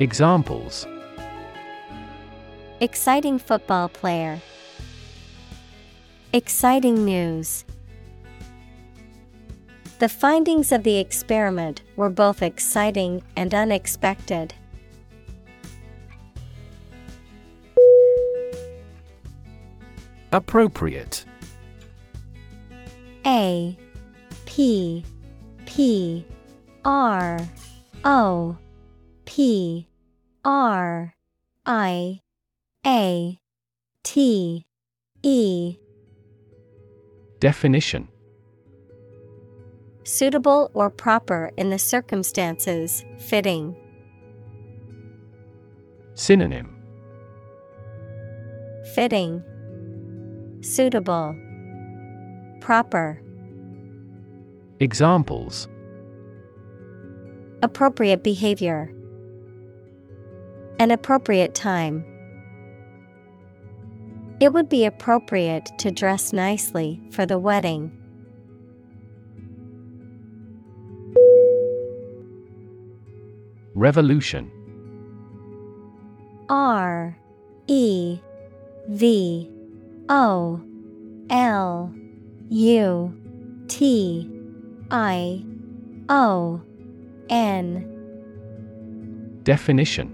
Examples Exciting football player. Exciting news. The findings of the experiment were both exciting and unexpected. Appropriate A P P R O P R I A T E. Definition. Suitable or proper in the circumstances, fitting. Synonym. Fitting, Suitable, Proper. Examples. Appropriate behavior. An appropriate time. It would be appropriate to dress nicely for the wedding. Revolution R E V O L U T I O N Definition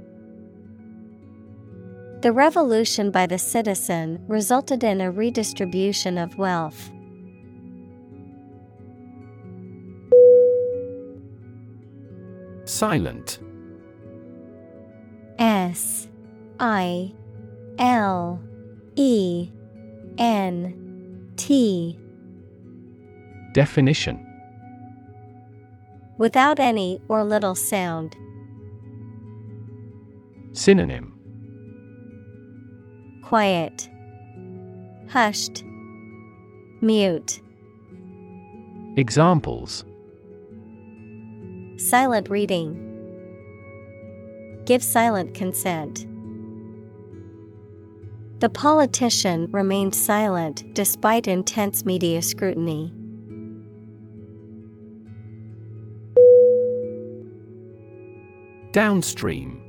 The revolution by the citizen resulted in a redistribution of wealth. Silent S I L E N T Definition Without any or little sound. Synonym Quiet. Hushed. Mute. Examples Silent reading. Give silent consent. The politician remained silent despite intense media scrutiny. Downstream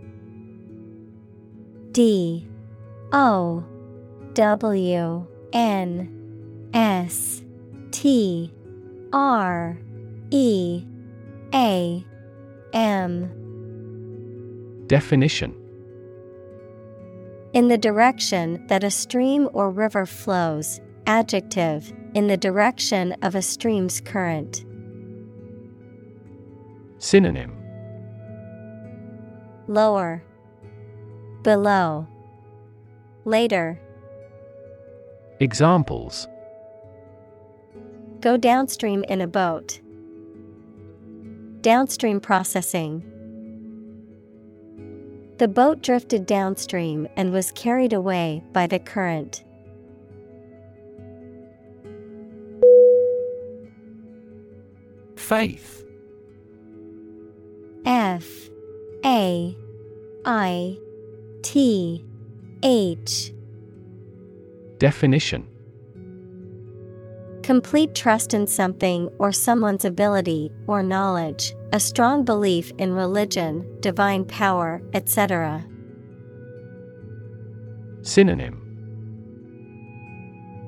D O W N S T R E A M. Definition. In the direction that a stream or river flows, adjective, in the direction of a stream's current. Synonym. Lower, below, later. Examples Go downstream in a boat. Downstream processing. The boat drifted downstream and was carried away by the current. Faith F A I T H. Definition. Complete trust in something or someone's ability or knowledge, a strong belief in religion, divine power, etc. Synonym.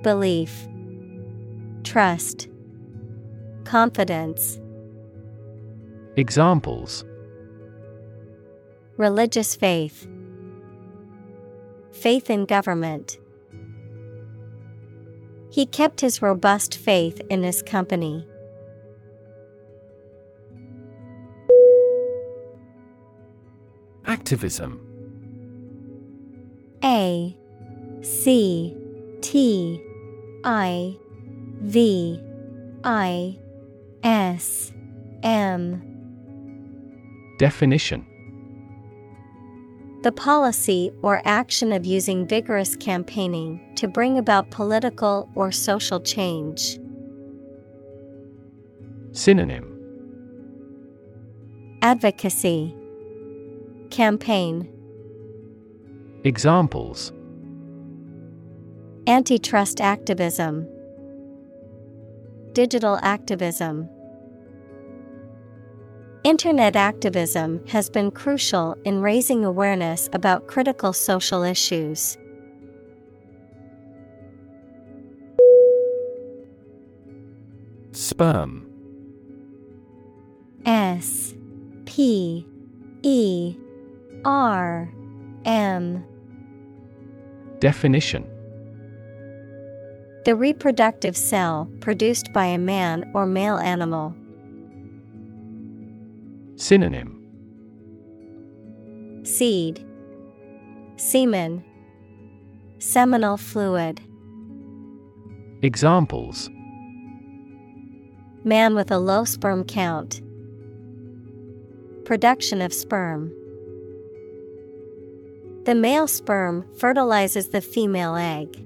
Belief, Trust, Confidence, Examples. Religious faith, Faith in government. He kept his robust faith in his company. Activism A C T I V I S M Definition The policy or action of using vigorous campaigning to bring about political or social change. Synonym. Advocacy. Campaign. Examples. Antitrust activism. Digital activism. Internet activism has been crucial in raising awareness about critical social issues. Sperm S P E R M Definition The reproductive cell produced by a man or male animal. Synonym Seed Semen Seminal fluid Examples Man with a low sperm count. Production of sperm. The male sperm fertilizes the female egg.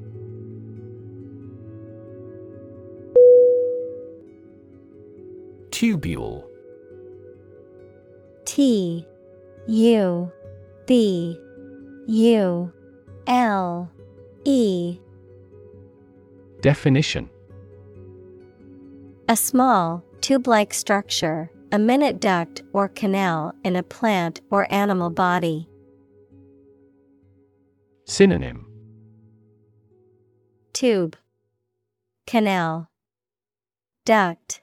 Tubule T U B U L E. Definition. A small, tube like structure, a minute duct or canal in a plant or animal body. Synonym. Tube Canal Duct.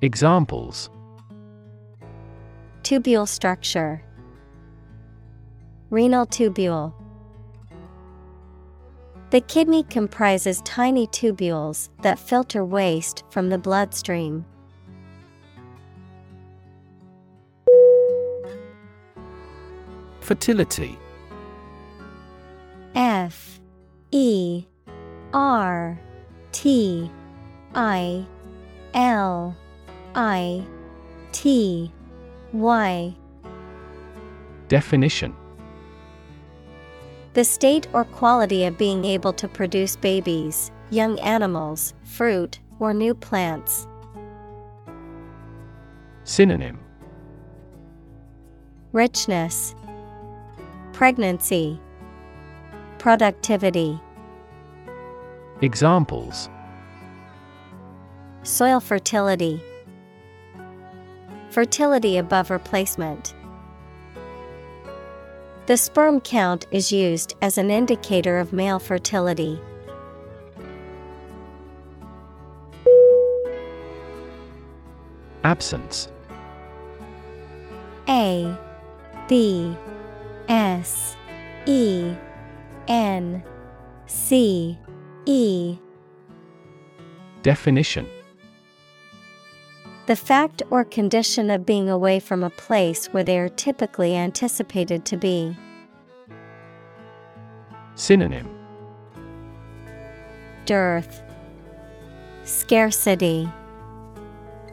Examples Tubule structure. Renal tubule. The kidney comprises tiny tubules that filter waste from the bloodstream. Fertility. F. E. R. T. I. L. I. T Y Definition. The state or quality of being able to produce babies, young animals, fruit, or new plants. Synonym. Richness, Pregnancy, Productivity, Examples. Soil fertility, Fertility above replacement. The sperm count is used as an indicator of male fertility. Absence A B S E N C E Definition The fact or condition of being away from a place where they are typically anticipated to be. Synonym Dearth, Scarcity,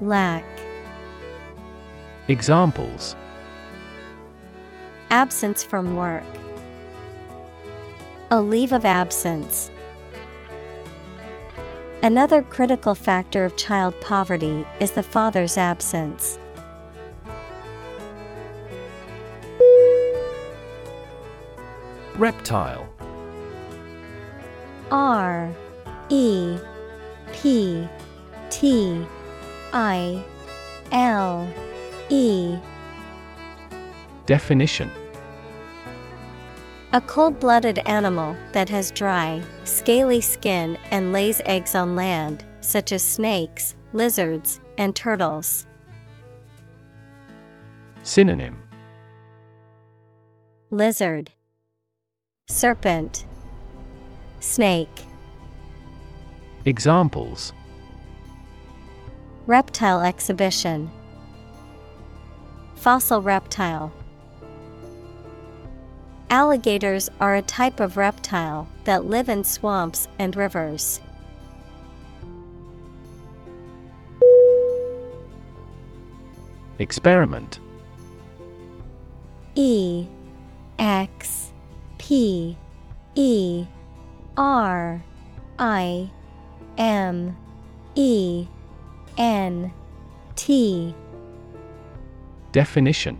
Lack. Examples Absence from work. A leave of absence. Another critical factor of child poverty is the father's absence. Reptile. R E P T I L E. Definition A cold blooded animal that has dry, scaly skin and lays eggs on land, such as snakes, lizards, and turtles. Synonym Lizard, Serpent, Snake. Examples Reptile exhibition. Fossil reptile. Alligators are a type of reptile that live in swamps and rivers. Experiment. E X P E R I M E N T. Definition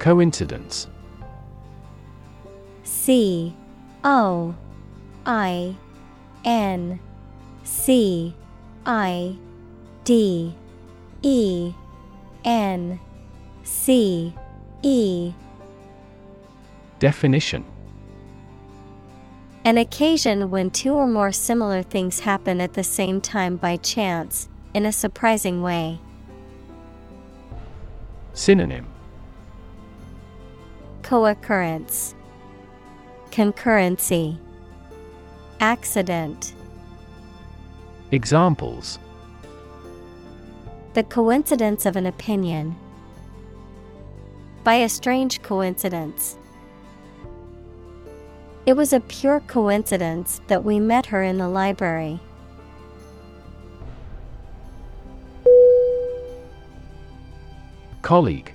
Coincidence. C O I N C I D E N C E. Definition. An occasion when two or more similar things happen at the same time by chance, in a surprising way. Synonym Co-occurrence Concurrency Accident Examples The coincidence of an opinion. By a strange coincidence. It was a pure coincidence that we met her in the library. Colleague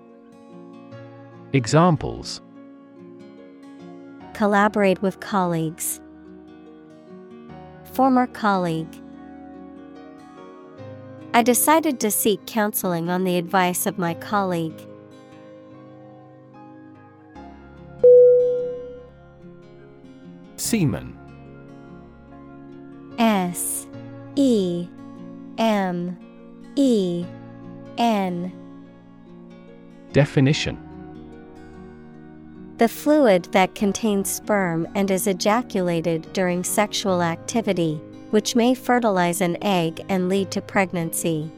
Examples Collaborate with colleagues. Former colleague. I decided to seek counseling on the advice of my colleague. Semen S E M E N Definition The fluid that contains sperm and is ejaculated during sexual activity, which may fertilize an egg and lead to pregnancy.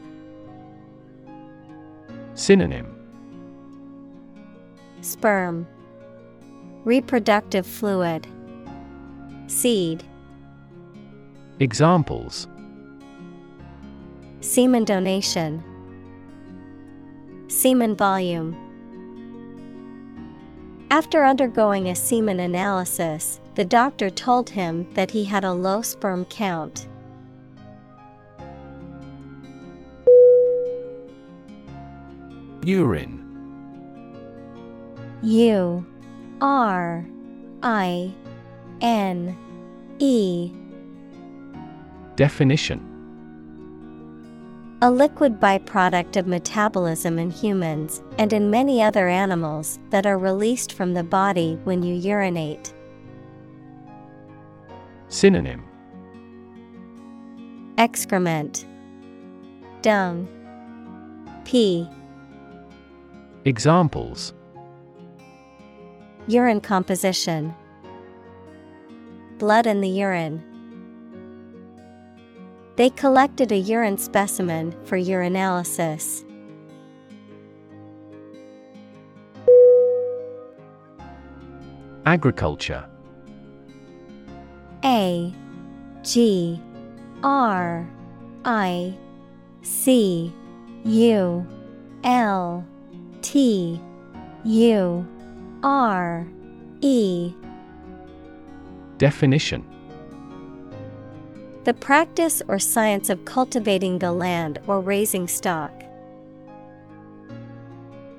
Synonym. Sperm. Reproductive fluid. Seed. Examples. Semen donation. Semen volume After undergoing a semen analysis, the doctor told him that he had a low sperm count. Urine. U R I N E. Definition A liquid byproduct of metabolism in humans and in many other animals that are released from the body when you urinate. Synonym. Excrement. Dung. Pee Examples. Urine composition. Blood in the urine. They collected a urine specimen for urinalysis. Agriculture. A G R I C U L T U R E. Definition The practice or science of cultivating the land or raising stock.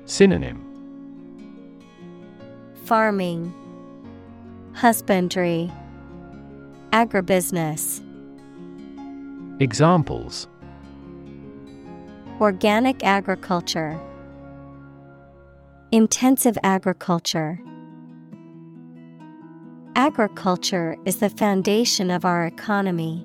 Synonym Farming, Husbandry, Agribusiness. Examples Organic agriculture, Intensive agriculture. Agriculture is the foundation of our economy.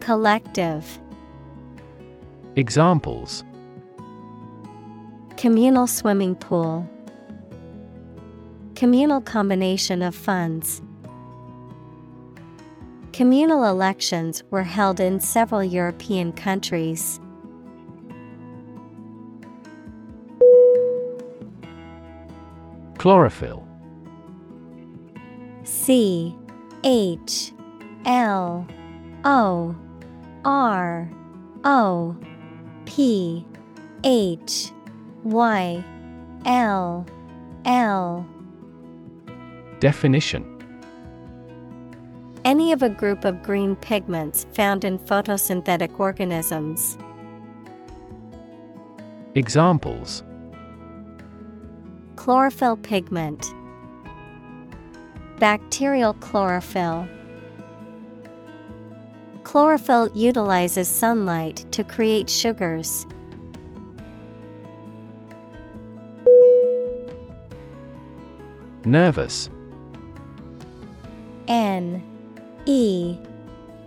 Collective. Examples Communal swimming pool, Communal combination of funds. Communal elections were held in several European countries. Chlorophyll C H L O R O P H Y L L Definition Any of a group of green pigments found in photosynthetic organisms. Examples Chlorophyll pigment, Bacterial chlorophyll. Chlorophyll utilizes sunlight to create sugars. Nervous N E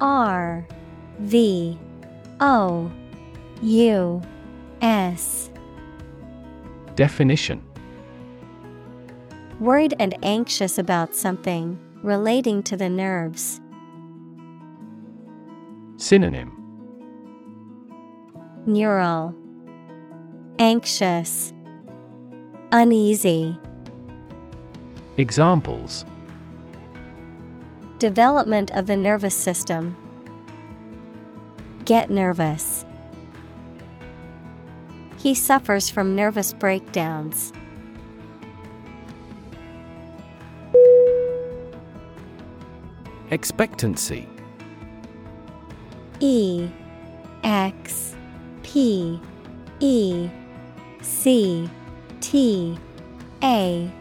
R V O U S Definition Worried and anxious about something relating to the nerves. Synonym Neural Anxious Uneasy Examples Development of the nervous system. Get nervous. He suffers from nervous breakdowns. Expectancy E X P E C T A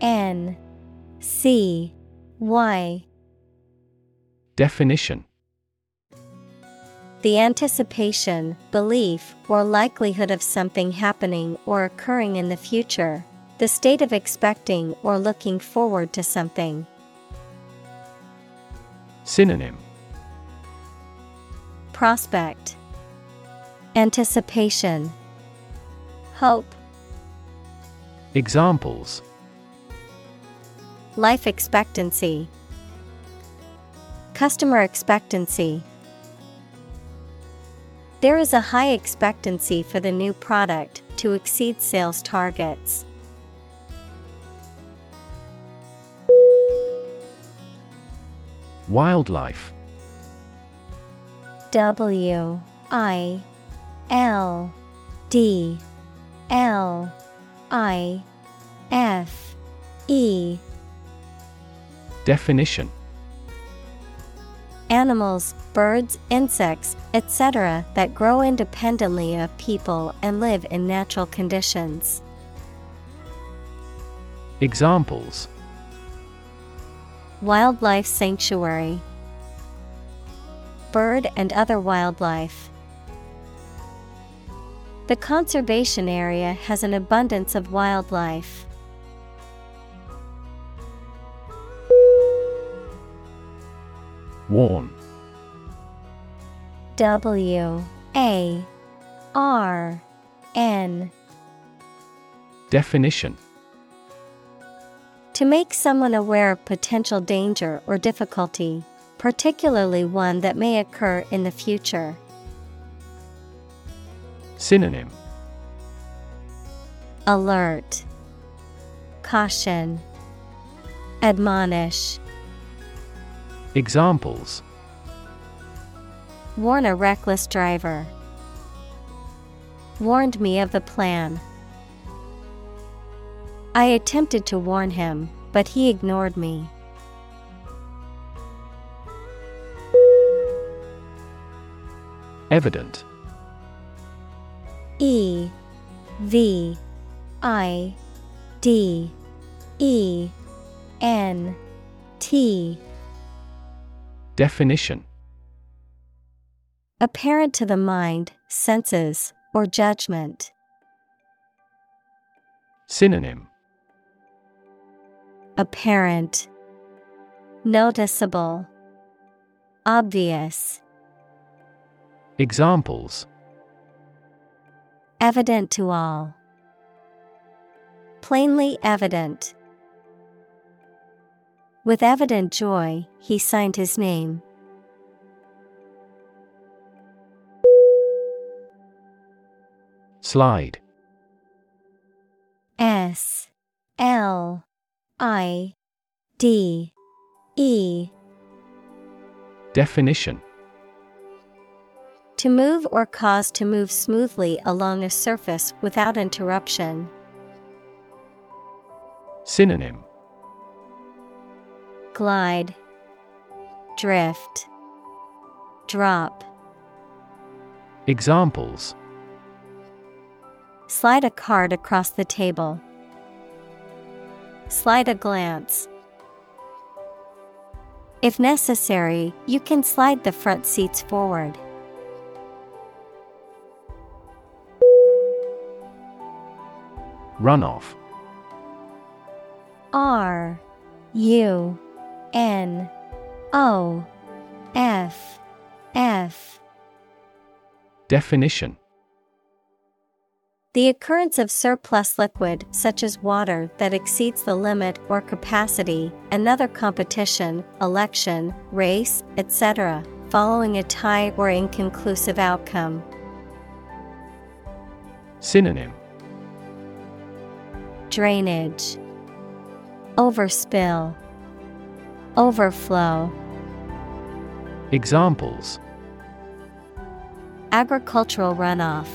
N C Y Definition The anticipation, belief, or likelihood of something happening or occurring in the future. The state of expecting or looking forward to something. Synonym Prospect. Anticipation. Hope. Examples. Life expectancy. Customer expectancy. There is a high expectancy for the new product to exceed sales targets. Wildlife W I L D L I F E Definition Animals, birds, insects, etc., that grow independently of people and live in natural conditions. Examples Wildlife Sanctuary Bird and other wildlife. The conservation area has an abundance of wildlife. Warn W A R N Definition To make someone aware of potential danger or difficulty, particularly one that may occur in the future. Synonym Alert, Caution, Admonish. Examples Warn a reckless driver. Warned me of the plan. I attempted to warn him, but he ignored me. Evident. E V I D E N T. Definition. Apparent to the mind, senses, or judgment. Synonym. Apparent, Noticeable, Obvious. Examples. Evident to all. Plainly evident. With evident joy, he signed his name. Slide. S. L. I. D. E. Definition To move or cause to move smoothly along a surface without interruption. Synonym Glide, Drift, Drop. Examples Slide a card across the table. Slide a glance. If necessary, you can slide the front seats forward. Runoff R U N O F F Definition The occurrence of surplus liquid, such as water, that exceeds the limit or capacity, another competition, election, race, etc., following a tie or inconclusive outcome. Synonym Drainage, Overspill, Overflow. Examples Agricultural runoff.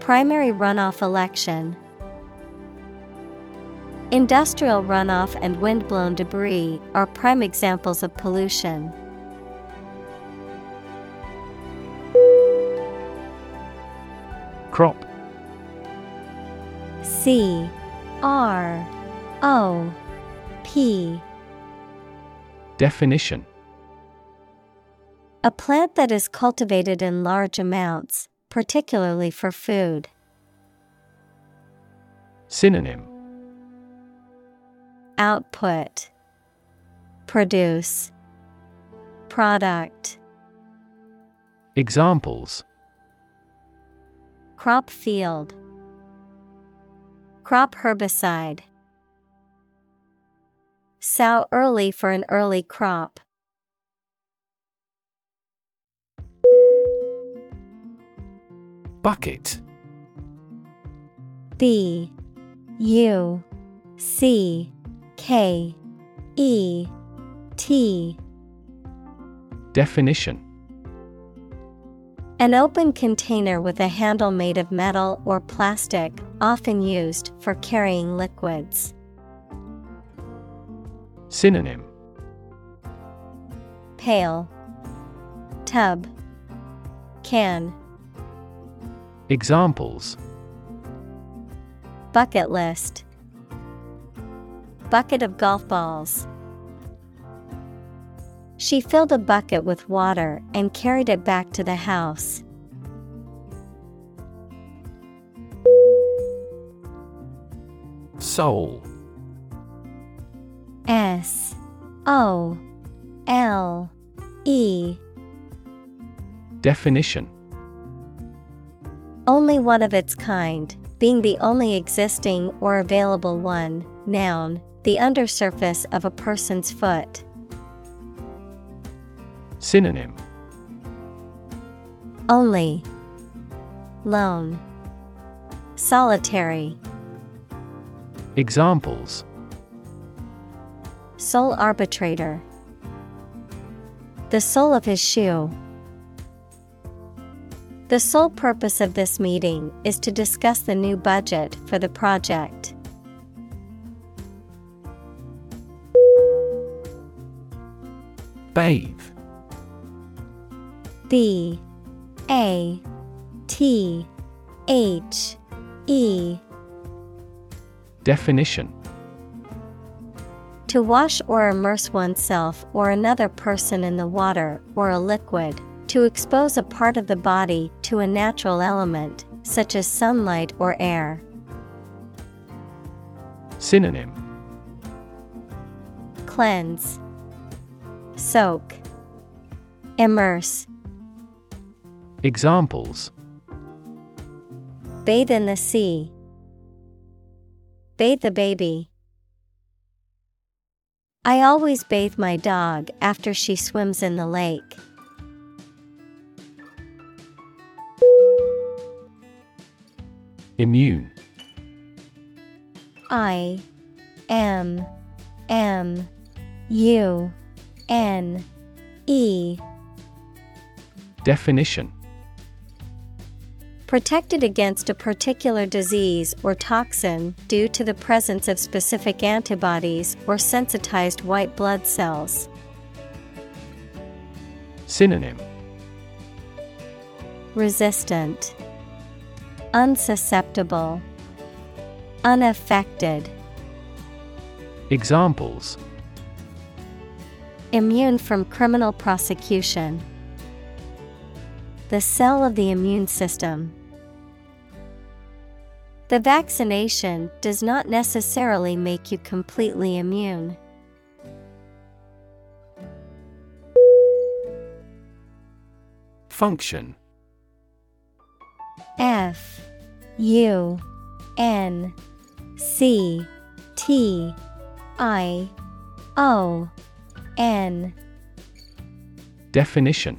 Primary runoff election. Industrial runoff and windblown debris are prime examples of pollution. Crop C R O P Definition. A plant that is cultivated in large amounts, particularly for food. Synonym. Output. Produce. Product. Examples. Crop field Crop herbicide. Sow early for an early crop. Bucket. B U C K E T. Definition An open container with a handle made of metal or plastic, often used for carrying liquids. Synonym Pail, Tub, Can. Examples Bucket list Bucket of golf balls. She filled a bucket with water and carried it back to the house. Sole S O L E Definition Only one of its kind, being the only existing or available one. Noun, the undersurface of a person's foot. Synonym Only. Lone. Solitary. Examples Sole arbitrator. The sole of his shoe. The sole purpose of this meeting is to discuss the new budget for the project. Bathe B A T H E. Definition. To wash or immerse oneself or another person in the water or a liquid, to expose a part of the body to a natural element, such as sunlight or air. Synonym. Cleanse, Soak, Immerse. Examples Bathe in the sea. Bathe the baby. I always bathe my dog after she swims in the lake. Immune I M M U N E Definition Protected against a particular disease or toxin due to the presence of specific antibodies or sensitized white blood cells. Synonym Resistant, Unsusceptible, Unaffected. Examples Immune from criminal prosecution. The cell of the immune system. The vaccination does not necessarily make you completely immune. Function. F U N C T I O N. Definition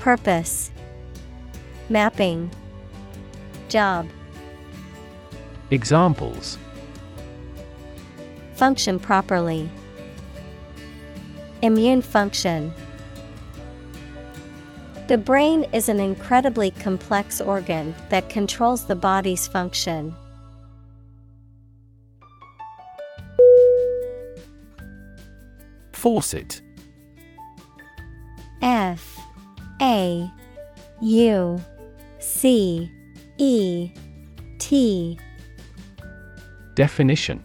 Purpose Mapping Job Examples Function properly. Immune function. The brain is an incredibly complex organ that controls the body's function. Faucet F A U C E T. Definition.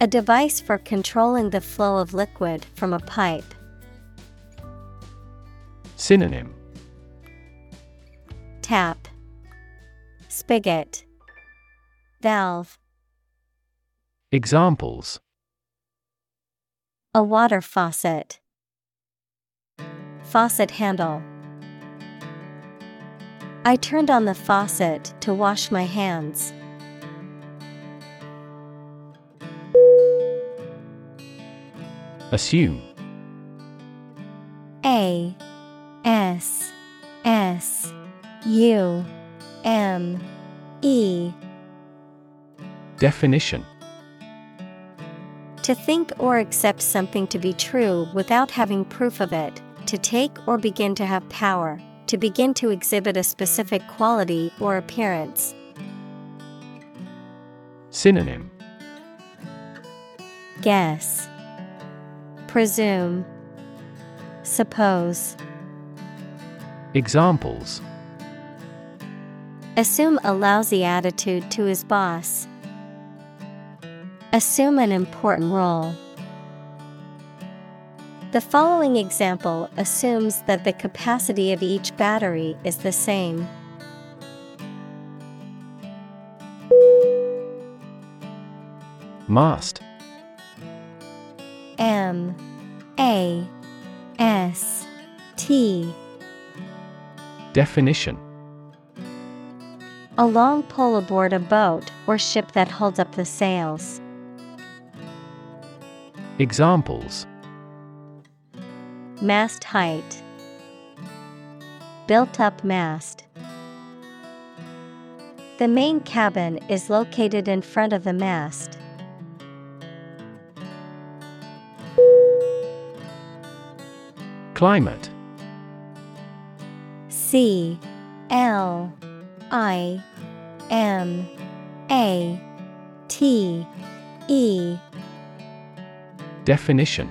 A device for controlling the flow of liquid from a pipe. Synonym. Tap. Spigot. Valve. Examples. A water faucet Faucet handle. I turned on the faucet to wash my hands. Assume. A S S U M E. Definition. To think or accept something to be true without having proof of it, to take or begin to have power, to begin to exhibit a specific quality or appearance. Synonym Guess, Presume, Suppose. Examples Assume a lousy attitude to his boss. Assume an important role. The following example assumes that the capacity of each battery is the same. Mast M. A. S. T. Definition. A long pole aboard a boat or ship that holds up the sails. Examples Mast height, built up mast. The main cabin is located in front of the mast. Climate C L I M A T E Definition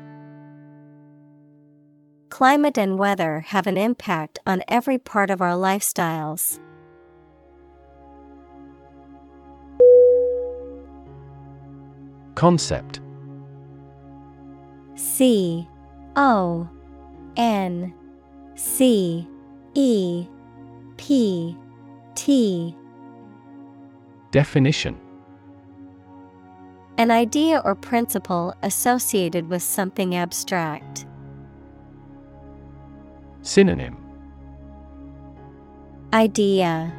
Climate and weather have an impact on every part of our lifestyles. Concept C O N C E P T Definition An idea or principle associated with something abstract. Synonym Idea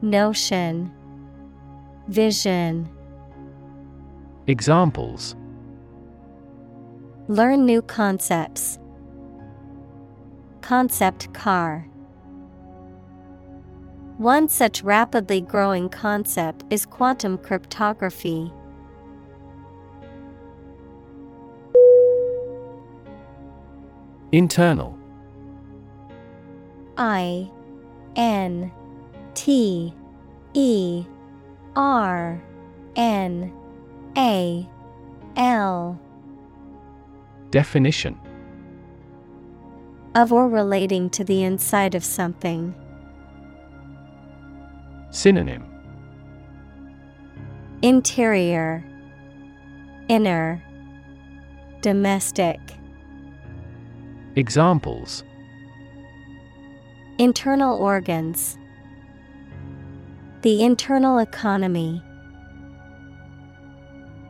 Notion Vision Examples Learn new concepts. Concept car. One such rapidly growing concept is quantum cryptography. Internal I N T E R N A L. Definition. Of or relating to the inside of something. Synonym. Interior. Inner. Domestic. Examples Internal organs The internal economy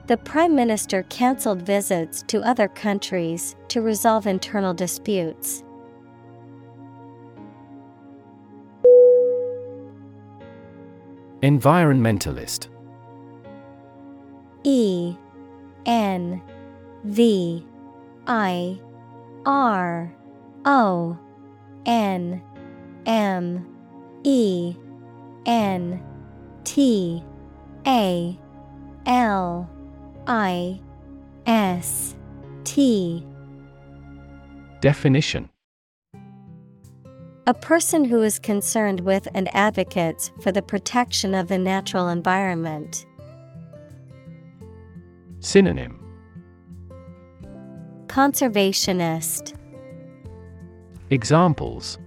The Prime Minister cancelled visits to other countries to resolve internal disputes. Environmentalist E N V I R O N M E N T A L I S T. Definition. A person who is concerned with and advocates for the protection of the natural environment. Synonym. Conservationist. Examples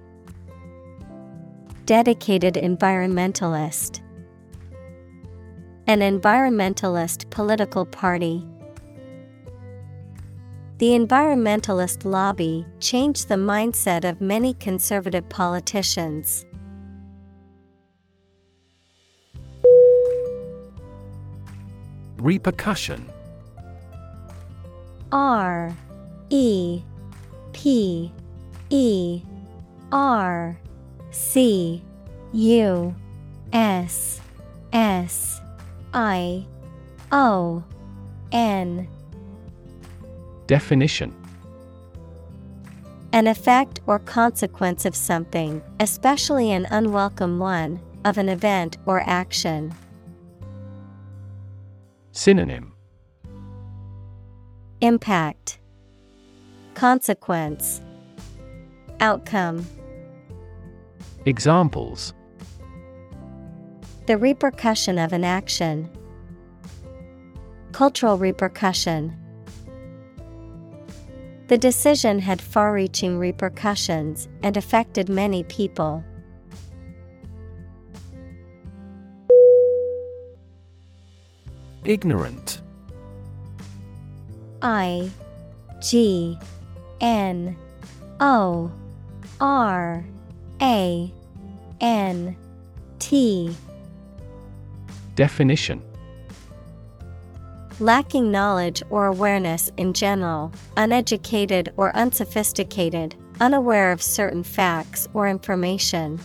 Dedicated environmentalist. An environmentalist political party. The environmentalist lobby changed the mindset of many conservative politicians. Repercussion R E P E R C U S S I O N. Definition. An effect or consequence of something, especially an unwelcome one, of an event or action. Synonym. Impact. Consequence. Outcome Examples The repercussion of an action. Cultural repercussion. The decision had far reaching repercussions and affected many people. Ignorant I G N O R A N T. Definition. Lacking knowledge or awareness in general, uneducated or unsophisticated, unaware of certain facts or information.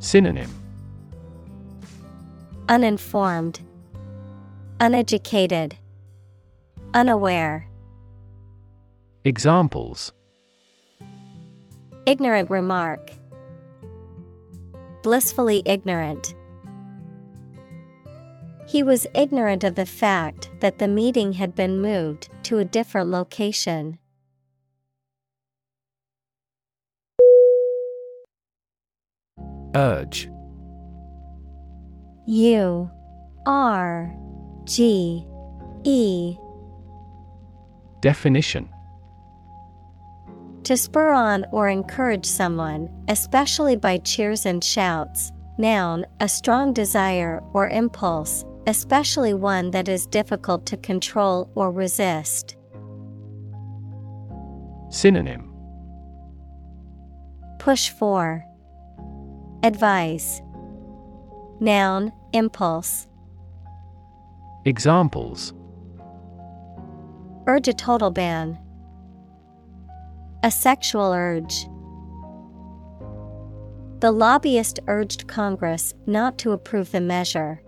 Synonym. Uninformed, Uneducated, Unaware. Examples Ignorant remark. Blissfully ignorant. He was ignorant of the fact that the meeting had been moved to a different location. Urge U R G E Definition To spur on or encourage someone, especially by cheers and shouts. Noun, a strong desire or impulse, especially one that is difficult to control or resist. Synonym Push for, Advise. Noun, impulse. Examples Urge a total ban. A sexual urge. The lobbyist urged Congress not to approve the measure.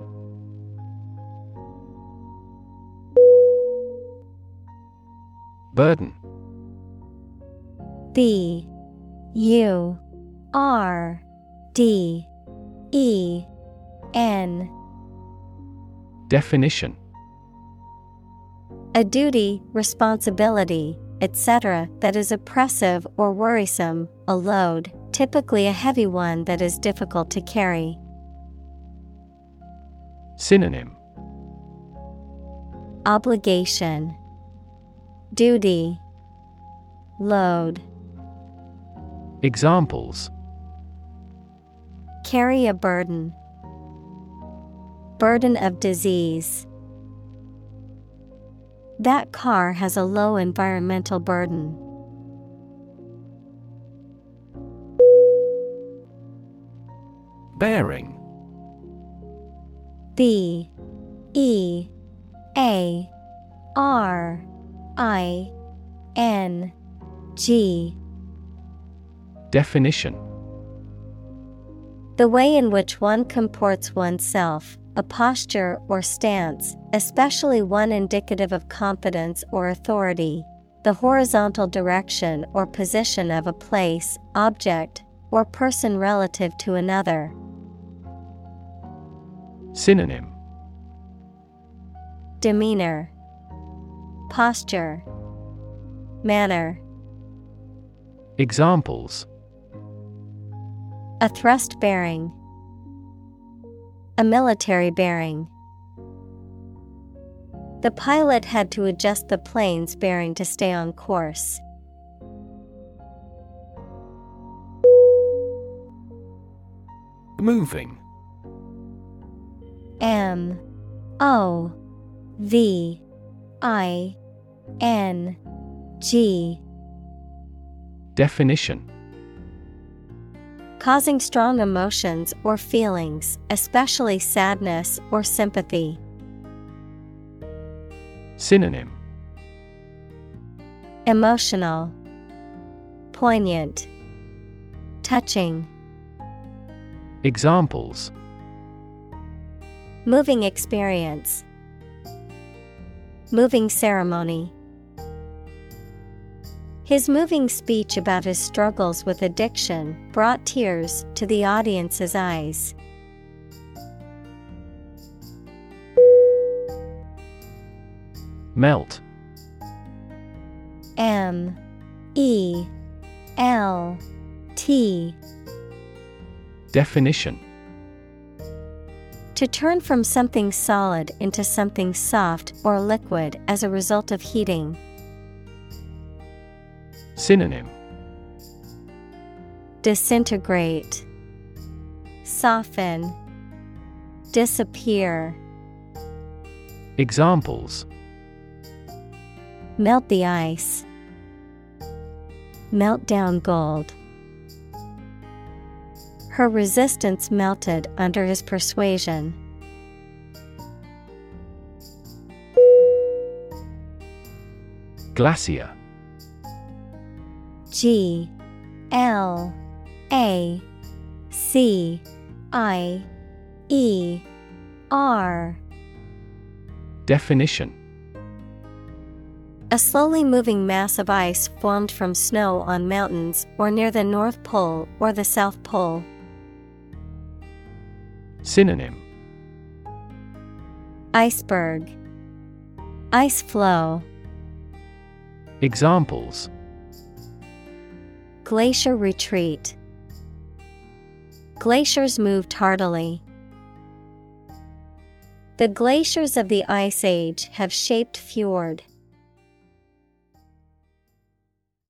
Burden. B. U. R. D. E. N. Definition. A duty, responsibility, etc., that is oppressive or worrisome, a load, typically a heavy one that is difficult to carry. Synonym Obligation, Duty, Load. Examples Carry a burden. Burden of disease. That car has a low environmental burden. Bearing. B. E. A. R. I. N. G. Definition. The way in which one comports oneself, a posture or stance, especially one indicative of confidence or authority, the horizontal direction or position of a place, object, or person relative to another. Synonym Demeanor, Posture, Manner. Examples A thrust bearing. A military bearing. The pilot had to adjust the plane's bearing to stay on course. Moving. M. O. V. I. N. G. Definition Causing strong emotions or feelings, especially sadness or sympathy. Synonym Emotional, Poignant, Touching. Examples Moving experience. Moving ceremony. His moving speech about his struggles with addiction brought tears to the audience's eyes. Melt. M. E. L. T. Definition. To turn from something solid into something soft or liquid as a result of heating. Synonym Disintegrate, Soften, Disappear. Examples Melt the ice. Melt down gold. Her resistance melted under his persuasion. Glacier G L A C I E R. Definition. A slowly moving mass of ice formed from snow on mountains or near the North Pole or the South Pole. Synonym. Iceberg. Ice flow. Examples Glacier retreat Glaciers moved tardily. The glaciers of the Ice Age have shaped fjord.